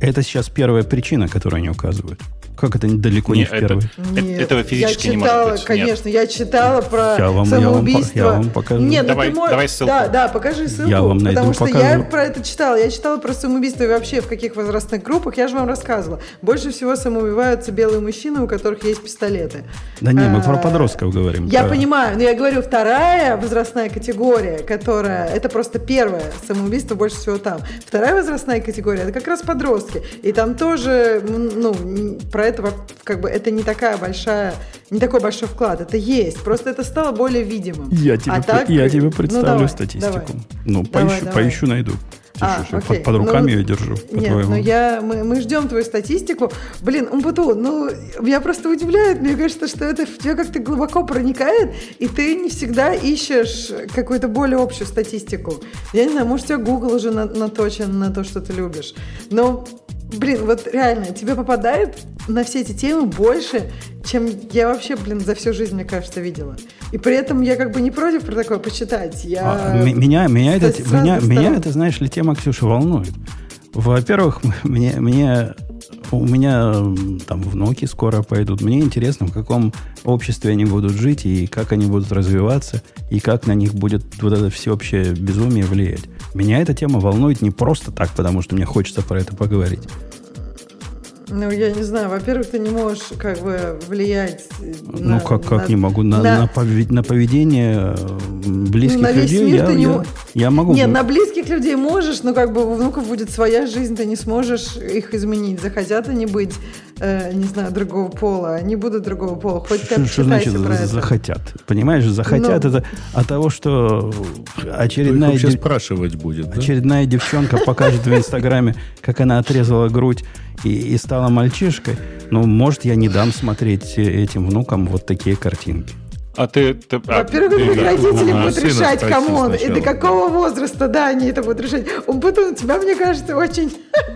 Это сейчас первая причина, которую они указывают. Как это далеко не, не в первый? Это, Нет, этого физически я читала, не может быть. Конечно, Нет. я читала про я вам, самоубийство. Я вам, я вам покажу. Нет, ну давай, давай ссылку. Да, да, покажи ссылку. Я вам найду, потому что покажу. я про это читала. Я читала про самоубийство и вообще в каких возрастных группах. Я же вам рассказывала. Больше всего самоубиваются белые мужчины, у которых есть пистолеты. Да не, мы про а, подростков говорим. Я про... понимаю, но я говорю, вторая возрастная категория, которая, это просто первое самоубийство больше всего там. Вторая возрастная категория, это как раз подростки. И там тоже, ну, про это как бы это не такая большая, не такой большой вклад. Это есть. Просто это стало более видимым. Я тебе, а так, я тебе ну, представлю ну, давай, статистику. Давай. Ну, давай, поищу, давай. поищу, найду. А, под, под руками ну, ее держу. Нет, ну я, мы, мы ждем твою статистику. Блин, Умпуту, ну, меня просто удивляет. Мне кажется, что это в тебя как-то глубоко проникает, и ты не всегда ищешь какую-то более общую статистику. Я не знаю, может, у тебя Google уже наточен на то, что ты любишь. Но Блин, вот реально, тебе попадает на все эти темы больше, чем я вообще, блин, за всю жизнь, мне кажется, видела. И при этом я как бы не против про такое почитать. Я... А, меня, меня, это, меня, меня это, знаешь ли, тема, Ксюша, волнует. Во-первых, мне, мне, у меня там внуки скоро пойдут. Мне интересно, в каком обществе они будут жить, и как они будут развиваться, и как на них будет вот это всеобщее безумие влиять. Меня эта тема волнует не просто так, потому что мне хочется про это поговорить. Ну, я не знаю. Во-первых, ты не можешь как бы влиять Ну, на, как, как на, не могу? На, на, на, повед, на поведение близких на весь людей мир я, ты не... я, я могу. Нет, на близких людей можешь, но как бы у внуков будет своя жизнь, ты не сможешь их изменить. Захотят они быть, э, не знаю, другого пола, они будут другого пола. Хоть ты Что значит про захотят? Это. Понимаешь, захотят но... Ну. это от того, что очередная... Кто дев... спрашивать будет, Очередная да? девчонка покажет в Инстаграме, как она отрезала грудь и, и стала мальчишкой, ну, может, я не дам смотреть этим внукам вот такие картинки. А ты... ты а, Во-первых, ты, их родители будут решать, кому и до какого возраста, да, они это будут решать. Он потом, у тебя, мне кажется, очень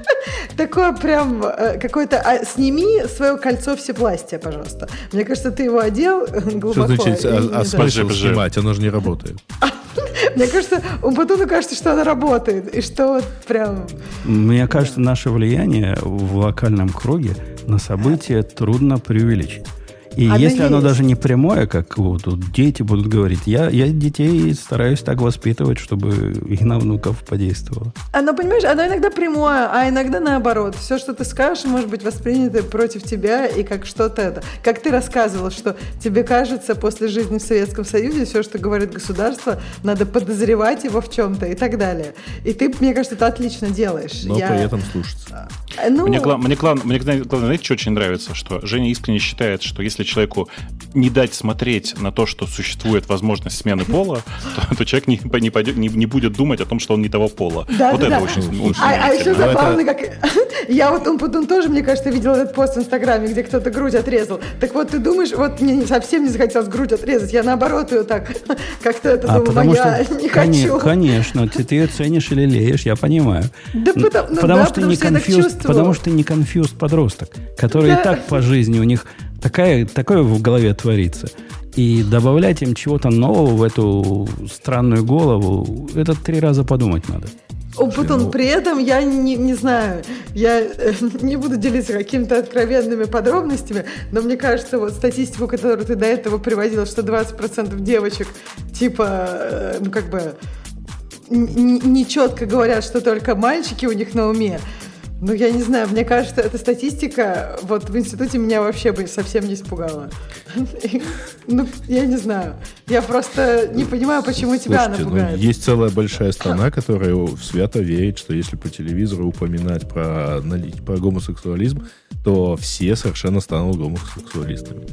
такое прям э, какое-то... А, сними свое кольцо всепластия, пожалуйста. Мне кажется, ты его одел глубоко. Что значит, а, а смысл снимать? Оно же не работает. Мне кажется, у Батуна кажется, что она работает. И что вот прям... Мне кажется, наше влияние в локальном круге на события трудно преувеличить. И оно если есть. оно даже не прямое, как вот тут дети будут говорить, я, я детей стараюсь так воспитывать, чтобы их на внуков подействовало. Оно, понимаешь, оно иногда прямое, а иногда наоборот. Все, что ты скажешь, может быть воспринято против тебя и как что-то это. Как ты рассказывал, что тебе кажется после жизни в Советском Союзе все, что говорит государство, надо подозревать его в чем-то и так далее. И ты, мне кажется, это отлично делаешь. Но я... при этом слушаться. Ну... Мне, мне, мне, главное, мне главное, знаете, что очень нравится? Что Женя искренне считает, что если если человеку не дать смотреть на то, что существует возможность смены пола, то, то человек не, не, пойдет, не, не будет думать о том, что он не того пола. Да, вот да, это да. очень, очень А, а еще забавно, это... как... Я вот он потом тоже, мне кажется, видел этот пост в Инстаграме, где кто-то грудь отрезал. Так вот, ты думаешь, вот мне совсем не захотелось грудь отрезать. Я наоборот ее так как-то это а, думаю, а я что, не хочу. Конечно, ты, ты ее ценишь или леешь, я понимаю. Да потому, ну, потому да, что потому не конфьюз, потому что не конфьюз подросток, который да. и так по жизни у них Такая, такое в голове творится. И добавлять им чего-то нового в эту странную голову, это три раза подумать надо. О, ну... при этом я не, не знаю, я э, не буду делиться какими-то откровенными подробностями, но мне кажется, вот статистику, которую ты до этого приводила, что 20% девочек типа, э, ну как бы нечетко говорят, что только мальчики у них на уме. Ну, я не знаю, мне кажется, эта статистика вот в институте меня вообще бы совсем не испугала. Ну, я не знаю. Я просто не понимаю, почему тебя она ну, пугает. Есть целая большая страна, которая свято верит, что если по телевизору упоминать про, про гомосексуализм, то все совершенно станут гомосексуалистами.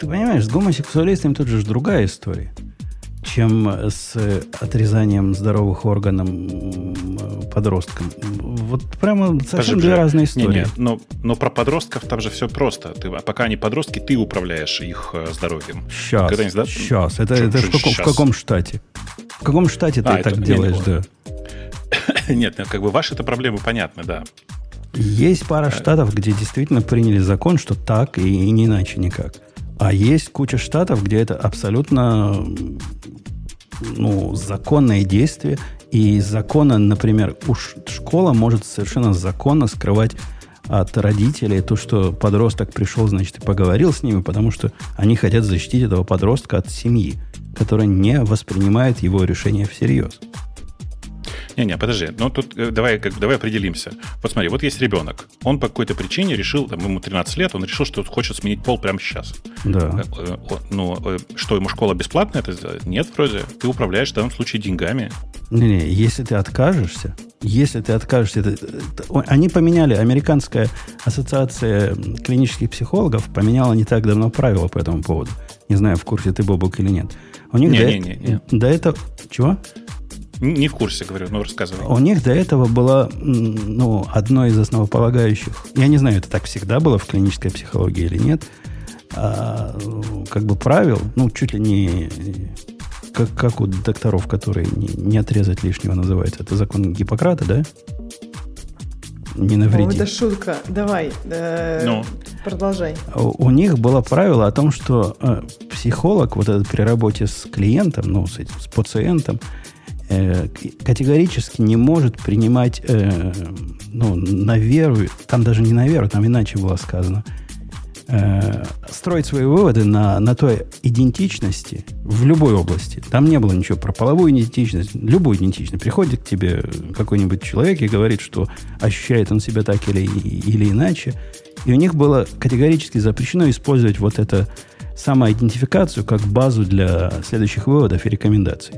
Ты понимаешь, с гомосексуалистами тут же другая история чем с отрезанием здоровых органов подросткам. Вот прямо совсем две разные истории. Не, не, но, но про подростков там же все просто. Ты, а пока они подростки, ты управляешь их э, здоровьем. Сейчас, Когда сейчас. Это, это в, каком, в каком штате? В каком штате ты а, так это, делаешь, да? Нет, как бы ваши это проблемы понятны, да. Есть пара штатов, где действительно приняли закон, что так и, и не иначе никак. А есть куча штатов, где это абсолютно ну, законное действие. И законно, например, уж школа может совершенно законно скрывать от родителей то, что подросток пришел, значит, и поговорил с ними, потому что они хотят защитить этого подростка от семьи, которая не воспринимает его решение всерьез. Не-не, подожди. Ну, тут э, давай, как, давай определимся. Вот смотри, вот есть ребенок. Он по какой-то причине решил, там, ему 13 лет, он решил, что хочет сменить пол прямо сейчас. Да. Э, ну, э, что, ему школа бесплатно это сделает? Нет, вроде. Ты управляешь в данном случае деньгами. Не-не, если ты откажешься, если ты откажешься... Это, это, они поменяли, Американская ассоциация клинических психологов поменяла не так давно правила по этому поводу. Не знаю, в курсе ты, Бобок, или нет. У них не, до, не, не, не. до этого... Чего? Не в курсе, говорю, но рассказывай. У них до этого было ну, одно из основополагающих. Я не знаю, это так всегда было в клинической психологии или нет. А, как бы правил, ну, чуть ли не как, как у докторов, которые не, не отрезать лишнего называется. Это закон Гиппократа, да? Не навреди. О, это шутка. Давай, э, ну. продолжай. У, у них было правило о том, что э, психолог вот этот при работе с клиентом, ну, с, этим, с пациентом, э, категорически не может принимать э, ну, на веру, там даже не на веру, там иначе было сказано, э, строить свои выводы на, на той идентичности в любой области. Там не было ничего про половую идентичность, любую идентичность. Приходит к тебе какой-нибудь человек и говорит, что ощущает он себя так или, или иначе. И у них было категорически запрещено использовать вот это самоидентификацию как базу для следующих выводов и рекомендаций.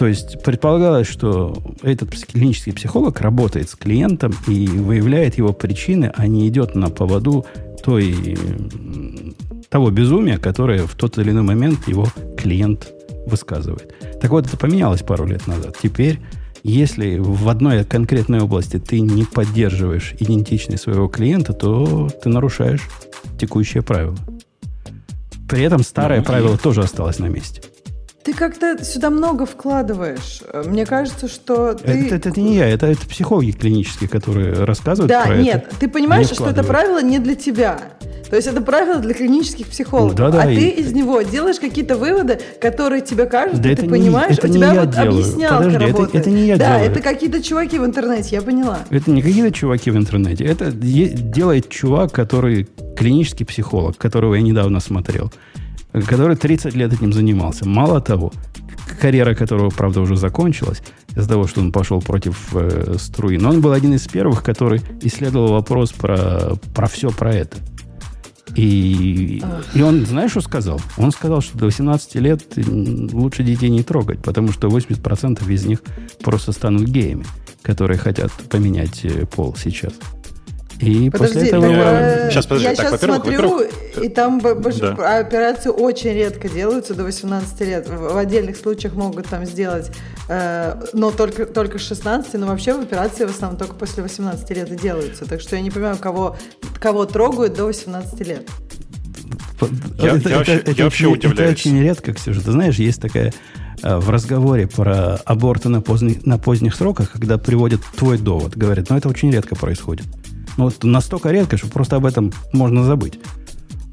То есть предполагалось, что этот клинический психолог работает с клиентом и выявляет его причины, а не идет на поводу той, того безумия, которое в тот или иной момент его клиент высказывает. Так вот, это поменялось пару лет назад. Теперь, если в одной конкретной области ты не поддерживаешь идентичность своего клиента, то ты нарушаешь текущее правило. При этом старое ну, правило и... тоже осталось на месте. Ты как-то сюда много вкладываешь. Мне кажется, что ты... Это, это, это не я, это, это психологи клинические, которые рассказывают да, про нет, это. ты понимаешь, что это правило не для тебя. То есть это правило для клинических психологов. Да, да, а и... ты из него делаешь какие-то выводы, которые тебе кажутся, да ты понимаешь, это у тебя вот делаю. объяснялка Подожди, работает. Это, это не я да, делаю. это какие-то чуваки в интернете, я поняла. Это не какие-то чуваки в интернете. Это делает чувак, который клинический психолог, которого я недавно смотрел который 30 лет этим занимался. Мало того, карьера которого, правда, уже закончилась из-за того, что он пошел против э, струи. Но он был один из первых, который исследовал вопрос про, про все про это. И, и он, знаешь, что сказал? Он сказал, что до 18 лет лучше детей не трогать, потому что 80% из них просто станут геями, которые хотят поменять э, пол сейчас. И Подожди, после этого... Я, сейчас, подожди, я так, сейчас смотрю, и там да. операции очень редко делаются до 18 лет. В, в отдельных случаях могут там сделать, э, но только, только с 16, но вообще в операции в основном только после 18 лет и делаются. Так что я не понимаю, кого, кого трогают до 18 лет. Я, это, я, это, вообще, это, я вообще удивляюсь. Это очень редко, Ксюша. Ты знаешь, есть такая э, в разговоре про аборты на поздних, на поздних сроках, когда приводят твой довод, говорят, ну это очень редко происходит. Ну, вот настолько редко, что просто об этом можно забыть.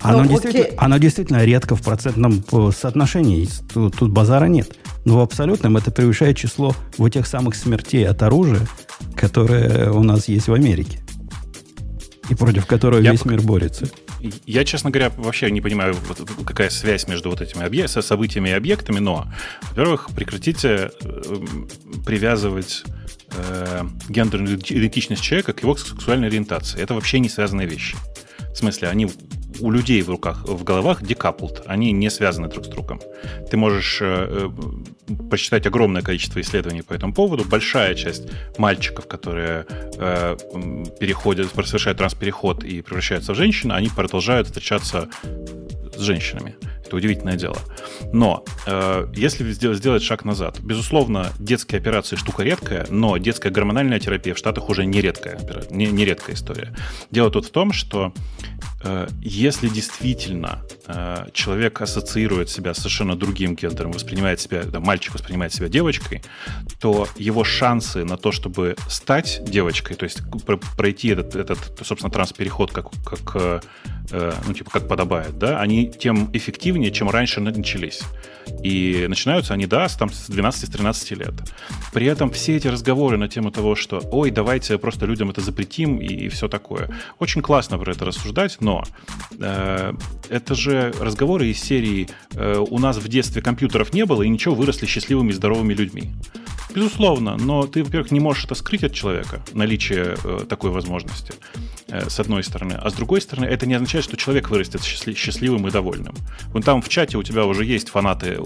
Оно, ну, действительно, оно действительно редко в процентном э, соотношении. Тут, тут базара нет. Но в абсолютном это превышает число вот тех самых смертей от оружия, которые у нас есть в Америке. И против которого Я весь мир борется. Я, честно говоря, вообще не понимаю, какая связь между вот этими объ... событиями и объектами, но, во-первых, прекратите э, привязывать э, гендерную идентичность человека к его сексуальной ориентации. Это вообще не связанные вещи. В смысле, они у людей в руках, в головах decoupled, они не связаны друг с другом. Ты можешь э, э, прочитать огромное количество исследований по этому поводу. Большая часть мальчиков, которые э, переходят, совершают транспереход и превращаются в женщин, они продолжают встречаться с женщинами. Это удивительное дело. Но э, если сделать шаг назад, безусловно, детские операции штука редкая, но детская гормональная терапия в Штатах уже не редкая, не, не редкая история. Дело тут в том, что э, если действительно э, человек ассоциирует себя с совершенно другим гендером, воспринимает себя, да, мальчик воспринимает себя девочкой, то его шансы на то, чтобы стать девочкой, то есть пройти этот, этот собственно, транспереход как, как э, ну, типа, как подобает, да, они тем эффективнее, чем раньше начались. И начинаются они, да, с, там, с 12-13 лет. При этом все эти разговоры на тему того, что, ой, давайте просто людям это запретим и, и все такое. Очень классно про это рассуждать, но э, это же разговоры из серии э, «У нас в детстве компьютеров не было, и ничего, выросли счастливыми и здоровыми людьми». Безусловно, но ты, во-первых, не можешь это скрыть от человека, наличие э, такой возможности, с одной стороны. А с другой стороны, это не означает, что человек вырастет счастливым и довольным. Вон там в чате у тебя уже есть фанаты,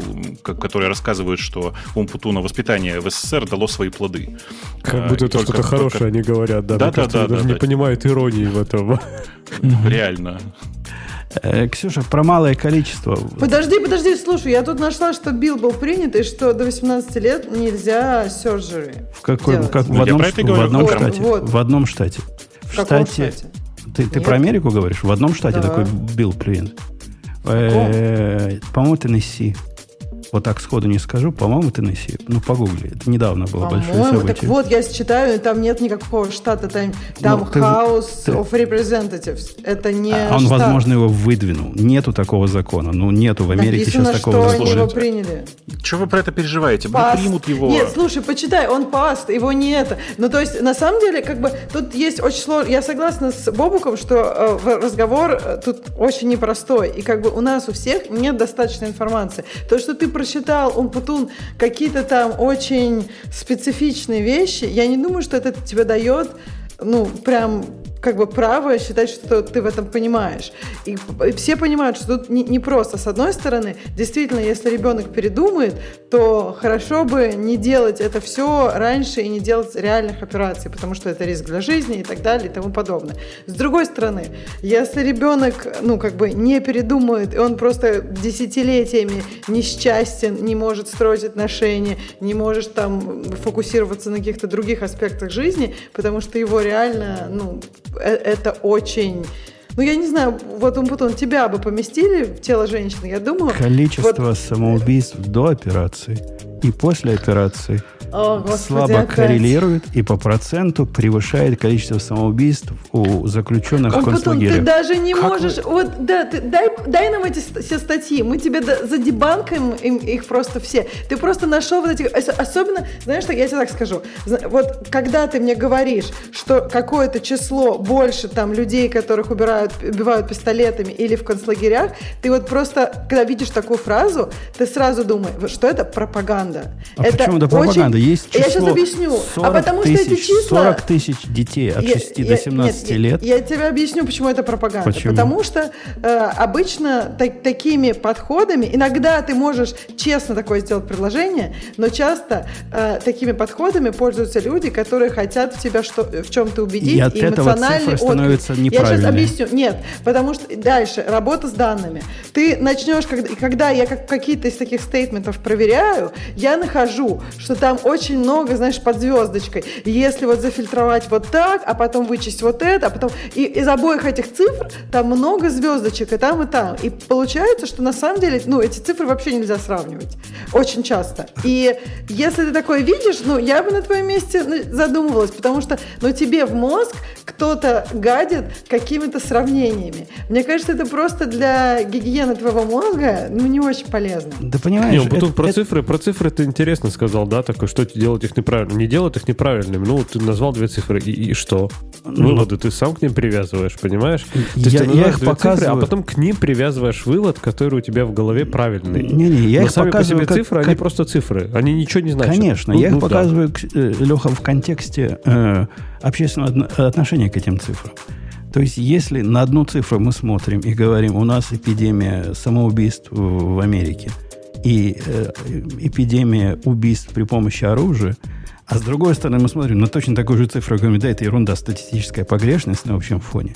которые рассказывают, что Умпутуна воспитание в СССР дало свои плоды. Как будто это что-то хорошее они говорят, да. Да, да, да. даже не понимают иронии в этом. Реально. Э, Ксюша, про малое количество. Подожди, подожди, слушай, я тут нашла, что билл был принят, и что до 18 лет нельзя surgery В какой? Как, в, одном, в одном вот, штате. Вот. В одном штате. В, штате, штате? Ты, ты про Америку говоришь? В одном штате да. такой билл принят. Э, по-моему, Теннесси. Вот так сходу не скажу. По-моему, Теннесси. Ну, погугли. Это недавно было большое событие. Так вот, я читаю, там нет никакого штата. Там, там ну, House ты, of Representatives. Это не а Он, штат. возможно, его выдвинул. Нету такого закона. Ну, нету в Америке Написано, сейчас такого что закона. они его приняли. Чего вы про это переживаете? Паст. Мы примут его. Нет, слушай, почитай, он паст, его не это. Ну, то есть, на самом деле, как бы, тут есть очень сложно. Я согласна с Бобуком, что э, разговор э, тут очень непростой. И как бы у нас у всех нет достаточной информации. То, что ты прочитал, он Путун какие-то там очень специфичные вещи, я не думаю, что это тебе дает ну, прям как бы право считать, что ты в этом понимаешь. И, все понимают, что тут не, не просто. С одной стороны, действительно, если ребенок передумает, то хорошо бы не делать это все раньше и не делать реальных операций, потому что это риск для жизни и так далее и тому подобное. С другой стороны, если ребенок, ну, как бы не передумает, и он просто десятилетиями несчастен, не может строить отношения, не может там фокусироваться на каких-то других аспектах жизни, потому что его реально, ну, это очень... Ну, я не знаю, вот он тебя бы поместили в тело женщины, я думаю... Количество вот... самоубийств до операции и после операции – о, Господи, слабо опять. коррелирует и по проценту превышает количество самоубийств у заключенных Он в концлагерях. Ты даже не как можешь... Вы? Вот, да, ты, дай, дай нам эти все статьи, мы тебе задебанкаем им, их просто все. Ты просто нашел вот эти... Особенно, знаешь, что я тебе так скажу. Вот когда ты мне говоришь, что какое-то число больше там людей, которых убирают, убивают пистолетами или в концлагерях, ты вот просто, когда видишь такую фразу, ты сразу думаешь, что это пропаганда. А это почему это пропаганда? Очень... Есть число я сейчас объясню. 40 а потому тысяч, что эти числа... 40 тысяч детей от 6 я, до 17 нет, лет. Я, я тебе объясню, почему это пропаганда. Почему? Потому что э, обычно так, такими подходами, иногда ты можешь честно такое сделать предложение, но часто э, такими подходами пользуются люди, которые хотят в тебя что, в чем-то убедить. И от и этого цифры становятся. Я сейчас объясню. Нет, потому что дальше, работа с данными. Ты начнешь, когда, когда я как, какие-то из таких стейтментов проверяю, я нахожу, что там очень много, знаешь, под звездочкой. Если вот зафильтровать вот так, а потом вычесть вот это, а потом... И из обоих этих цифр там много звездочек и там, и там. И получается, что на самом деле, ну, эти цифры вообще нельзя сравнивать. Очень часто. И если ты такое видишь, ну, я бы на твоем месте ну, задумывалась, потому что, ну, тебе в мозг кто-то гадит какими-то сравнениями. Мне кажется, это просто для гигиены твоего мозга, ну, не очень полезно. Да понимаешь, не, это, про это... цифры, про цифры ты интересно сказал, да, такое, что делать их неправильно. Не делать их неправильными. Ну, ты назвал две цифры, и, и что? Ну, Выводы ты сам к ним привязываешь, понимаешь? То есть я, ты я их показываю... цифры, а потом к ним привязываешь вывод, который у тебя в голове правильный. Не-не, я Но их сами показываю по себе цифры, как... они просто цифры. Они ничего не значат. Конечно, ну, я их ну, показываю, да. Э, Леха, в контексте э, общественного отношения к этим цифрам. То есть, если на одну цифру мы смотрим и говорим, у нас эпидемия самоубийств в Америке и э, эпидемия убийств при помощи оружия, а с другой стороны мы смотрим на точно такую же цифру и говорим, да, это ерунда, статистическая погрешность на общем фоне,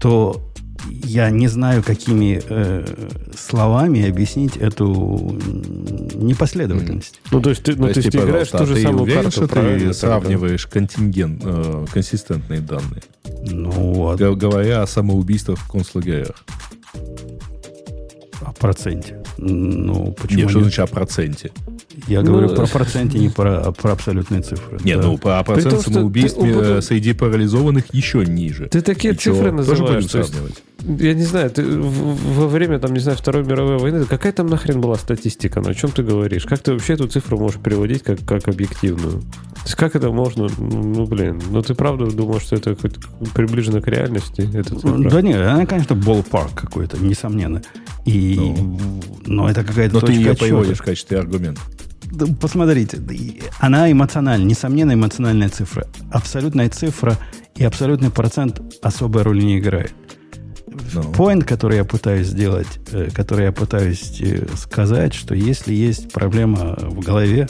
то я не знаю, какими э, словами объяснить эту непоследовательность. Ну, то есть ты, ну, то, есть, ты играешь ту же самую уверен, карту, что ты сравниваешь контингент, э, консистентные данные? Ну, вот. Говоря о самоубийствах в концлагерях. О проценте. Ну, почему нет? Что значит о проценте? Я ну, говорю про проценте, не про, про абсолютные цифры. Не, да. ну, по а процент самоубийств ты, э, среди парализованных еще ниже. Ты такие И цифры называешь. Тоже будем сравнивать? Я не знаю, ты во время, там, не знаю, Второй мировой войны, какая там нахрен была статистика? Ну, о чем ты говоришь? Как ты вообще эту цифру можешь приводить как, как объективную? То есть как это можно? Ну, блин, ну ты правда думаешь, что это хоть приближено к реальности? Эта цифра? Да нет, она, конечно, ballpark какой-то, несомненно. И, ну, но это какая-то Но точка ты ее приводишь в качестве аргумента. Посмотрите, она эмоциональна, несомненно, эмоциональная цифра. Абсолютная цифра и абсолютный процент особой роли не играет. No. Point, который я пытаюсь сделать, э, который я пытаюсь э, сказать, что если есть проблема в голове,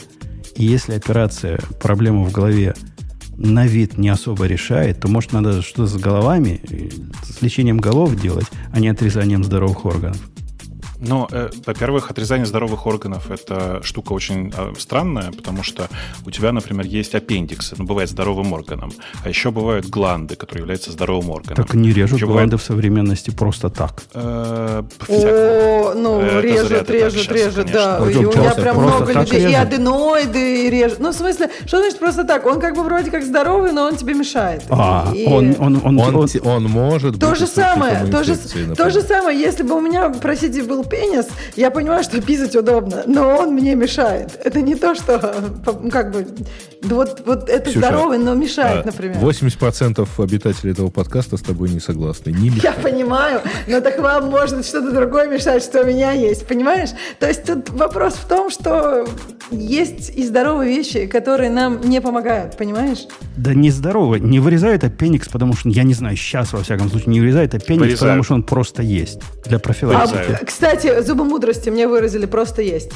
и если операция, проблема в голове на вид не особо решает, то, может, надо что-то с головами, с лечением голов делать, а не отрезанием здоровых органов. Но, э, во-первых, отрезание здоровых органов – это штука очень э, странная, потому что у тебя, например, есть аппендиксы, ну, бывает здоровым органом, а еще бывают гланды, которые являются здоровым органом. Так не режут еще гланды бывает... в современности просто так. Э, О, ну, э, режут, режут, режут, да. У меня прям много людей. И аденоиды, и режут. Ну, в смысле, что значит просто так? Он как бы вроде как здоровый, но он тебе мешает. А, он, он, он, он, он может то же самое, то же, то же самое, если бы у меня, простите, был пенис, я понимаю, что писать удобно, но он мне мешает. Это не то, что как бы вот, вот это Ксюша, здоровый, но мешает, а например. 80% обитателей этого подкаста с тобой не согласны. Не я понимаю, но так вам может что-то другое мешать, что у меня есть, понимаешь? То есть тут вопрос в том, что есть и здоровые вещи, которые нам не помогают, понимаешь? Да не здоровый, не вырезает аппендикс, потому что, я не знаю, сейчас, во всяком случае, не вырезает аппендикс, Вырезают. потому что он просто есть для профилактики. А, кстати, зубы мудрости мне выразили просто есть.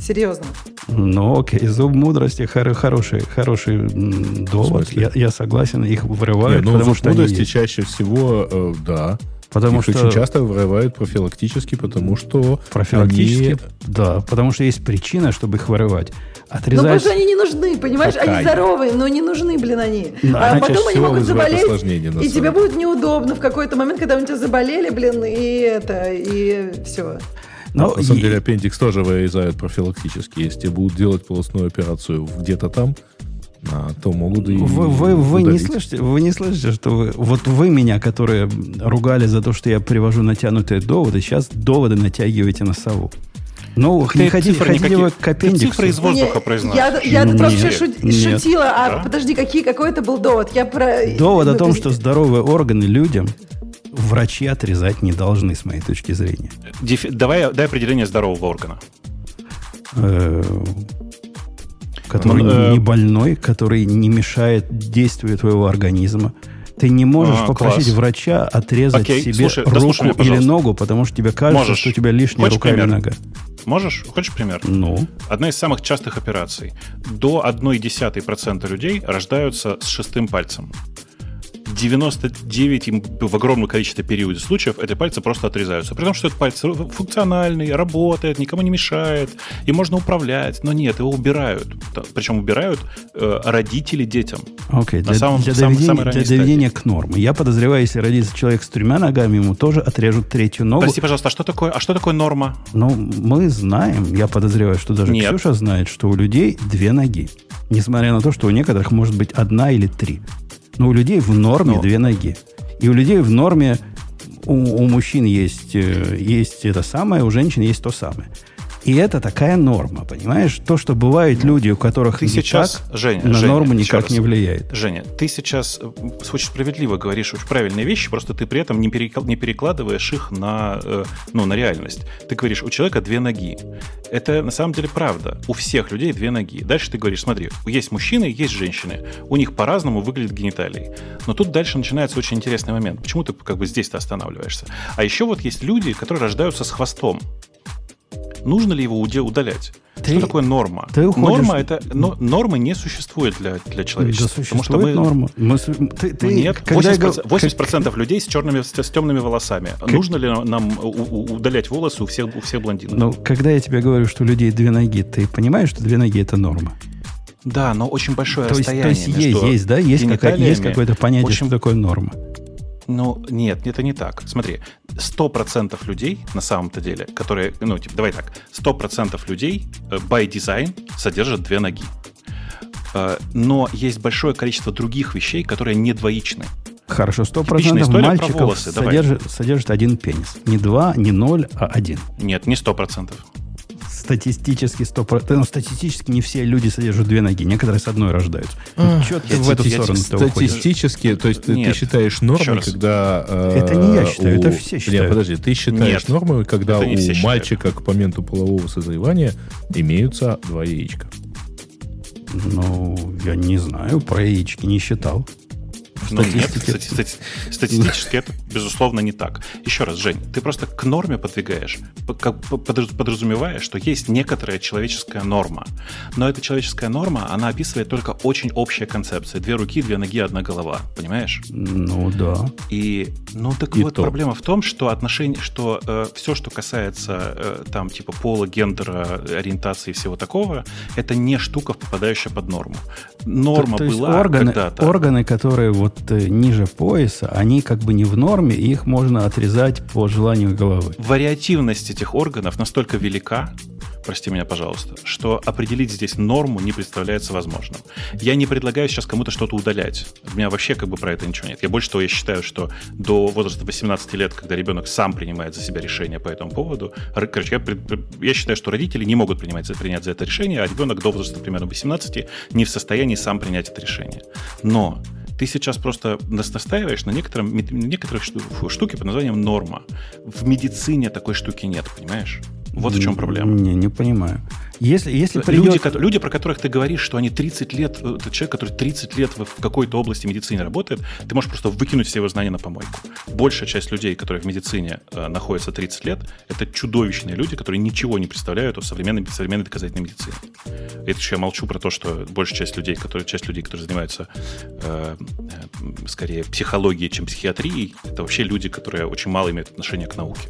Серьезно. Ну, окей, зуб мудрости хор- хороший, хороший довод. Я, я согласен, их вырывают. Нет, ну, потому зуб что мудрости чаще всего, э, да. Потому их что очень часто вырывают профилактически, потому что профилактически, они... да, потому что есть причина, чтобы их вырывать. Отрезать... Ну, потому что они не нужны, понимаешь? Какая? Они здоровые, но не нужны, блин, они. Да, а потом они могут заболеть, и тебе будет неудобно в какой-то момент, когда у тебя заболели, блин, и это, и все. Но на самом и... деле аппендикс тоже вырезают профилактически. Если будут делать полостную операцию где-то там, а, то могут и вы, вы, вы не слышите, вы не слышите, что вы, вот вы меня, которые ругали за то, что я привожу натянутые доводы, сейчас доводы натягиваете на сову. Ну, ты не хотите, хотите вы к аппендиксу. Ты цифры из воздуха произносишь. Я, я нет, просто шут, шутила, а да? подожди, какие, какой это был довод? Я про... Довод о том, что здоровые органы людям врачи отрезать не должны, с моей точки зрения. Дефи... Давай, дай определение здорового органа. Э, который ну, не больной, который не мешает действию твоего организма. Ты не можешь а, попросить класс. врача отрезать Окей, себе слушай, руку меня, или ногу, потому что тебе кажется, можешь. что у тебя лишняя Хочешь рука пример? или нога. Можешь? Хочешь пример? Ну. Одна из самых частых операций. До 0,1% людей рождаются с шестым пальцем. 99 им в огромном количестве периодов случаев эти пальцы просто отрезаются. При том, что этот палец функциональный, работает, никому не мешает, и можно управлять. Но нет, его убирают. Причем убирают э, родители детям. Окей, okay. для, самом, для, самом, доведения, для доведения к норме. Я подозреваю, если родится человек с тремя ногами, ему тоже отрежут третью ногу. Прости, пожалуйста, а что такое, а что такое норма? Ну, мы знаем, я подозреваю, что даже нет. Ксюша знает, что у людей две ноги. Несмотря на то, что у некоторых может быть одна или три. Но у людей в норме Но. две ноги. И у людей в норме у, у мужчин есть, э, есть это самое, у женщин есть то самое. И это такая норма, понимаешь? То, что бывают люди, у которых ты сейчас, так, Женя, на Женя, норму никак раз. не влияет. Женя, ты сейчас э, очень справедливо говоришь очень правильные вещи, просто ты при этом не, не перекладываешь их на, э, ну, на реальность. Ты говоришь, у человека две ноги. Это на самом деле правда. У всех людей две ноги. Дальше ты говоришь, смотри, есть мужчины, есть женщины. У них по-разному выглядят гениталии. Но тут дальше начинается очень интересный момент. Почему ты как бы здесь-то останавливаешься? А еще вот есть люди, которые рождаются с хвостом нужно ли его удалять? Ты, что такое норма? Ты уходишь... Норма это но, нормы не существует для, для человечества. Да существует потому что мы... норма. Мы, ты, ты, ну, нет, 80%, 80% как... людей с черными с, с темными волосами. Как... Нужно ли нам удалять волосы у всех, у всех блондинов? Ну, когда я тебе говорю, что у людей две ноги, ты понимаешь, что две ноги это норма? Да, но очень большое то расстояние. Есть, то есть есть, есть, да, есть, какая, есть какое-то понятие, очень... что такое норма. Ну, нет, это не так. Смотри, 100% людей на самом-то деле, которые, ну, типа, давай так, 100% людей э, by design содержат две ноги. Э, но есть большое количество других вещей, которые не двоичны. Хорошо, 100% мальчиков волосы, содержит, содержит один пенис. Не два, не ноль, а один. Нет, не 100% статистически 100%. Ну, статистически не все люди содержат две ноги. Некоторые с одной рождаются. А, Что ты в эту сторону Статистически, то есть Нет. ты считаешь нормой, когда... Э, это не я считаю, у... это все считают. Нет, подожди, ты считаешь Нет, нормой, когда у мальчика к моменту полового созревания имеются два яичка. Ну, я не знаю, про яички не считал. Ну, нет, статистически это, безусловно, не так. Еще раз, Жень, ты просто к норме подвигаешь, подразумевая, что есть некоторая человеческая норма. Но эта человеческая норма, она описывает только очень общая концепция. Две руки, две ноги, одна голова. Понимаешь? Ну, да. И, ну, так И вот то. проблема в том, что отношение, что э, все, что касается э, там, типа, пола, гендера, ориентации и всего такого, это не штука, попадающая под норму. Норма то, то была органы, когда-то. Органы, которые вот э, ниже пояса, они как бы не в норме, и их можно отрезать по желанию головы. Вариативность этих органов настолько велика, прости меня, пожалуйста, что определить здесь норму не представляется возможным. Я не предлагаю сейчас кому-то что-то удалять. У меня вообще как бы про это ничего нет. Я больше того, я считаю, что до возраста 18 лет, когда ребенок сам принимает за себя решение по этому поводу, короче, я, я считаю, что родители не могут принимать, принять за это решение, а ребенок до возраста примерно 18 не в состоянии сам принять это решение. Но ты сейчас просто настаиваешь на некотором, некоторых штуке под названием норма. В медицине такой штуки нет, понимаешь? Вот в чем проблема. Не, не понимаю. Если, если придет... люди, люди, про которых ты говоришь, что они 30 лет, э, это человек, который 30 лет в какой-то области медицины работает, ты можешь просто выкинуть все его знания на помойку. Большая часть людей, которые в медицине э, находятся 30 лет, это чудовищные люди, которые ничего не представляют о современной, современной доказательной медицине. Это еще я молчу про то, что большая часть людей, которые, часть людей, которые занимаются э, э, скорее психологией, чем психиатрией, это вообще люди, которые очень мало имеют отношения к науке.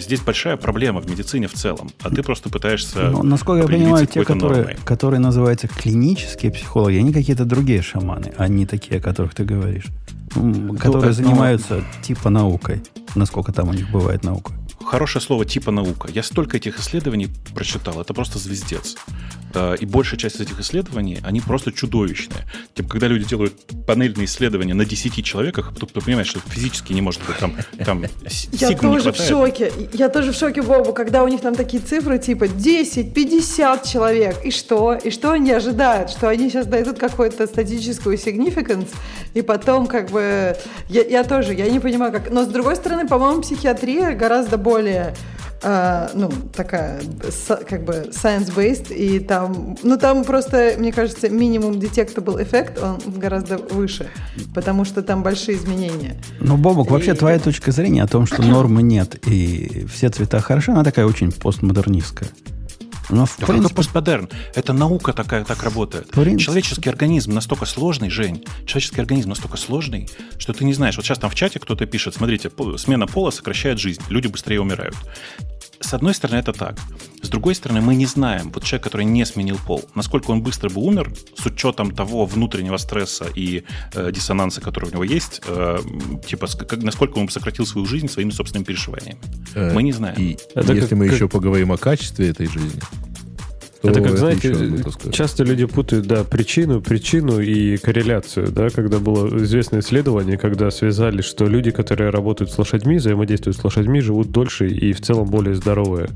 Здесь большая проблема в медицине в целом, а ты просто пытаешься... Но, насколько я понимаю, те, которые, которые называются клинические психологи, они какие-то другие шаманы, а не такие, о которых ты говоришь. Ну, которые ну, занимаются ну, типа наукой. Насколько там у них бывает наука хорошее слово типа наука. Я столько этих исследований прочитал, это просто звездец. Э, и большая часть этих исследований, они просто чудовищные. Типа, когда люди делают панельные исследования на 10 человеках, то, кто понимает, что физически не может быть там, там Я тоже в шоке. Я тоже в шоке, Бобу, когда у них там такие цифры, типа 10, 50 человек. И что? И что они ожидают? Что они сейчас дойдут какую-то статическую significance, и потом как бы... Я, я тоже, я не понимаю, как... Но с другой стороны, по-моему, психиатрия гораздо более Uh, ну, такая, как бы, science-based, и там, ну, там просто, мне кажется, минимум detectable эффект, он гораздо выше, потому что там большие изменения. Ну, Бобок, и... вообще твоя точка зрения о том, что нормы нет, и все цвета хороши, она такая очень постмодернистская. Но в да принципе... это постмодерн? Это наука такая так работает. Принципе... Человеческий организм настолько сложный, Жень, человеческий организм настолько сложный, что ты не знаешь. Вот сейчас там в чате кто-то пишет, смотрите, смена пола сокращает жизнь, люди быстрее умирают. С одной стороны, это так. С другой стороны, мы не знаем, вот человек, который не сменил пол, насколько он быстро бы умер, с учетом того внутреннего стресса и э, диссонанса, который у него есть, э, типа, как, насколько он сократил свою жизнь своими собственными переживаниями. Э, мы не знаем. И это если как, мы как... еще поговорим о качестве этой жизни, это как, это знаете, часто люди путают, да, причину, причину и корреляцию, да, когда было известное исследование, когда связали, что люди, которые работают с лошадьми, взаимодействуют с лошадьми, живут дольше и в целом более здоровые.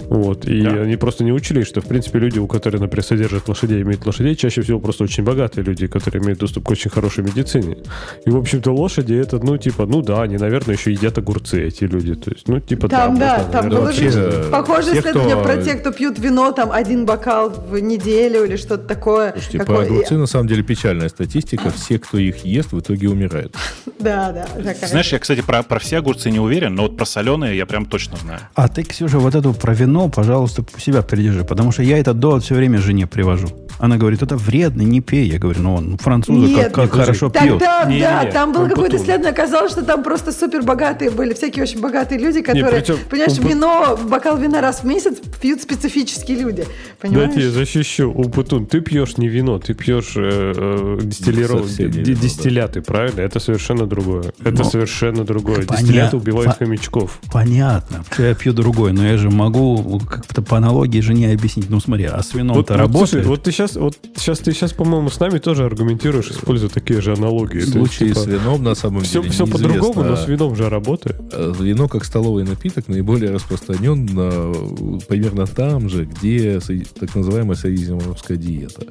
Вот. И да. они просто не учили, что, в принципе, люди, у которых, например, содержат лошадей, имеют лошадей, чаще всего просто очень богатые люди, которые имеют доступ к очень хорошей медицине. И, в общем-то, лошади это, ну, типа, ну да, они, наверное, еще едят огурцы, эти люди. То есть, ну, типа, там, да, да, там было же похоже исследование кто... про тех, кто пьют вино, там, один бокал в неделю или что-то такое. Слушайте, Какой... по огурцы, на самом деле, печальная статистика. Все, кто их ест, в итоге умирают. Да, да. Знаешь, я, кстати, про, про все огурцы не уверен, но вот про соленые я прям точно знаю. А ты, Ксюша, вот эту про вино вино, пожалуйста, себя придержи, потому что я этот довод все время жене привожу. Она говорит, это вредно, не пей. Я говорю, ну он французы Нет, как, как хорошо пьют. Тогда, не, да, не, не, там был какой-то исследование, оказалось, что там просто супер богатые были, всякие очень богатые люди, которые, не, причем, понимаешь, он... вино, бокал вина раз в месяц пьют специфические люди. Понимаешь? Дайте я защищу. Упутун, ты пьешь не вино, ты пьешь э, э, дистиллированные дистилляты, да. правильно? Это совершенно другое. Это но, совершенно другое. Поня... Дистилляты убивают по... хомячков. Понятно, я пью другой, но я же могу как-то по аналогии жене объяснить. Ну смотри, а с вином-то вот, работает. Слушай, вот ты сейчас, вот сейчас ты сейчас, по-моему, с нами тоже аргументируешь, используя такие же аналогии. В случае есть, типа, с вином на самом все, деле Все по-другому, но с вином же работает. Э, вино как столовый напиток наиболее распространен на, примерно там же, где так называемая средиземноморская диета.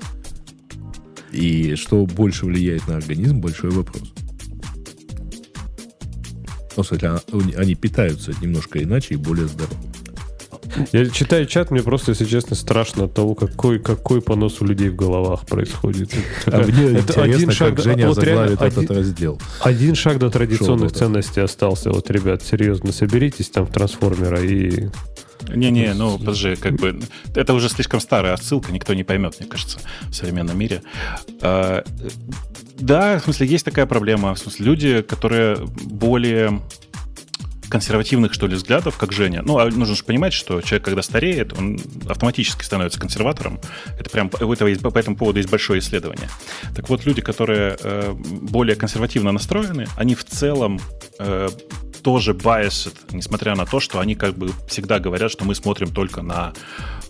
И что больше влияет на организм, большой вопрос. Ну, кстати, они питаются немножко иначе и более здорово. Я читаю чат, мне просто, если честно, страшно от того, какой, какой понос у людей в головах происходит. А мне это один шаг как Женя вот заглавит этот один, раздел. Один шаг до традиционных ценностей остался. Вот, ребят, серьезно, соберитесь там в трансформера и не-не, ну, подожди, как бы... Это уже слишком старая отсылка, никто не поймет, мне кажется, в современном мире. А, да, в смысле, есть такая проблема. В смысле, люди, которые более консервативных, что ли, взглядов, как Женя. Ну, а нужно же понимать, что человек, когда стареет, он автоматически становится консерватором. Это прям у этого есть, по этому поводу есть большое исследование. Так вот, люди, которые э, более консервативно настроены, они в целом э, тоже biased, несмотря на то, что они как бы всегда говорят, что мы смотрим только на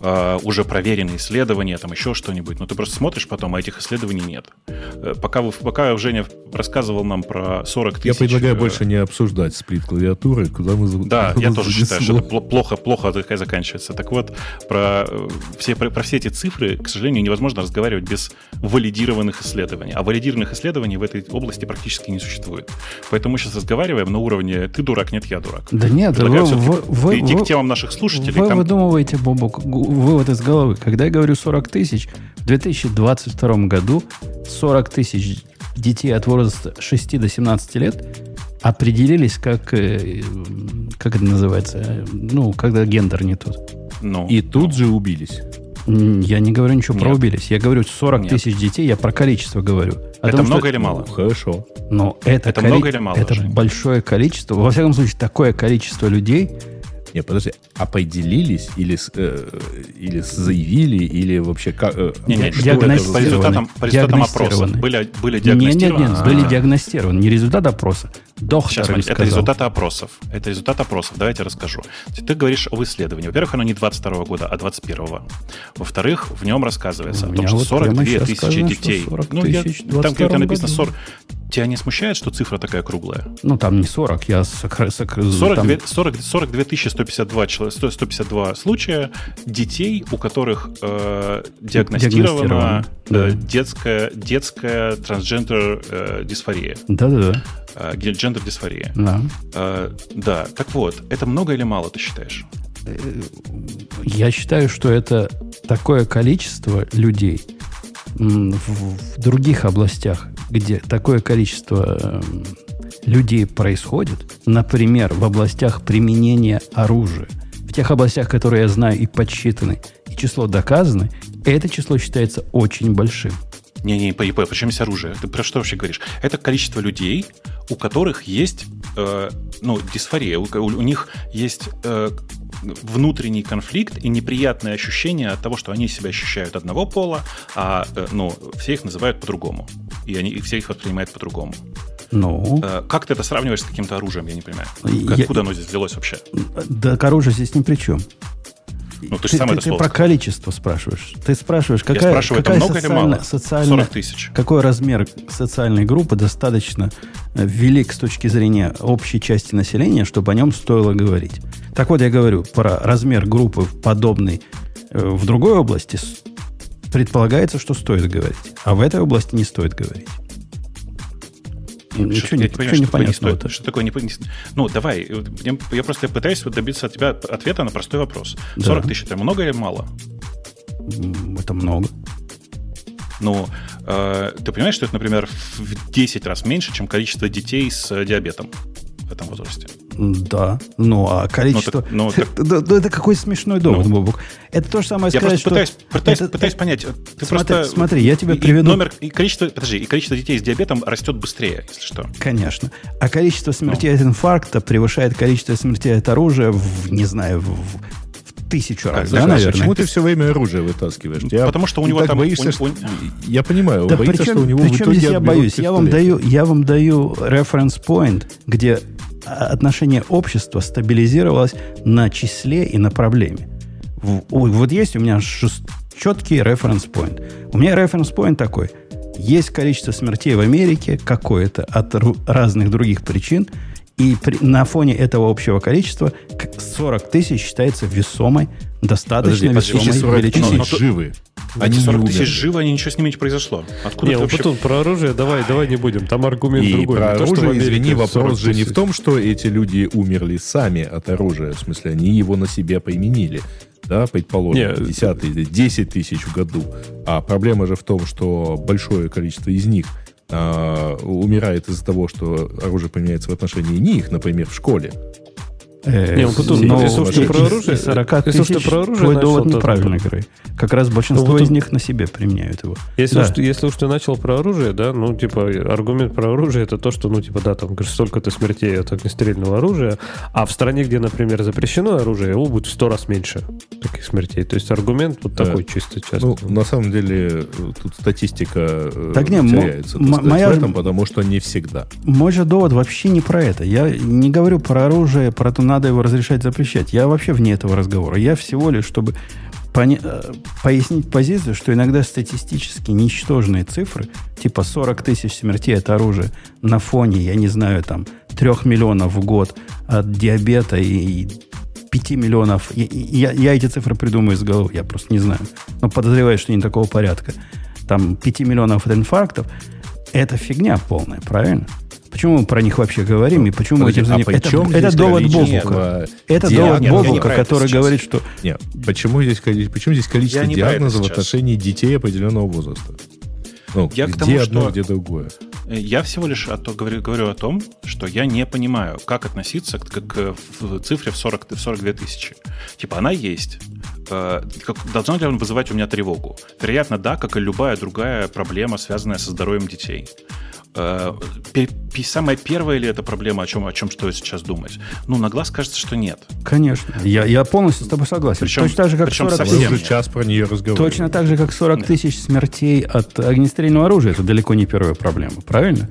э, уже проверенные исследования, там еще что-нибудь. Но ты просто смотришь потом, а этих исследований нет. Э, пока, вы, пока Женя рассказывал нам про 40 тысяч... Я предлагаю э, больше не обсуждать сплит клавиатуры, куда мы... Да, я тоже считаю, что это плохо, плохо заканчивается. Так вот, про все, про, про все эти цифры, к сожалению, невозможно разговаривать без валидированных исследований. А валидированных исследований в этой области практически не существует. Поэтому мы сейчас разговариваем на уровне «ты дурак, нет, я дурак». Да нет, вы, вы, вы, перейти вы, к темам наших слушателей. Вы там... выдумываете, Бобок, вывод из головы. Когда я говорю 40 тысяч, в 2022 году 40 тысяч детей от возраста 6 до 17 лет определились как, э, как это называется, ну, когда гендер не тот. Ну, И тут ну. же убились. Я не говорю ничего Нет. про убились. Я говорю 40 Нет. тысяч детей, я про количество говорю. О это том, много что... или мало? Ну, хорошо. Но это, это коли... много или мало? Это уже? большое количество. Во всяком случае, такое количество людей, не, подожди, определились или, э, или заявили, или вообще как... Э, не, не, что по результатам, по результатам опроса были, были диагностированы? Нет, нет, нет, были диагностированы. Не результат опроса. Доктор Сейчас, смотри, это результаты опросов. Это результат опросов. Давайте расскажу. Ты говоришь об исследовании. Во-первых, оно не 22 года, а 21 -го. Во-вторых, в нем рассказывается о том, что 42 тысячи детей. Ну, я, там где-то написано 40. Тебя не смущает, что цифра такая круглая? Ну, там не 40, я сокр... сокр... 42, там... 40, 42 152, 152 случая детей, у которых э, диагностирована э, да. детская, детская трансгендер э, дисфория. Да-да-да. Э, гендер-дисфория. Да. Э, да. Так вот, это много или мало, ты считаешь? Э, я считаю, что это такое количество людей в, других областях, где такое количество эм, людей происходит, например, в областях применения оружия, в тех областях, которые я знаю и подсчитаны, и число доказано, это число считается очень большим. Не-не, почему здесь оружие? Ты про что вообще говоришь? Это количество людей, у которых есть э, ну, дисфория, у, у них есть э, внутренний конфликт и неприятное ощущение от того, что они себя ощущают одного пола, а э, ну, все их называют по-другому. И они и все их воспринимают по-другому. Ну. Э, как ты это сравниваешь с каким-то оружием, я не понимаю. Я, Откуда оно здесь взялось вообще? Да, оружие здесь ни при чем. Ну, ты, ты, ты, ты про количество спрашиваешь. Ты спрашиваешь, какая, Я спрашиваю, какая это много социально, или мало? Социально, 40 тысяч. Какой размер социальной группы достаточно э, велик с точки зрения общей части населения, чтобы о нем стоило говорить? Так вот, я говорю про размер группы подобный э, в другой области. Предполагается, что стоит говорить. А в этой области не стоит говорить. Ну, что, не, понимаю, что, такое не стоит, что такое не, Ну, давай, я, я просто пытаюсь добиться от тебя ответа на простой вопрос. Да. 40 тысяч это много или мало? Это много. Ну, э, ты понимаешь, что это, например, в 10 раз меньше, чем количество детей с диабетом? В этом возрасте. Да. Ну, а количество... Ну, так, ну, так... да, это какой смешной довод, ну, Бобук. Это то же самое я сказать, что... пытаюсь, пытаюсь, это... пытаюсь понять. Ты смотри, просто... смотри, я тебе приведу... И номер, и количество, подожди, и количество детей с диабетом растет быстрее, если что. Конечно. А количество смертей ну. от инфаркта превышает количество смертей от оружия в, не знаю, в, тысячу раз, да, наверное? Почему ты все время оружие вытаскиваешь? Я, Потому что у него там... Боишься, у, что, я понимаю, да боится, причем, что у него причем в итоге здесь я боюсь? Я вам, даю, я вам даю reference point, где отношение общества стабилизировалось на числе и на проблеме. Вот есть у меня четкий point. У меня point такой. Есть количество смертей в Америке какое-то от разных других причин, и при, на фоне этого общего количества 40 тысяч считается весомой достаточно Подожди, весомой величины. Но, живы. Они 40 тысяч живы, они ничего с ними не произошло. Откуда не, вообще... потом про оружие давай, давай не будем. Там аргумент и другой. Про оружие, то, извини, вопрос же не в том, что эти люди умерли сами от оружия. В смысле, они его на себе поименили да, предположим, Нет. 10 или 10 тысяч в году. А проблема же в том, что большое количество из них а, умирает из-за того, что оружие поменяется в отношении них, например, в школе. Э, не, он потом, но, если уж ты про оружие, 40 тысяч, если про оружие твой довод неправильный, Грей. Как раз большинство ну, из них на себе применяют его. Если, да. уж, если уж ты начал про оружие, да, ну, типа, аргумент про оружие это то, что, ну, типа, да, там, говоришь, столько-то смертей от огнестрельного оружия, а в стране, где, например, запрещено оружие, его будет в сто раз меньше таких смертей. То есть аргумент вот да. такой чисто часто. Ну, на самом деле, тут статистика э, так не, теряется моя... в этом, потому что не всегда. Мой же довод вообще не про это. Я не говорю про оружие, про то, надо его разрешать, запрещать. Я вообще вне этого разговора. Я всего лишь, чтобы пони- э, пояснить позицию, что иногда статистически ничтожные цифры, типа 40 тысяч смертей от оружия на фоне, я не знаю, там, 3 миллионов в год от диабета и 5 миллионов. Я, я, я эти цифры придумаю из головы, я просто не знаю. Но подозреваю, что не такого порядка. Там 5 миллионов от инфарктов. Это фигня полная, правильно? Почему мы про них вообще говорим и почему Подожди, мы этим а занимаемся? Это, это довод Бобука. Это довод нет, Бобука, который говорит, что... Нет, почему здесь, почему здесь количество диагнозов в отношении детей определенного возраста? Ну, я где к тому, одно, что где другое. Я всего лишь о то, говорю, говорю о том, что я не понимаю, как относиться к, к, к цифре в, 40, в 42 тысячи. Типа, она есть. Э, должна ли он вызывать у меня тревогу? Вероятно, да, как и любая другая проблема, связанная со здоровьем детей. Э, самая первая ли это проблема, о чем, о чем стоит сейчас думать? Ну, на глаз кажется, что нет. Конечно. Я, я полностью с тобой согласен. Причем, Точно так же, как 40 тысяч. уже час про нее разговариваем. Точно так же, как 40 тысяч смертей от огнестрельного оружия. Это далеко не первая проблема. Правильно?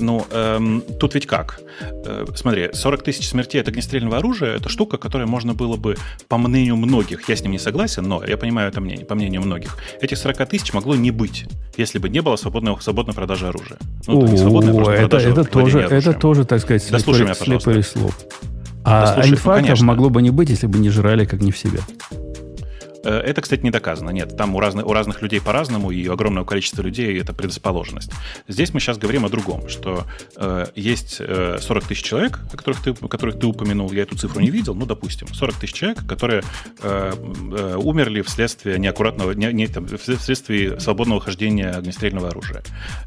Ну, эм, тут ведь как? Э, смотри, 40 тысяч смертей от огнестрельного оружия – это штука, которая можно было бы, по мнению многих, я с ним не согласен, но я понимаю это мнение, по мнению многих, этих 40 тысяч могло не быть, если бы не было свободной, свободной продажи оружия. Ну, это, не свободная, О, это, это, тоже, это тоже, так сказать, слепой, слепой слов. А да, инфарктов ну, могло бы не быть, если бы не жрали как не в себя. Э, это, кстати, не доказано. Нет, там у разных, у разных людей по-разному, и у огромного количества людей это предрасположенность. Здесь мы сейчас говорим о другом, что э, есть э, 40 тысяч человек, о которых ты, которых ты упомянул, я эту цифру не видел, ну, допустим, 40 тысяч человек, которые э, э, умерли вследствие неаккуратного, не, не, там, вследствие свободного хождения огнестрельного оружия.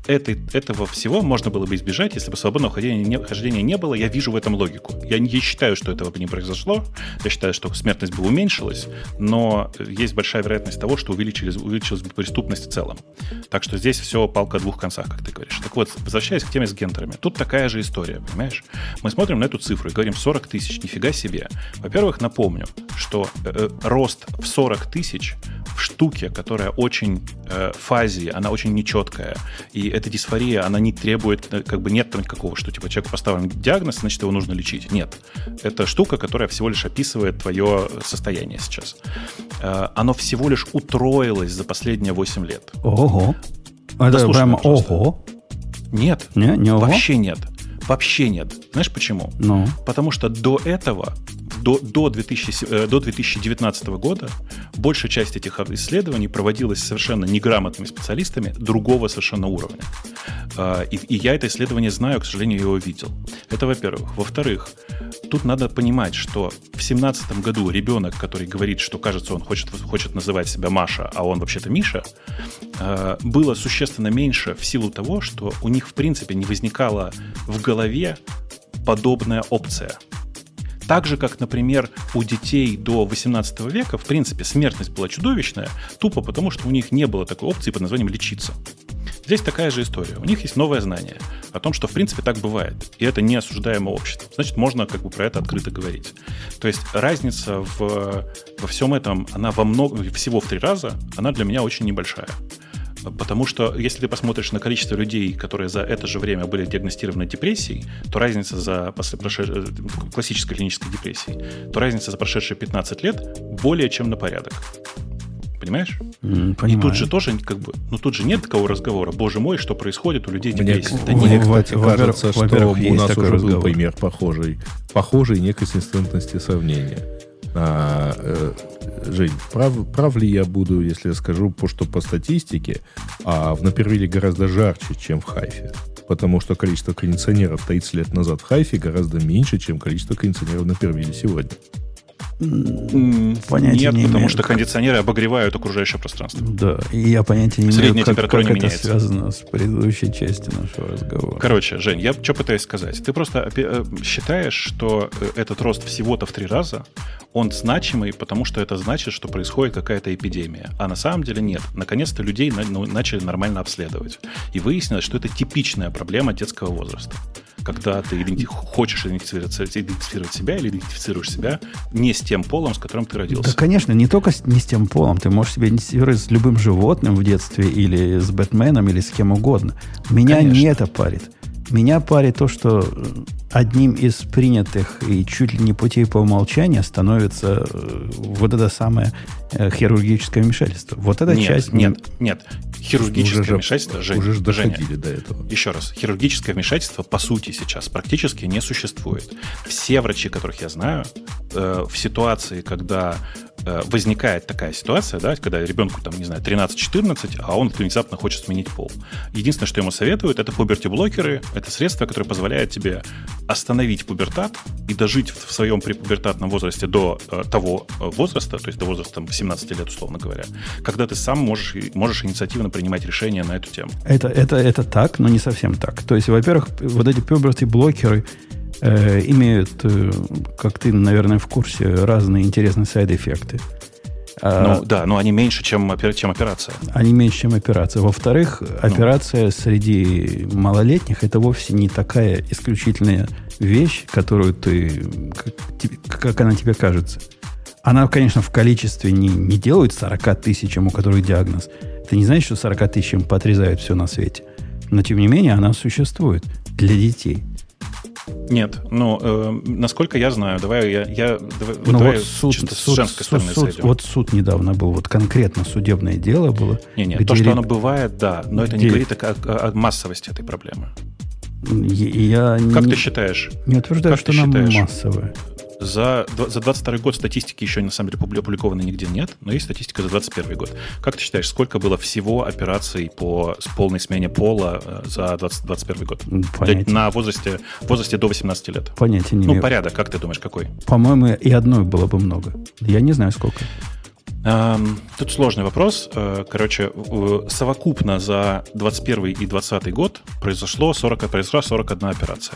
Это, этого всего можно было бы избежать, если бы свободного хождения не, хождения не было. Я вижу в этом логику. Я не считаю, что этого бы не произошло. Я считаю, что смертность бы уменьшилась, но есть большая вероятность того, что увеличилась, увеличилась бы преступность в целом. Так что здесь все палка о двух концах, как ты говоришь. Так вот, возвращаясь к теме с гентерами, тут такая же история, понимаешь? Мы смотрим на эту цифру и говорим 40 тысяч, нифига себе. Во-первых, напомню, что э, э рост в 40 тысяч в штуке, которая очень э, фазе, она очень нечеткая, и эта дисфория, она не требует, э, как бы нет там никакого, что типа человеку поставлен диагноз, значит его нужно лечить. Нет. Это штука, которая всего лишь описывает твое состояние сейчас. Э, оно всего лишь утроилось за последние 8 лет. Ого. Это прямо ого. Нет. Не, не ого? Вообще нет. Вообще нет. Знаешь почему? Ну. Потому что до этого до, до, 2000, э, до 2019 года большая часть этих исследований проводилась совершенно неграмотными специалистами другого совершенно уровня. Э, и, и я это исследование знаю, к сожалению, его видел. Это во-первых. Во-вторых, тут надо понимать, что в 2017 году ребенок, который говорит, что кажется, он хочет, хочет называть себя Маша, а он вообще-то Миша, э, было существенно меньше в силу того, что у них в принципе не возникала в голове подобная опция. Так же, как, например, у детей до 18 века, в принципе, смертность была чудовищная, тупо потому, что у них не было такой опции под названием лечиться. Здесь такая же история. У них есть новое знание о том, что в принципе так бывает. И это не обществом. Значит, можно как бы про это открыто говорить. То есть разница в, во всем этом, она во много, всего в три раза, она для меня очень небольшая. Потому что если ты посмотришь на количество людей, которые за это же время были диагностированы депрессией, то разница за прошед... Э, классической клинической депрессией, то разница за прошедшие 15 лет более чем на порядок. Понимаешь? Mm, и тут же тоже как бы, ну тут же нет такого разговора. Боже мой, что происходит у людей депрессия. Мне, мне кстати, кажется, что у нас уже разговор. был пример похожий, похожей неконсистентности сравнения. А, э, Жень, прав, прав ли я буду, если я скажу, что по статистике, а в Напервиле гораздо жарче, чем в Хайфе? Потому что количество кондиционеров 30 лет назад в Хайфе гораздо меньше, чем количество кондиционеров на Напервиле сегодня. Понятия Нет, не потому имею. что кондиционеры обогревают окружающее пространство. Да, и я понятия не Средняя имею, как, как не это меняется. связано с предыдущей частью нашего разговора. Короче, Жень, я что пытаюсь сказать? Ты просто э, считаешь, что э, этот рост всего-то в три раза, он значимый, потому что это значит, что происходит какая-то эпидемия. А на самом деле нет. Наконец-то людей ну, начали нормально обследовать. И выяснилось, что это типичная проблема детского возраста когда ты иденти- хочешь идентифицировать, идентифицировать себя или идентифицируешь себя не с тем полом, с которым ты родился. Да, конечно, не только с, не с тем полом. Ты можешь себя идентифицировать с любым животным в детстве или с Бэтменом, или с кем угодно. Меня конечно. не это парит. Меня парит то, что одним из принятых и чуть ли не путей по умолчанию становится э, вот это самое э, хирургическое вмешательство. Вот эта нет, часть... Нет, нет. Хирургическое уже вмешательство, Жень, уже доходили Женя, до этого. Еще раз. Хирургическое вмешательство, по сути, сейчас практически не существует. Все врачи, которых я знаю, э, в ситуации, когда возникает такая ситуация, да, когда ребенку, там, не знаю, 13-14, а он внезапно хочет сменить пол. Единственное, что ему советуют, это пуберти-блокеры. Это средства, которые позволяют тебе остановить пубертат и дожить в своем препубертатном возрасте до э, того э, возраста, то есть до возраста там, 18 лет, условно говоря, когда ты сам можешь, можешь инициативно принимать решения на эту тему. Это, это, это так, но не совсем так. То есть, во-первых, вот эти пуберти-блокеры, э, имеют, э, как ты, наверное, в курсе, разные интересные сайд-эффекты. А, ну да, но они меньше, чем, чем операция. Они меньше, чем операция. Во-вторых, ну. операция среди малолетних это вовсе не такая исключительная вещь, которую ты, как, как она тебе кажется. Она, конечно, в количестве не, не делают 40 тысячам, у которых диагноз. Ты не знаешь, что 40 тысячам подрезают все на свете. Но, тем не менее, она существует для детей. Нет, ну, э, насколько я знаю, давай я, я давай, ну, давай вот суд, чисто суд, с женской суд, стороны суд, Вот суд недавно был, вот конкретно судебное дело было. Не, не, то, что оно бывает, да, но это где... не говорит о, о, о массовости этой проблемы. Я как не, ты считаешь? Не утверждаю, как что она массовая. За, за 22 год статистики еще на самом деле опубликовано нигде нет, но есть статистика за 21 год. Как ты считаешь, сколько было всего операций по полной смене пола э, за 20, 21 год? Понятия. На возрасте, возрасте до 18 лет. Понятия не Ну, имею. порядок, как ты думаешь, какой? По-моему, и одной было бы много. Я не знаю, сколько. Тут сложный вопрос. Э, короче, совокупно за 21 и 20 год произошло 40, произошла 41 операция.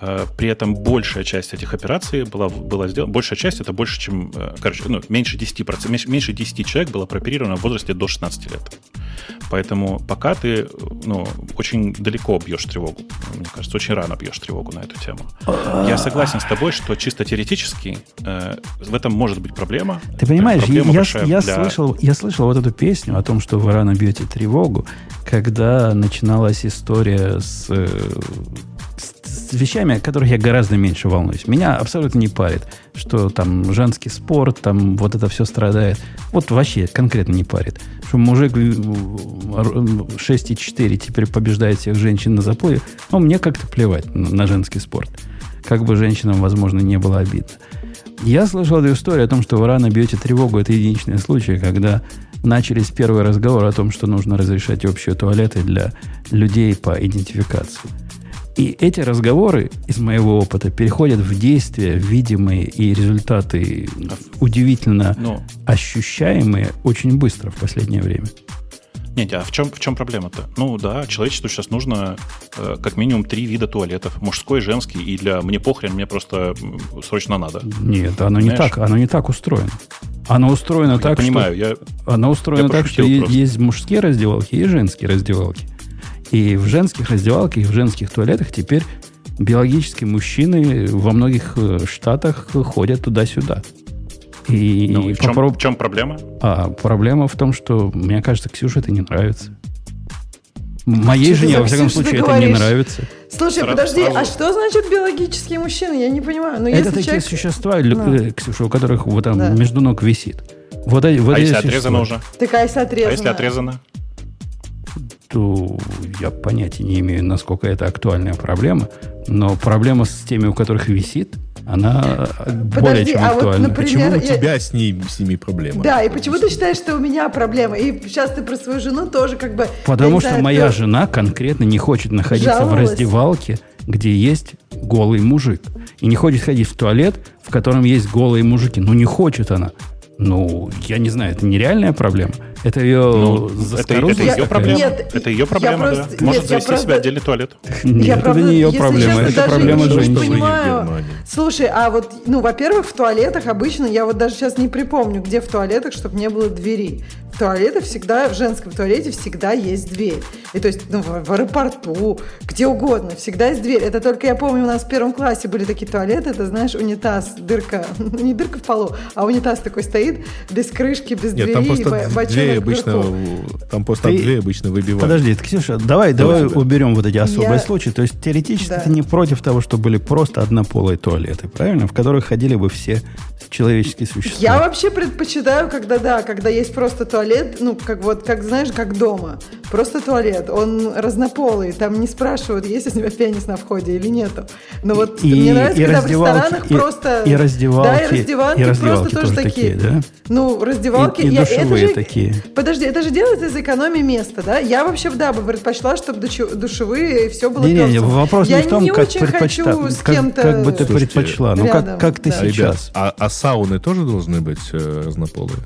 Э, при этом большая часть этих операций была, была сделана, большая часть это больше, чем, э, короче, ну, меньше 10%, меньше, меньше 10 человек было прооперировано в возрасте до 16 лет. Поэтому пока ты, ну, очень далеко бьешь тревогу. Мне кажется, очень рано бьешь тревогу на эту тему. Я согласен с тобой, что чисто теоретически э, в этом может быть проблема. Ты понимаешь, проблема я, я, для... слышал, я слышал вот эту песню о том, что вы рано бьете тревогу, когда начиналась история с э, с вещами, о которых я гораздо меньше волнуюсь. Меня абсолютно не парит, что там женский спорт, там вот это все страдает. Вот вообще конкретно не парит. Что мужик 6,4 теперь побеждает всех женщин на заплыве, ну, мне как-то плевать на женский спорт. Как бы женщинам, возможно, не было обидно. Я слышал эту историю о том, что вы рано бьете тревогу. Это единичный случай, когда начались первые разговоры о том, что нужно разрешать общие туалеты для людей по идентификации. И эти разговоры из моего опыта переходят в действия, видимые и результаты удивительно Но... ощущаемые очень быстро в последнее время. Нет, а в чем, в чем проблема-то? Ну да, человечеству сейчас нужно э, как минимум три вида туалетов. Мужской, женский, и для «мне похрен, мне просто срочно надо». Нет, оно не так, оно не так устроено. Оно устроено я так, понимаю, что... Я, оно устроено я так, что просто. есть мужские раздевалки и женские раздевалки. И в женских раздевалках, и в женских туалетах теперь биологические мужчины во многих э, штатах ходят туда-сюда. И, ну, и в, чем, попроб... в чем проблема? А проблема в том, что, мне кажется, Ксюше это не нравится. Моей что жене, во всяком случае, это не нравится. Слушай, сразу, подожди, сразу... а что значит биологические мужчины? Я не понимаю. Но ну, это такие человек... существа, ну. Ксюша, у которых вот там да. между ног висит. Вот, вот а если отрезано уже? Так, а если отрезано? А если отрезано? То я понятия не имею, насколько это актуальная проблема. Но проблема с теми, у которых висит, она Подожди, более чем а актуальна. Вот, например, почему у тебя с, ней, с ними проблема? Да, и почему ты считаешь, что у меня проблема? И сейчас ты про свою жену тоже как бы... Потому что знаю, моя ты... жена конкретно не хочет находиться Жаловалась. в раздевалке, где есть голый мужик. И не хочет ходить в туалет, в котором есть голые мужики. Ну, не хочет она. Ну, я не знаю, это нереальная проблема. Это ее ну, это, это ее проблема. Нет, это ее проблема, просто, да. Может нет, завести просто... себе отдельный туалет. Нет, я это правда, не ее проблема, это проблема женщины. Слушай, а вот, ну, во-первых, в туалетах обычно, я вот даже сейчас не припомню, где в туалетах, чтобы не было двери. В туалете всегда, в женском туалете всегда есть дверь. И то есть, ну, в, в аэропорту, где угодно, всегда есть дверь. Это только, я помню, у нас в первом классе были такие туалеты, это, знаешь, унитаз, дырка, ну, не дырка в полу, а унитаз такой стоит, без крышки, без Нет, двери, там просто двери обычно, там просто Ты... двери обычно выбивают. Подожди, Ксюша, давай, давай, давай уберем вот эти особые я... случаи. То есть, теоретически да. ты не против того, что были просто однополые туалеты, правильно? В которых ходили бы все человеческие существа. Я вообще предпочитаю, когда, да, когда есть просто туалет, ну, как вот, как, знаешь, как дома. Просто туалет. Он разнополый. Там не спрашивают, есть у тебя пенис на входе или нету. Но вот и, мне нравится, и когда в ресторанах и, просто... И раздевалки. Да, и раздевалки, и раздевалки просто тоже, такие. такие да? Ну, раздевалки... И, и я, душевые это же, такие. Подожди, это же делается из экономии места, да? Я вообще, да, бы предпочла, чтобы душевые, и все было не, не, не, вопрос я не в том, не как предпочла. С кем-то как, как бы ты предпочла. Ну, как, как ты да. сейчас. Ребят, а, а сауны тоже должны быть э, разнополые?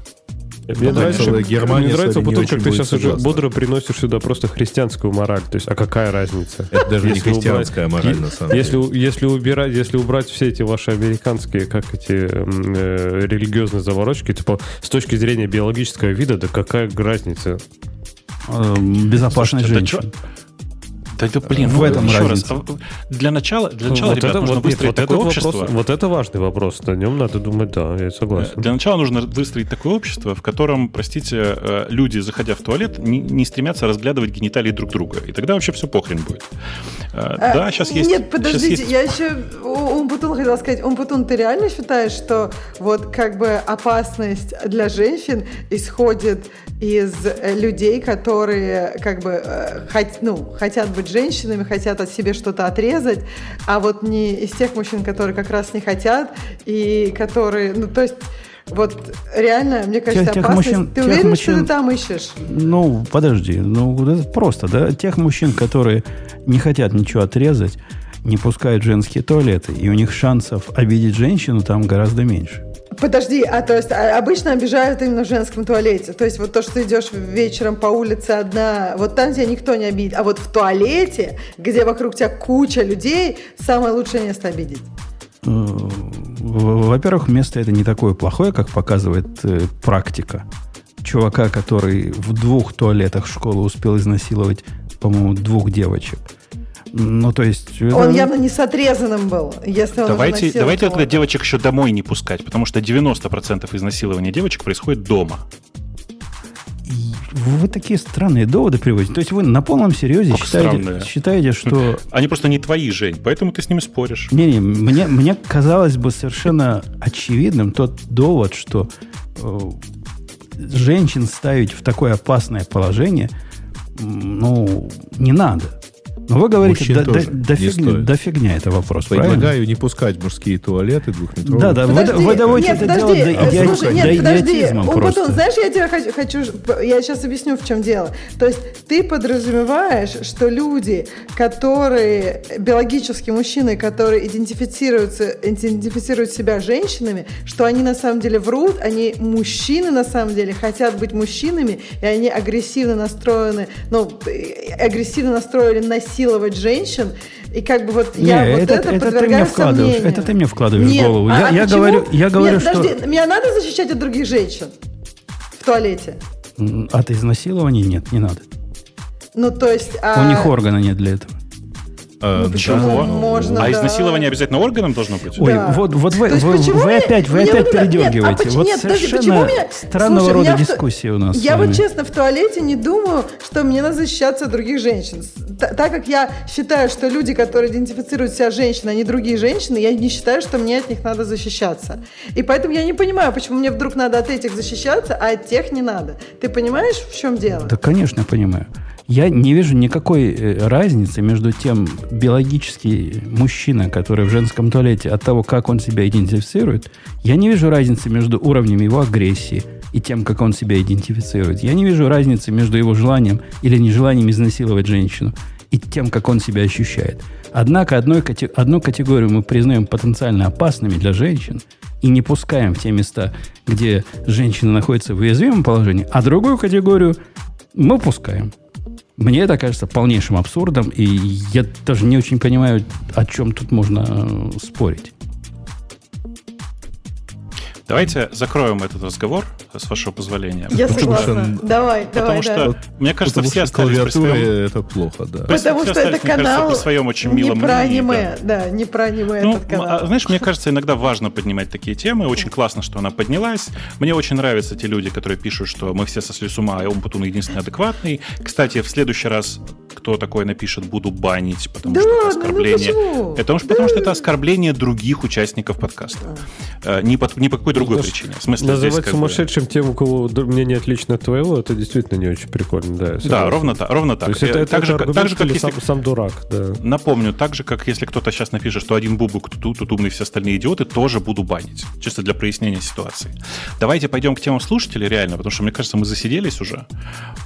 Мне ну, нравится, Германия мне нравится потому, как ты сейчас уже бодро приносишь сюда просто христианскую мораль. То есть, а какая разница? Это даже не христианская мораль, на самом деле. Если, если, убирать, если убрать все эти ваши американские, как эти э, религиозные заворочки, типа, с точки зрения биологического вида, да какая разница? Эм, безопасность женщин. Да, да блин, в ну, этом еще разница. раз. Для начала, для начала, вот ребят, это, нужно вот, выстроить вот такое общество. Вопрос, вот это важный вопрос. На нем надо думать, да, я согласен. Для начала нужно выстроить такое общество, в котором, простите, э, люди, заходя в туалет, не, не стремятся разглядывать гениталии друг друга. И тогда вообще все похрен будет. А, да, сейчас есть... Нет, подождите, есть... я еще Умпутун хотела сказать. Умпутун, ты реально считаешь, что вот как бы опасность для женщин исходит из людей, которые как бы хот, ну, хотят быть женщинами, хотят от себе что-то отрезать, а вот не из тех мужчин, которые как раз не хотят, и которые, ну, то есть вот реально, мне кажется, тех, опасность. Мужчин, ты уверен, мужчин, что ты там ищешь? Ну, подожди, ну это просто, да? Тех мужчин, которые не хотят ничего отрезать, не пускают женские туалеты, и у них шансов обидеть женщину там гораздо меньше. Подожди, а то есть а, обычно обижают именно в женском туалете. То есть вот то, что ты идешь вечером по улице одна, вот там тебя никто не обидит. А вот в туалете, где вокруг тебя куча людей, самое лучшее место обидеть. Э, во-первых, место это не такое плохое, как показывает э, практика. Чувака, который в двух туалетах школы успел изнасиловать, по-моему, двух девочек – ну, то есть... Он явно не с отрезанным был, если он Давайте, давайте тогда девочек еще домой не пускать, потому что 90% изнасилования девочек происходит дома. Вы такие странные доводы приводите. То есть вы на полном серьезе считаете, считаете, что... Они просто не твои, Жень, поэтому ты с ними споришь. Не-не, мне, мне казалось бы совершенно очевидным тот довод, что э, женщин ставить в такое опасное положение, ну, не надо. Но вы говорите, да, да, да, фигня, да фигня это вопрос, Предлагаю правильно? не пускать мужские туалеты двухметровые. Да, да, подожди, вы, вы доводите это подожди, дело до, иди, слушай, нет, до идиотизма подожди. просто. Потом, знаешь, я тебе хочу, хочу, я сейчас объясню, в чем дело. То есть ты подразумеваешь, что люди, которые, биологические мужчины, которые идентифицируются, идентифицируют себя женщинами, что они на самом деле врут, они мужчины на самом деле хотят быть мужчинами, и они агрессивно настроены, ну, агрессивно настроили насилие насиловать женщин. И как бы вот не, я это, вот это, это ты мне вкладываешь, сомнениям. Это ты мне вкладываешь Нет, в голову. А, я, а я говорю, я говорю, Нет, что... подожди, меня надо защищать от других женщин в туалете? От изнасилования нет, не надо. Ну, то есть... А... У них органа нет для этого. А, ну, почему? Да. Можно, а да. изнасилование обязательно органом должно быть? Ой, да. вот, вот вы, вы, вы опять, вы опять передергиваете. Нет, а, вот нет, совершенно меня... странного Слушай, рода дискуссии у нас. Я вот честно в туалете не думаю, что мне надо защищаться от других женщин. Т так как я считаю, что люди, которые идентифицируют себя женщиной, они другие женщины, я не считаю, что мне от них надо защищаться. И поэтому я не понимаю, почему мне вдруг надо от этих защищаться, а от тех не надо. Ты понимаешь, в чем дело? Да, конечно, понимаю. Я не вижу никакой э, разницы между тем биологический мужчина, который в женском туалете, от того, как он себя идентифицирует. Я не вижу разницы между уровнем его агрессии и тем, как он себя идентифицирует. Я не вижу разницы между его желанием или нежеланием изнасиловать женщину и тем, как он себя ощущает. Однако одной, одну категорию мы признаем потенциально опасными для женщин и не пускаем в те места, где женщина находится в уязвимом положении, а другую категорию мы пускаем. Мне это кажется полнейшим абсурдом, и я даже не очень понимаю, о чем тут можно э, спорить. Давайте закроем этот разговор, с вашего позволения. Я согласна. Что, давай, потому давай. Что, да. Мне кажется, потому все остались при своем... это плохо, да. Потому что это канал при своем очень милом не про аниме, да. да, не про аниме ну, этот канал. А, знаешь, мне кажется, иногда важно поднимать такие темы. Очень классно, что она поднялась. Мне очень нравятся те люди, которые пишут, что мы все сошли с ума, и он Путун единственный адекватный. Кстати, в следующий раз кто такое напишет, буду банить, потому да, что это оскорбление. Ну, это потому, да. потому что это оскорбление других участников подкаста. А. Не, по, не по какой другой причине. В смысле, называть здесь, сумасшедшим бы... тем, у кого мнение отлично от твоего, это действительно не очень прикольно. Да, да ровно, так, ровно так. То есть это, это, так, же, так же, как если... сам, сам дурак. Да. Напомню, так же, как если кто-то сейчас напишет, что один бубук тут, тут умный, все остальные идиоты, тоже буду банить. Чисто для прояснения ситуации. Давайте пойдем к темам слушателей реально, потому что, мне кажется, мы засиделись уже.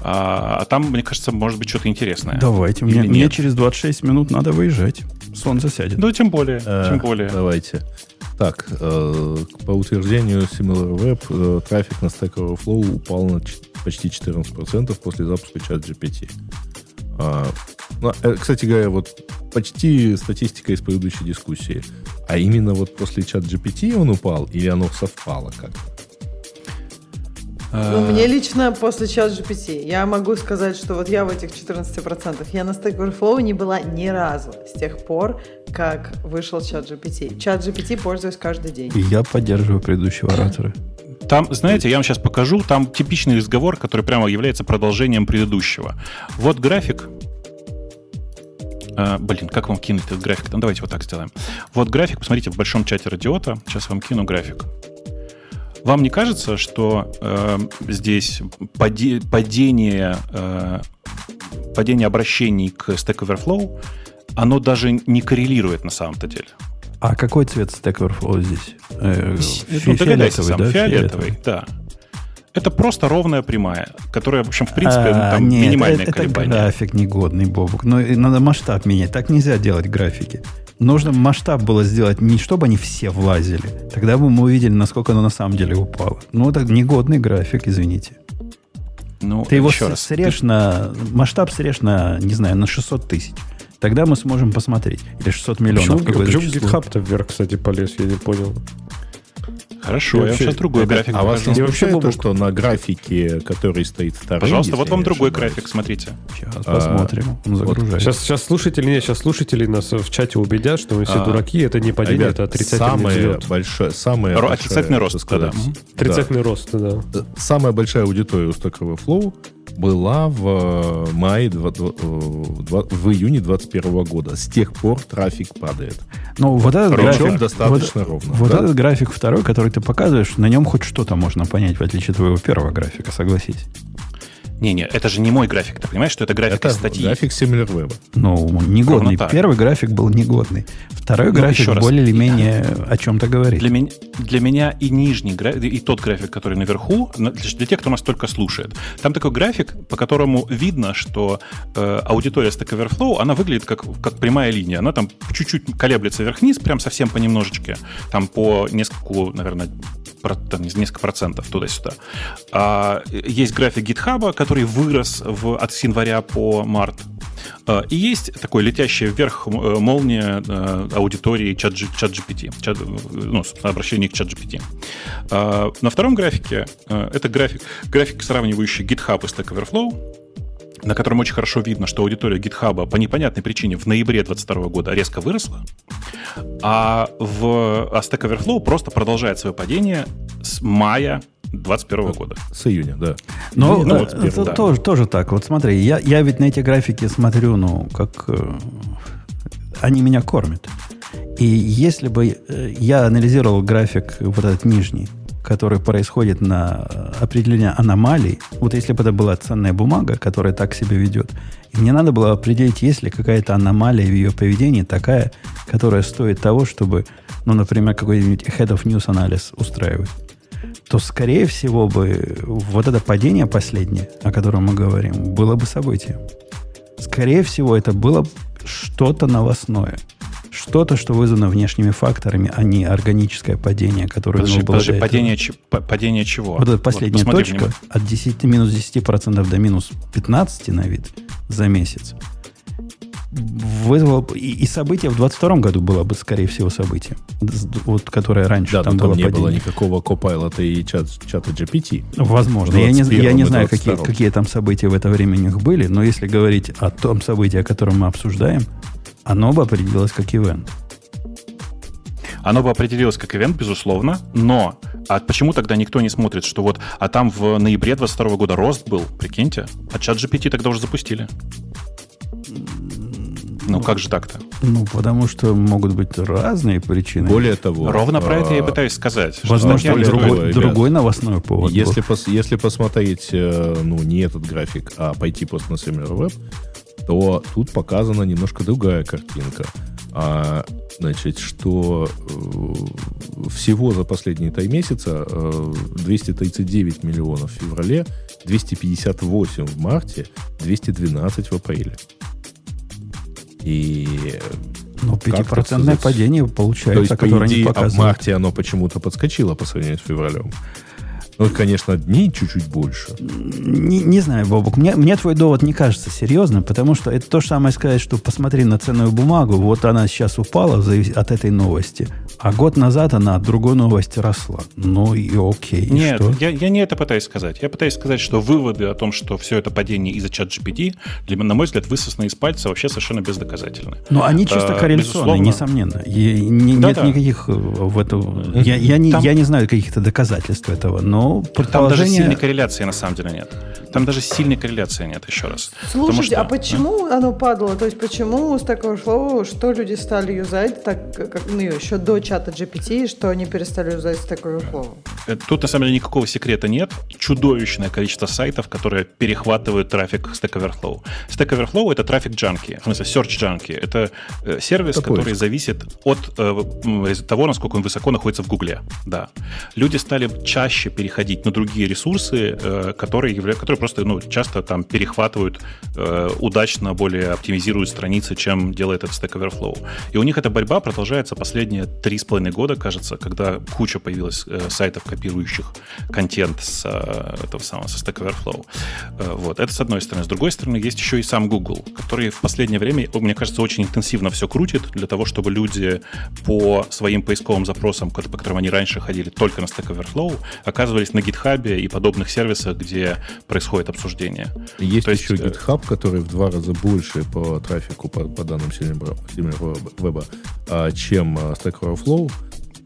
А, а там, мне кажется, может быть что-то интересное. Давайте. Мне, мне через 26 минут надо выезжать. Солнце сядет. Ну, тем более. Э, тем более. Давайте. Так, э, по утверждению SimilarWeb, э, трафик на Stack Overflow упал на почти 14% после запуска чат GPT. А, ну, э, кстати говоря, вот почти статистика из предыдущей дискуссии. А именно вот после чат GPT он упал, или оно совпало как-то? Ну, мне лично после чат GPT я могу сказать, что вот я в этих 14%, я на Stack Overflow не была ни разу с тех пор, как вышел чат GPT. Чат GPT пользуюсь каждый день. И я поддерживаю предыдущего оратора. Там, знаете, я вам сейчас покажу, там типичный разговор, который прямо является продолжением предыдущего. Вот график. А, блин, как вам кинуть этот график? Ну, давайте вот так сделаем. Вот график, посмотрите, в большом чате радиота. Сейчас вам кину график. Вам не кажется, что э, здесь паде, падение, э, падение обращений к Stack Overflow, оно даже не коррелирует на самом-то деле? А какой цвет Stack Overflow здесь? Э, ну, фиолетовый, сам, да? Фиолетовый, да. Это просто ровная прямая, которая, в общем, в принципе, а, там нет, минимальное это, колебание. Это график негодный, Бобук. Но надо масштаб менять. Так нельзя делать графики. Нужно масштаб было сделать не чтобы они все влазили. Тогда бы мы увидели, насколько оно на самом деле упало. Ну, это негодный график, извините. Ну, Ты его раз. срежь Ты... на... Масштаб срежь на, не знаю, на 600 тысяч. Тогда мы сможем посмотреть. Или 600 миллионов. Почему, почему GitHub-то вверх, кстати, полез? Я не понял. Хорошо, я, я вообще, сейчас другой график А вас не смущает то, что на графике, который стоит в Пожалуйста, вот вам другой ошибаюсь. график, смотрите. Сейчас а, посмотрим. Он. Сейчас, сейчас слушатели, нет, сейчас слушатели нас в чате убедят, что мы все а, дураки, это не падение, ребят, это отрицательный самое взлет. Большое, самое Ро- отрицательный рост, сказать, да. Отрицательный да. рост, да. Самая большая аудитория у Stack Overflow была в э, мае, в июне 2021 года. С тех пор трафик падает. Ну, вот этот график достаточно вот, ровно. Вот да? этот график второй, который ты показываешь, на нем хоть что-то можно понять, в отличие от твоего первого графика, согласись. Не-не, это же не мой график. Ты понимаешь, что это график это статьи? график SimilarWeb. Ну, негодный. Первый график был негодный. Второй ну, график более или менее о чем-то говорит. Для меня, для меня и нижний график, и тот график, который наверху, для, тех, кто нас только слушает, там такой график, по которому видно, что э, аудитория Stack Overflow, она выглядит как, как прямая линия. Она там чуть-чуть колеблется вверх-вниз, прям совсем понемножечке. Там по нескольку, наверное, там, несколько процентов туда-сюда. А, есть график GitHub, который вырос в, от января по март. А, и есть такой летящая вверх э, молния э, аудитории чат, чат GPT, чат, ну, обращение к чат GPT. А, на втором графике э, это график, график, сравнивающий GitHub и Stack Overflow на котором очень хорошо видно, что аудитория GitHub по непонятной причине в ноябре 2022 года резко выросла, а в а Stack Overflow просто продолжает свое падение с мая 2021 года. С июня, да. Но ну, это, это да. тоже, тоже так. Вот смотри, я, я ведь на эти графики смотрю, ну, как э, они меня кормят. И если бы э, я анализировал график вот этот нижний, который происходит на определение аномалий, вот если бы это была ценная бумага, которая так себя ведет, и мне надо было определить, есть ли какая-то аномалия в ее поведении такая, которая стоит того, чтобы, ну, например, какой-нибудь head of news анализ устраивать, то, скорее всего, бы вот это падение последнее, о котором мы говорим, было бы событием. Скорее всего, это было что-то новостное – что-то, что вызвано внешними факторами, а не органическое падение, которое подожди, было подожди, падение, ч, падение чего? Вот эта последняя вот, точка внимание. от 10, минус 10% до минус 15 на вид за месяц вызвало... И, и событие в 22 году было бы, скорее всего, событие, вот, которое раньше да, там, там было не падение. было никакого Copilot и чат, чата GPT. Возможно. Я не, я не знаю, какие, какие там события в это время у них были, но если говорить о том событии, о котором мы обсуждаем, оно бы определилось как ивент. Оно бы определилось как ивент, безусловно, но а почему тогда никто не смотрит, что вот, а там в ноябре 22 года рост был, прикиньте, а чат GPT тогда уже запустили. Ну, как же так-то? Ну, потому что могут быть разные причины. Более того... Ровно про это я и пытаюсь сказать. Возможно, другой, другой новостной повод. Если, пос, если посмотреть, э, ну, не этот график, а пойти просто на сервер веб, то тут показана немножко другая картинка. А, значит, что э, всего за последние три месяца э, 239 миллионов в феврале, 258 в марте, 212 в апреле. И ну, 5% падение получается, То есть, которое по идее, показывают. А в марте оно почему-то подскочило по сравнению с февралем. Ну, конечно, дней чуть-чуть больше. Не, не знаю, Бобок. Мне, мне твой довод не кажется серьезным, потому что это то же самое сказать, что посмотри на ценную бумагу, вот она сейчас упала от этой новости, а год назад она от другой новости росла. Ну и окей. Нет, что? Я, я не это пытаюсь сказать. Я пытаюсь сказать, что выводы о том, что все это падение из-за чат GPT, для, на мой взгляд, высосаны из пальца вообще совершенно бездоказательны. Но они чисто а, корреляционные, несомненно. И, не, да, нет да. никаких э, в этом... Я, я, не, Там... я не знаю каких-то доказательств этого, но ну, Там даже сильной корреляции на самом деле нет. Там даже сильной корреляции нет, еще раз. Слушайте, что, а почему а? оно падало? То есть почему с такого Overflow, что люди стали юзать, так как, ну, еще до чата GPT, что они перестали юзать Stack Overflow? Э, тут на самом деле никакого секрета нет. Чудовищное количество сайтов, которые перехватывают трафик Stack Overflow. Stack Overflow это трафик джанки, в смысле search джанки. Это э, сервис, это который зависит от э, того, насколько он высоко находится в Гугле. Да. Люди стали чаще переходить переходить на другие ресурсы, э, которые, явля... которые просто ну, часто там перехватывают э, удачно, более оптимизируют страницы, чем делает этот Stack Overflow. И у них эта борьба продолжается последние три с половиной года, кажется, когда куча появилась э, сайтов, копирующих контент с этого самого, со Stack Overflow. Вот. Это с одной стороны. С другой стороны, есть еще и сам Google, который в последнее время, мне кажется, очень интенсивно все крутит для того, чтобы люди по своим поисковым запросам, по которым они раньше ходили только на Stack Overflow, оказывались на GitHub и подобных сервисах, где происходит обсуждение. Есть То еще есть, э, GitHub, который в два раза больше по трафику, по, по данным Silverweb, а, чем а, Stack Overflow.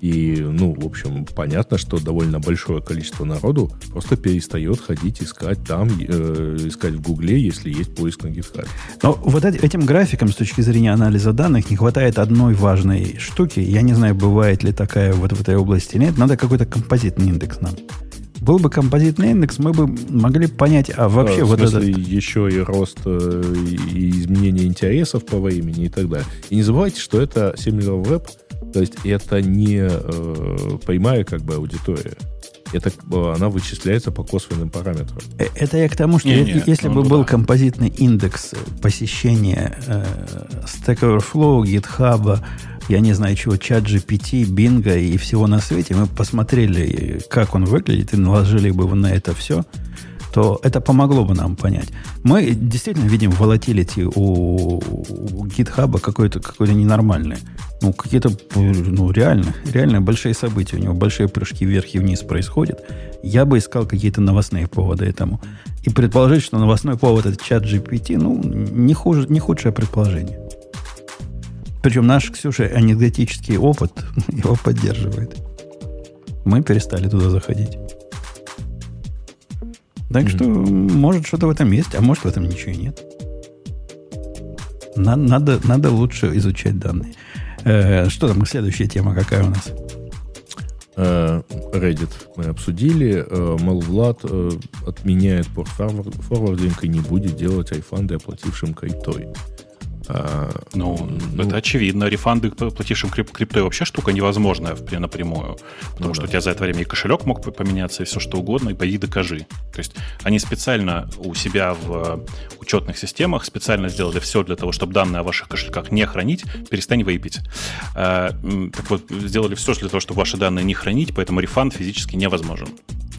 И, ну, в общем, понятно, что довольно большое количество народу просто перестает ходить искать там, э, искать в Гугле, если есть поиск на GitHub. Но вот этим графиком с точки зрения анализа данных не хватает одной важной штуки. Я не знаю, бывает ли такая вот в этой области нет. Надо какой-то композитный индекс нам. Был бы композитный индекс, мы бы могли понять, а вообще да, вот это... еще и рост э, и изменение интересов по времени и так далее. И не забывайте, что это Similar Web, то есть это не э, прямая как бы аудитория. Это, она вычисляется по косвенным параметрам. Э, это я к тому, что не, не, если бы был композитный индекс посещения э, Stack Overflow, GitHub, я не знаю чего, чат GPT, Бинга и всего на свете, мы посмотрели, как он выглядит, и наложили бы на это все, то это помогло бы нам понять. Мы действительно видим волатилити у, у GitHub какое-то какое ненормальное. Ну, какие-то ну, реально, реально большие события. У него большие прыжки вверх и вниз происходят. Я бы искал какие-то новостные поводы этому. И предположить, что новостной повод это чат GPT, ну, не, хуже, не худшее предположение. Причем наш, Ксюша, анекдотический опыт его поддерживает. Мы перестали туда заходить. Так mm-hmm. что, может, что-то в этом есть, а может, в этом ничего и нет. Надо, надо, надо лучше изучать данные. Э, что там, следующая тема какая у нас? Э, Reddit мы обсудили. Э, Малвлад э, отменяет порт-форвардинг и не будет делать айфанды оплатившим криптой. А, ну, ну, это очевидно. Рефанды платившим крип криптой вообще штука невозможная напрямую. Потому ну, что да. у тебя за это время и кошелек мог поменяться, и все что угодно, и пойди докажи. То есть они специально у себя в учетных системах специально сделали все для того, чтобы данные о ваших кошельках не хранить, перестань вейпить. А, так вот, сделали все для того, чтобы ваши данные не хранить, поэтому рефанд физически невозможен.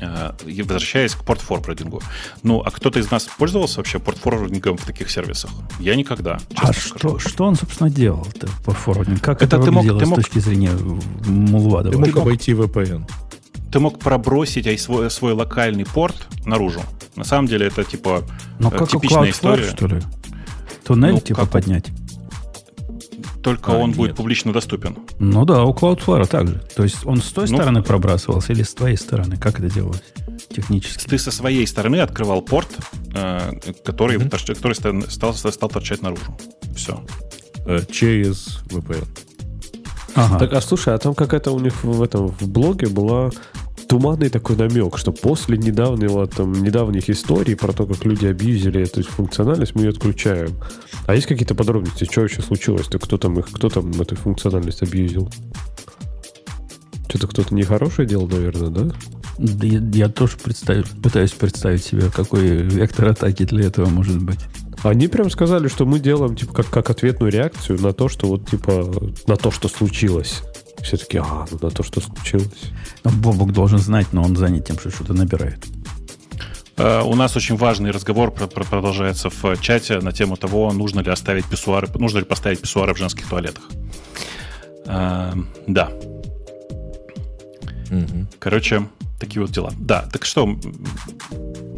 А, возвращаясь к портфорвардингу. Ну, а кто-то из нас пользовался вообще портфорвардингом в таких сервисах? Я никогда. А что, что он, собственно, делал портфорвардинг? Как это, это ты мог, ты мог, с точки зрения Мулвада? Ты мог обойти VPN. Ты мог пробросить свой, свой локальный порт наружу. На самом деле это типа Но э, как типичная история. что ли? Туннель ну, типа как... поднять? Только а, он нет. будет публично доступен. Ну да, у Cloudflare также. То есть он с той ну, стороны пробрасывался или с твоей стороны? Как это делалось технически? Ты со своей стороны открывал порт, э, который, mm-hmm. который стал, стал торчать наружу. Все. Э, через VPN. Ага. Так, а слушай, а там какая-то у них в этом в блоге была туманный такой намек, что после недавнего, там, недавних историй про то, как люди абьюзили эту функциональность, мы ее отключаем. А есть какие-то подробности, что вообще случилось? То кто там их, кто там эту функциональность абьюзил? Что-то кто-то нехорошее делал, наверное, да? Да я, я тоже представить, пытаюсь представить себе, какой вектор атаки для этого может быть. Они прям сказали, что мы делаем типа как, как ответную реакцию на то, что вот типа на то, что случилось. Все таки а, ну на то, что случилось. Но Бобок должен знать, но он занят тем, что что-то набирает. Uh, у нас очень важный разговор продолжается в чате на тему того, нужно ли оставить писсуары, нужно ли поставить писсуары в женских туалетах. Uh, да. Угу. Короче, такие вот дела. Да, так что,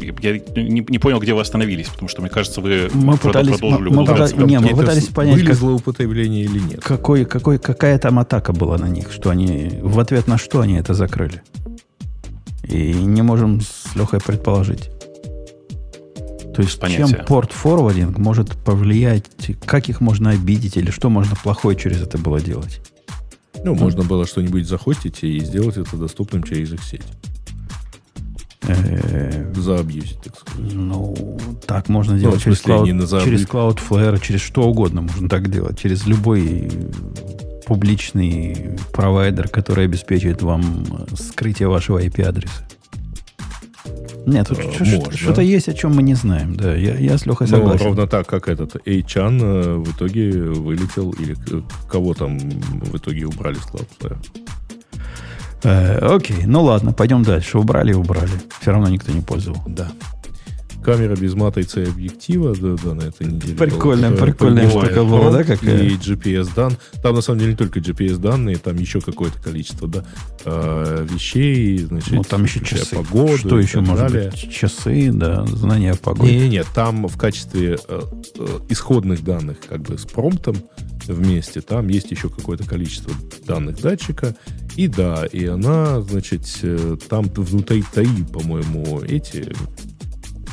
я не, не понял, где вы остановились, потому что, мне кажется, вы мы пытались, продолжили мы, мы пытались, Не, мы пытались понять, были как, злоупотребления или нет. Какой, какой, какая там атака была на них, что они, в ответ на что они это закрыли. И не можем с Лехой предположить. То есть Понятие. чем порт-форвардинг может повлиять, как их можно обидеть, или что можно плохое через это было делать? Ну, можно было что-нибудь захостить и сделать это доступным через их сеть. Заабьюзить, так сказать. Ну, так можно делать ну, через, cloud, не через Cloudflare, через что угодно можно так делать. Через любой публичный провайдер, который обеспечивает вам скрытие вашего IP-адреса. Нет, тут э, что-то есть, о чем мы не знаем. Да, я, я с Лехой согласен. Ну, ровно так, как этот Эйчан э, в итоге вылетел, или кого там в итоге убрали с Cloudflare. Э, окей, ну ладно, пойдем дальше. Убрали и убрали. Все равно никто не пользовал. Да. Камера без матрицы объектива, да, да, на этой неделе. Прикольная, была, прикольная штука была, да, какая? И GPS дан. Там на самом деле не только GPS данные, там еще какое-то количество, да, э, вещей, значит, ну, там еще часы. Погоду, Что еще может далее. быть? Часы, да, знания. Нет, нет, там в качестве э, э, исходных данных, как бы с промптом вместе, там есть еще какое-то количество данных датчика, и да, и она, значит, э, там внутри ТАИ, по-моему, эти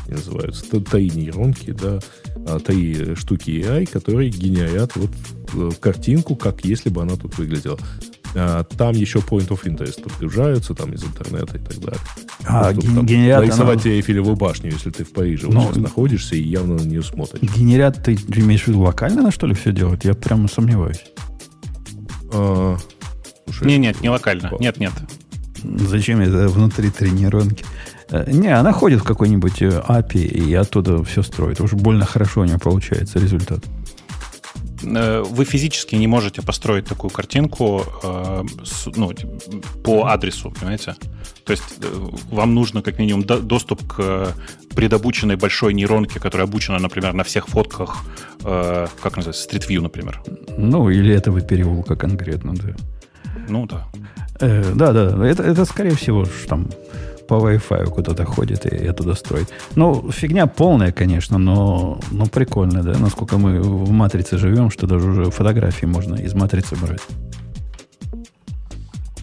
называются, ТАИ нейронки, да, а, ТАИ штуки AI, которые генерят вот э, картинку, как если бы она тут выглядела. А, там еще point of interest подгружаются там из интернета и так далее. А, ну, ген- генерят... Нарисовать она... Эйфелеву башню, если ты в Париже ну, вот сейчас находишься и явно на нее смотришь. Генерят, ты имеешь в виду локально, что ли, все делать? Я прямо сомневаюсь. А, не, нет, не локально. Нет, нет. Зачем это внутри тренировки? Э, не, она ходит в какой-нибудь э, API и оттуда все строит. Уж больно хорошо у нее получается результат. Э, вы физически не можете построить такую картинку ну, по адресу, понимаете? То есть вам нужно как минимум доступ к предобученной большой нейронке, которая обучена, например, на всех фотках, как называется, Street View, например. Ну, или этого переулка конкретно, да. Ну, да. Э, да, да, это, это скорее всего там по Wi-Fi куда-то ходит и оттуда строит. Ну, фигня полная, конечно, но, но прикольно, да, насколько мы в матрице живем, что даже уже фотографии можно из матрицы брать.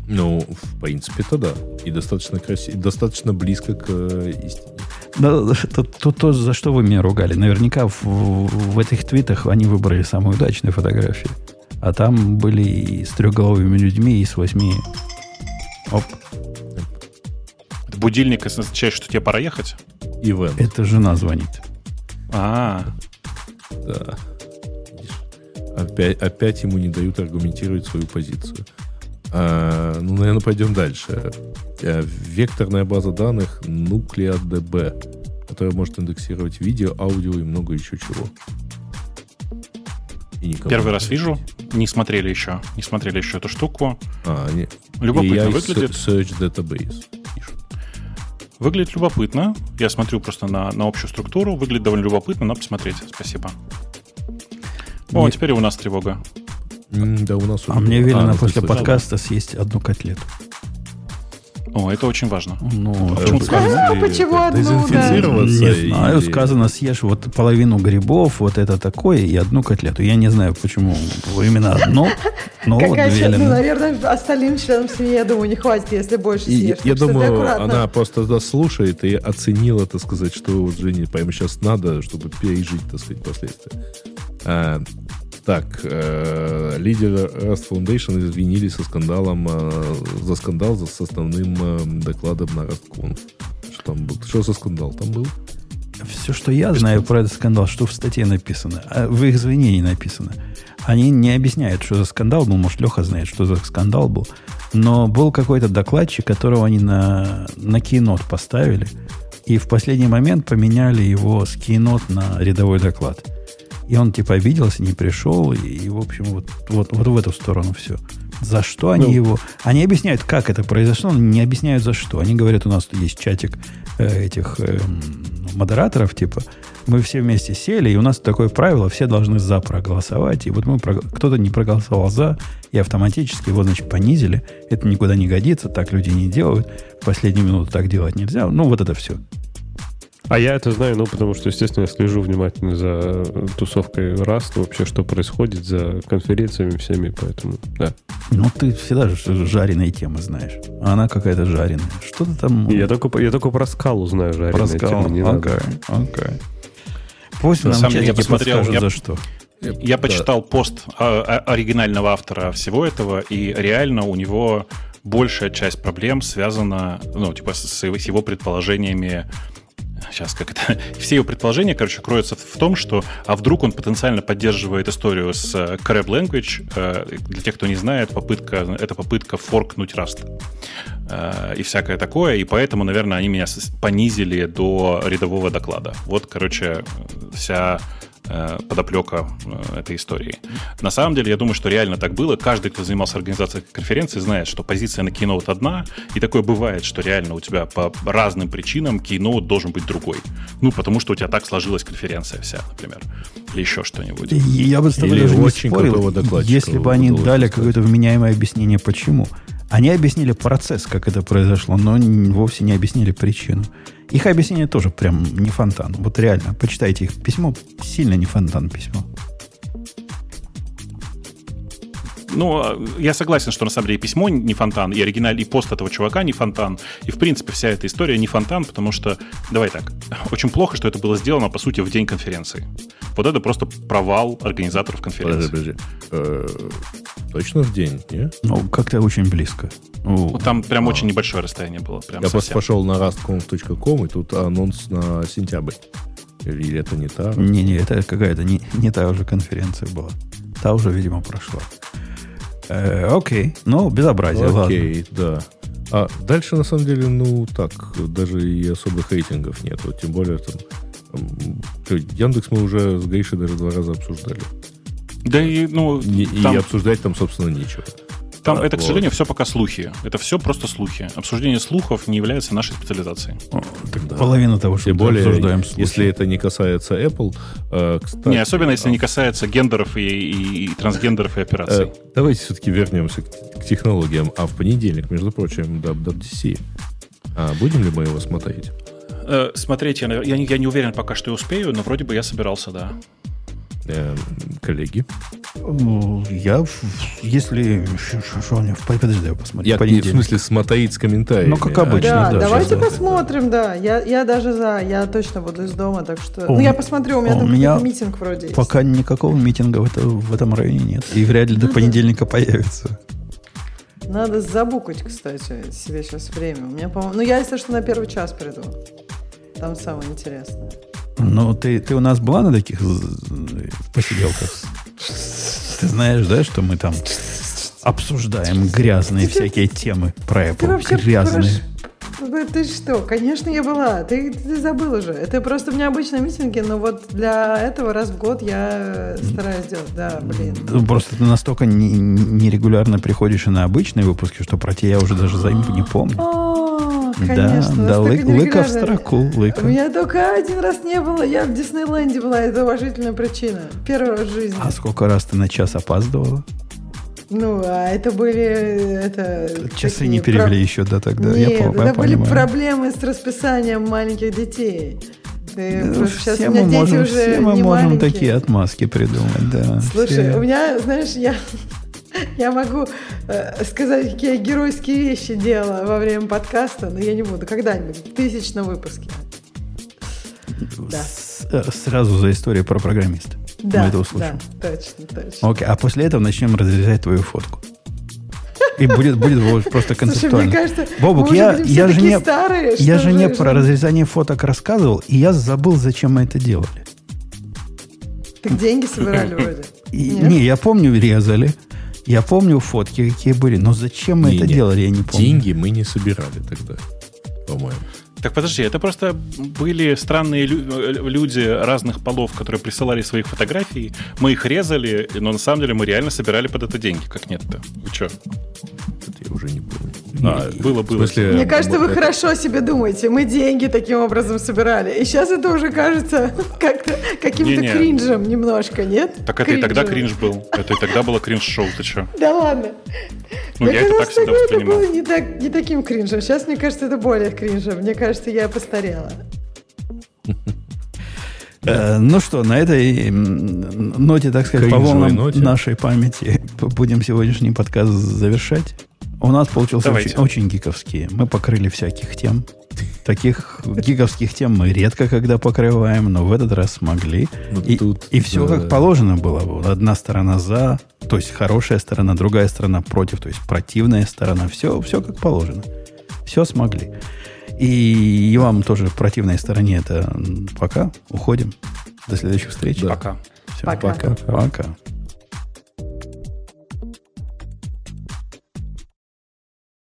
Ну, в принципе-то да. И достаточно красиво, достаточно близко к э, истине. Да, то, то, то, за что вы меня ругали. Наверняка в, в этих твитах они выбрали самые удачные фотографии. А там были и с трехголовыми людьми, и с восьми Оп. Будильник означает, что тебе пора ехать? Ивент. Это жена звонит. А, Да. Опять, опять ему не дают аргументировать свою позицию. А, ну, наверное, пойдем дальше. А, векторная база данных NucleaDB, которая может индексировать видео, аудио и много еще чего. Первый раз вижу. Не смотрели еще. Не смотрели еще эту штуку. А, не. Любопытно AI выглядит. Search Database. Выглядит любопытно. Я смотрю просто на, на общую структуру. Выглядит довольно любопытно. Надо посмотреть. Спасибо. О, теперь у нас тревога. Да, у нас А мне велено а, после подкаста съесть одну котлету. О, это очень важно. Ну, а почему, а, почему одну, да? Не знаю, сказано, съешь вот половину грибов, вот это такое, и одну котлету. Я не знаю, почему именно одно, но вот. Ну, наверное, остальным членам семьи, я думаю, не хватит, если больше съешь. Я думаю, она просто слушает и оценила, так сказать, что вот Жене прямо сейчас надо, чтобы пережить, так сказать, последствия. Так, э, лидеры Rust Foundation извинились со скандалом, э, за скандал с основным э, докладом на RustConf. Что там был? Что за скандал там был? Все, что я знаю про этот скандал, что в статье написано, а в их извинении написано. Они не объясняют, что за скандал был. Может, Леха знает, что за скандал был. Но был какой-то докладчик, которого они на, на Keynote поставили. И в последний момент поменяли его с Keynote на рядовой доклад. И он типа обиделся, не пришел, и, и в общем, вот, вот, вот в эту сторону все. За что они ну, его... Они объясняют, как это произошло, но не объясняют за что. Они говорят, у нас тут есть чатик э, этих э, модераторов, типа, мы все вместе сели, и у нас такое правило, все должны за проголосовать. И вот мы кто-то не проголосовал за, и автоматически его, значит, понизили. Это никуда не годится, так люди не делают. В последнюю минуту так делать нельзя. Ну, вот это все. А я это знаю, ну, потому что, естественно, я слежу внимательно за тусовкой Rust, вообще, что происходит, за конференциями всеми, поэтому, да. Ну, ты всегда же жареные темы знаешь. А она какая-то жареная. Что ты там... Я только, я только про скалу знаю жареные про скалу. темы, не окей, надо. Окей. Пусть На самом деле, я посмотрел, я, за что. Я почитал да. пост а, а, оригинального автора всего этого, и реально у него большая часть проблем связана, ну, типа, с его предположениями сейчас как это, все его предположения, короче, кроются в том, что, а вдруг он потенциально поддерживает историю с э, Crab Language, э, для тех, кто не знает, попытка, это попытка форкнуть Rust э, и всякое такое, и поэтому, наверное, они меня понизили до рядового доклада. Вот, короче, вся подоплека э, этой истории. На самом деле, я думаю, что реально так было. Каждый, кто занимался организацией конференции, знает, что позиция на Keynote одна, и такое бывает, что реально у тебя по разным причинам Keynote должен быть другой. Ну, потому что у тебя так сложилась конференция вся, например. Или еще что-нибудь. Я бы с тобой даже не спорил, если бы они дали какое-то вменяемое объяснение, почему. Они объяснили процесс, как это произошло, но вовсе не объяснили причину. Их объяснение тоже прям не фонтан. Вот реально, почитайте их письмо, сильно не фонтан письмо. Ну, я согласен, что на самом деле письмо не фонтан, и оригинальный и пост этого чувака не фонтан, и в принципе вся эта история не фонтан, потому что, давай так, очень плохо, что это было сделано, по сути, в день конференции. Вот это просто провал организаторов конференции. Подожди, подожди. Точно в день, не? Ну, как-то очень близко. Ну, там прям а. очень небольшое расстояние было. Прям Я совсем. просто пошел на rastconf.com, и тут анонс на сентябрь. Или это не та? Не-не, это какая-то не, не та уже конференция была. Та уже, видимо, прошла. Э, окей, ну, безобразие, окей, ладно. да. А дальше, на самом деле, ну, так, даже и особых рейтингов нету. Тем более, там, Яндекс мы уже с Гришей даже два раза обсуждали. Да и, ну, и, там... и обсуждать там, собственно, нечего. Там а, это, к сожалению, все пока слухи. Это все просто слухи. Обсуждение слухов не является нашей специализацией. О, да. Половина того, что Тем более, обсуждаем слухи. если это не касается Apple. Э, кстати, не, особенно если не касается гендеров и, и, и трансгендеров и операций. Э, давайте все-таки вернемся к, к технологиям. А в понедельник, между прочим, WWDC. А будем ли мы его смотреть? Э, смотреть я, я, я не уверен пока, что я успею, но вроде бы я собирался, да э, коллеги? Я, если... Что мне... Подожди, я посмотрю. Я, в смысле, смотреть с комментариями. Ну, как обычно, да. да давайте посмотрим, да. Я, я даже за. Я точно буду из дома, так что... О, ну, я посмотрю, у меня там меня митинг вроде есть. Пока никакого митинга в, это, в этом районе нет. И вряд ли до понедельника появится. Надо забукать, кстати, себе сейчас время. У меня, по-моему... Ну, я, если что, на первый час приду. Там самое интересное. Ну, ты, ты у нас была на таких посиделках? Ты знаешь, да, что мы там обсуждаем грязные всякие темы про Apple. Грязные. Ты что? Конечно, я была. Ты, ты забыл уже. Это просто у меня обычные митинги, но вот для этого раз в год я стараюсь делать. Да, блин. Просто ты настолько нерегулярно приходишь и на обычные выпуски, что про тебя я уже даже за не помню. А, конечно, да, да, лык, лыка в строку, лыка. У меня только один раз не было, я в Диснейленде была, это уважительная причина. Первый раз в жизни. А сколько раз ты на час опаздывала? Ну, а это были... Это, Часы не перевели про... еще до тогда, Нет, я, это я были проблемы с расписанием маленьких детей. Ты ну, сейчас все у меня мы дети можем, уже все мы можем маленькие. такие отмазки придумать, да. Слушай, все. у меня, знаешь, я, я могу э, сказать, какие геройские вещи делала во время подкаста, но я не буду. Когда-нибудь, в тысячном выпуске. Да. Э, сразу за историю про программиста. Да, Мы это услышим. Да, точно, точно. Окей, а после этого начнем разрезать твою фотку. И будет, будет просто концептуально. Слушай, мне кажется, Бобук, я, я же не, старые, я же не про разрезание фоток рассказывал, и я забыл, зачем мы это делали. Так деньги собирали вроде. И, не, я помню, резали. Я помню фотки, какие были, но зачем мы не, это не, делали, я не помню. Деньги мы не собирали тогда, по-моему. Так подожди, это просто были странные лю- люди разных полов, которые присылали своих фотографий. Мы их резали, но на самом деле мы реально собирали под это деньги. Как нет-то? Вы что? Это я уже не помню. А, было, было. Смысле, Мне кажется, вы это... хорошо себе думаете. Мы деньги таким образом собирали. И сейчас это уже кажется как-то каким-то не, не. кринжем немножко, нет? Так это и тогда кринж был. Это и тогда было кринж-шоу, ты что? Да ладно. Ну, я это так всегда воспринимал. Это было не, так, не таким кринжем. Сейчас, мне кажется, это более кринжем. Мне кажется, я постарела. Э, ну что, на этой ноте, так сказать, по волнам нашей памяти будем сегодняшний подкаст завершать. У нас получился очень, очень гиковский. Мы покрыли всяких тем. Таких гиговских тем мы редко когда покрываем, но в этот раз смогли. Ну, и, тут, и все да. как положено было. Одна сторона за, то есть хорошая сторона, другая сторона против, то есть противная сторона. Все, все как положено. Все смогли. И, и вам тоже противной стороне это пока. Уходим. До следующих встреч. Да. Пока. Все, пока. Пока. пока.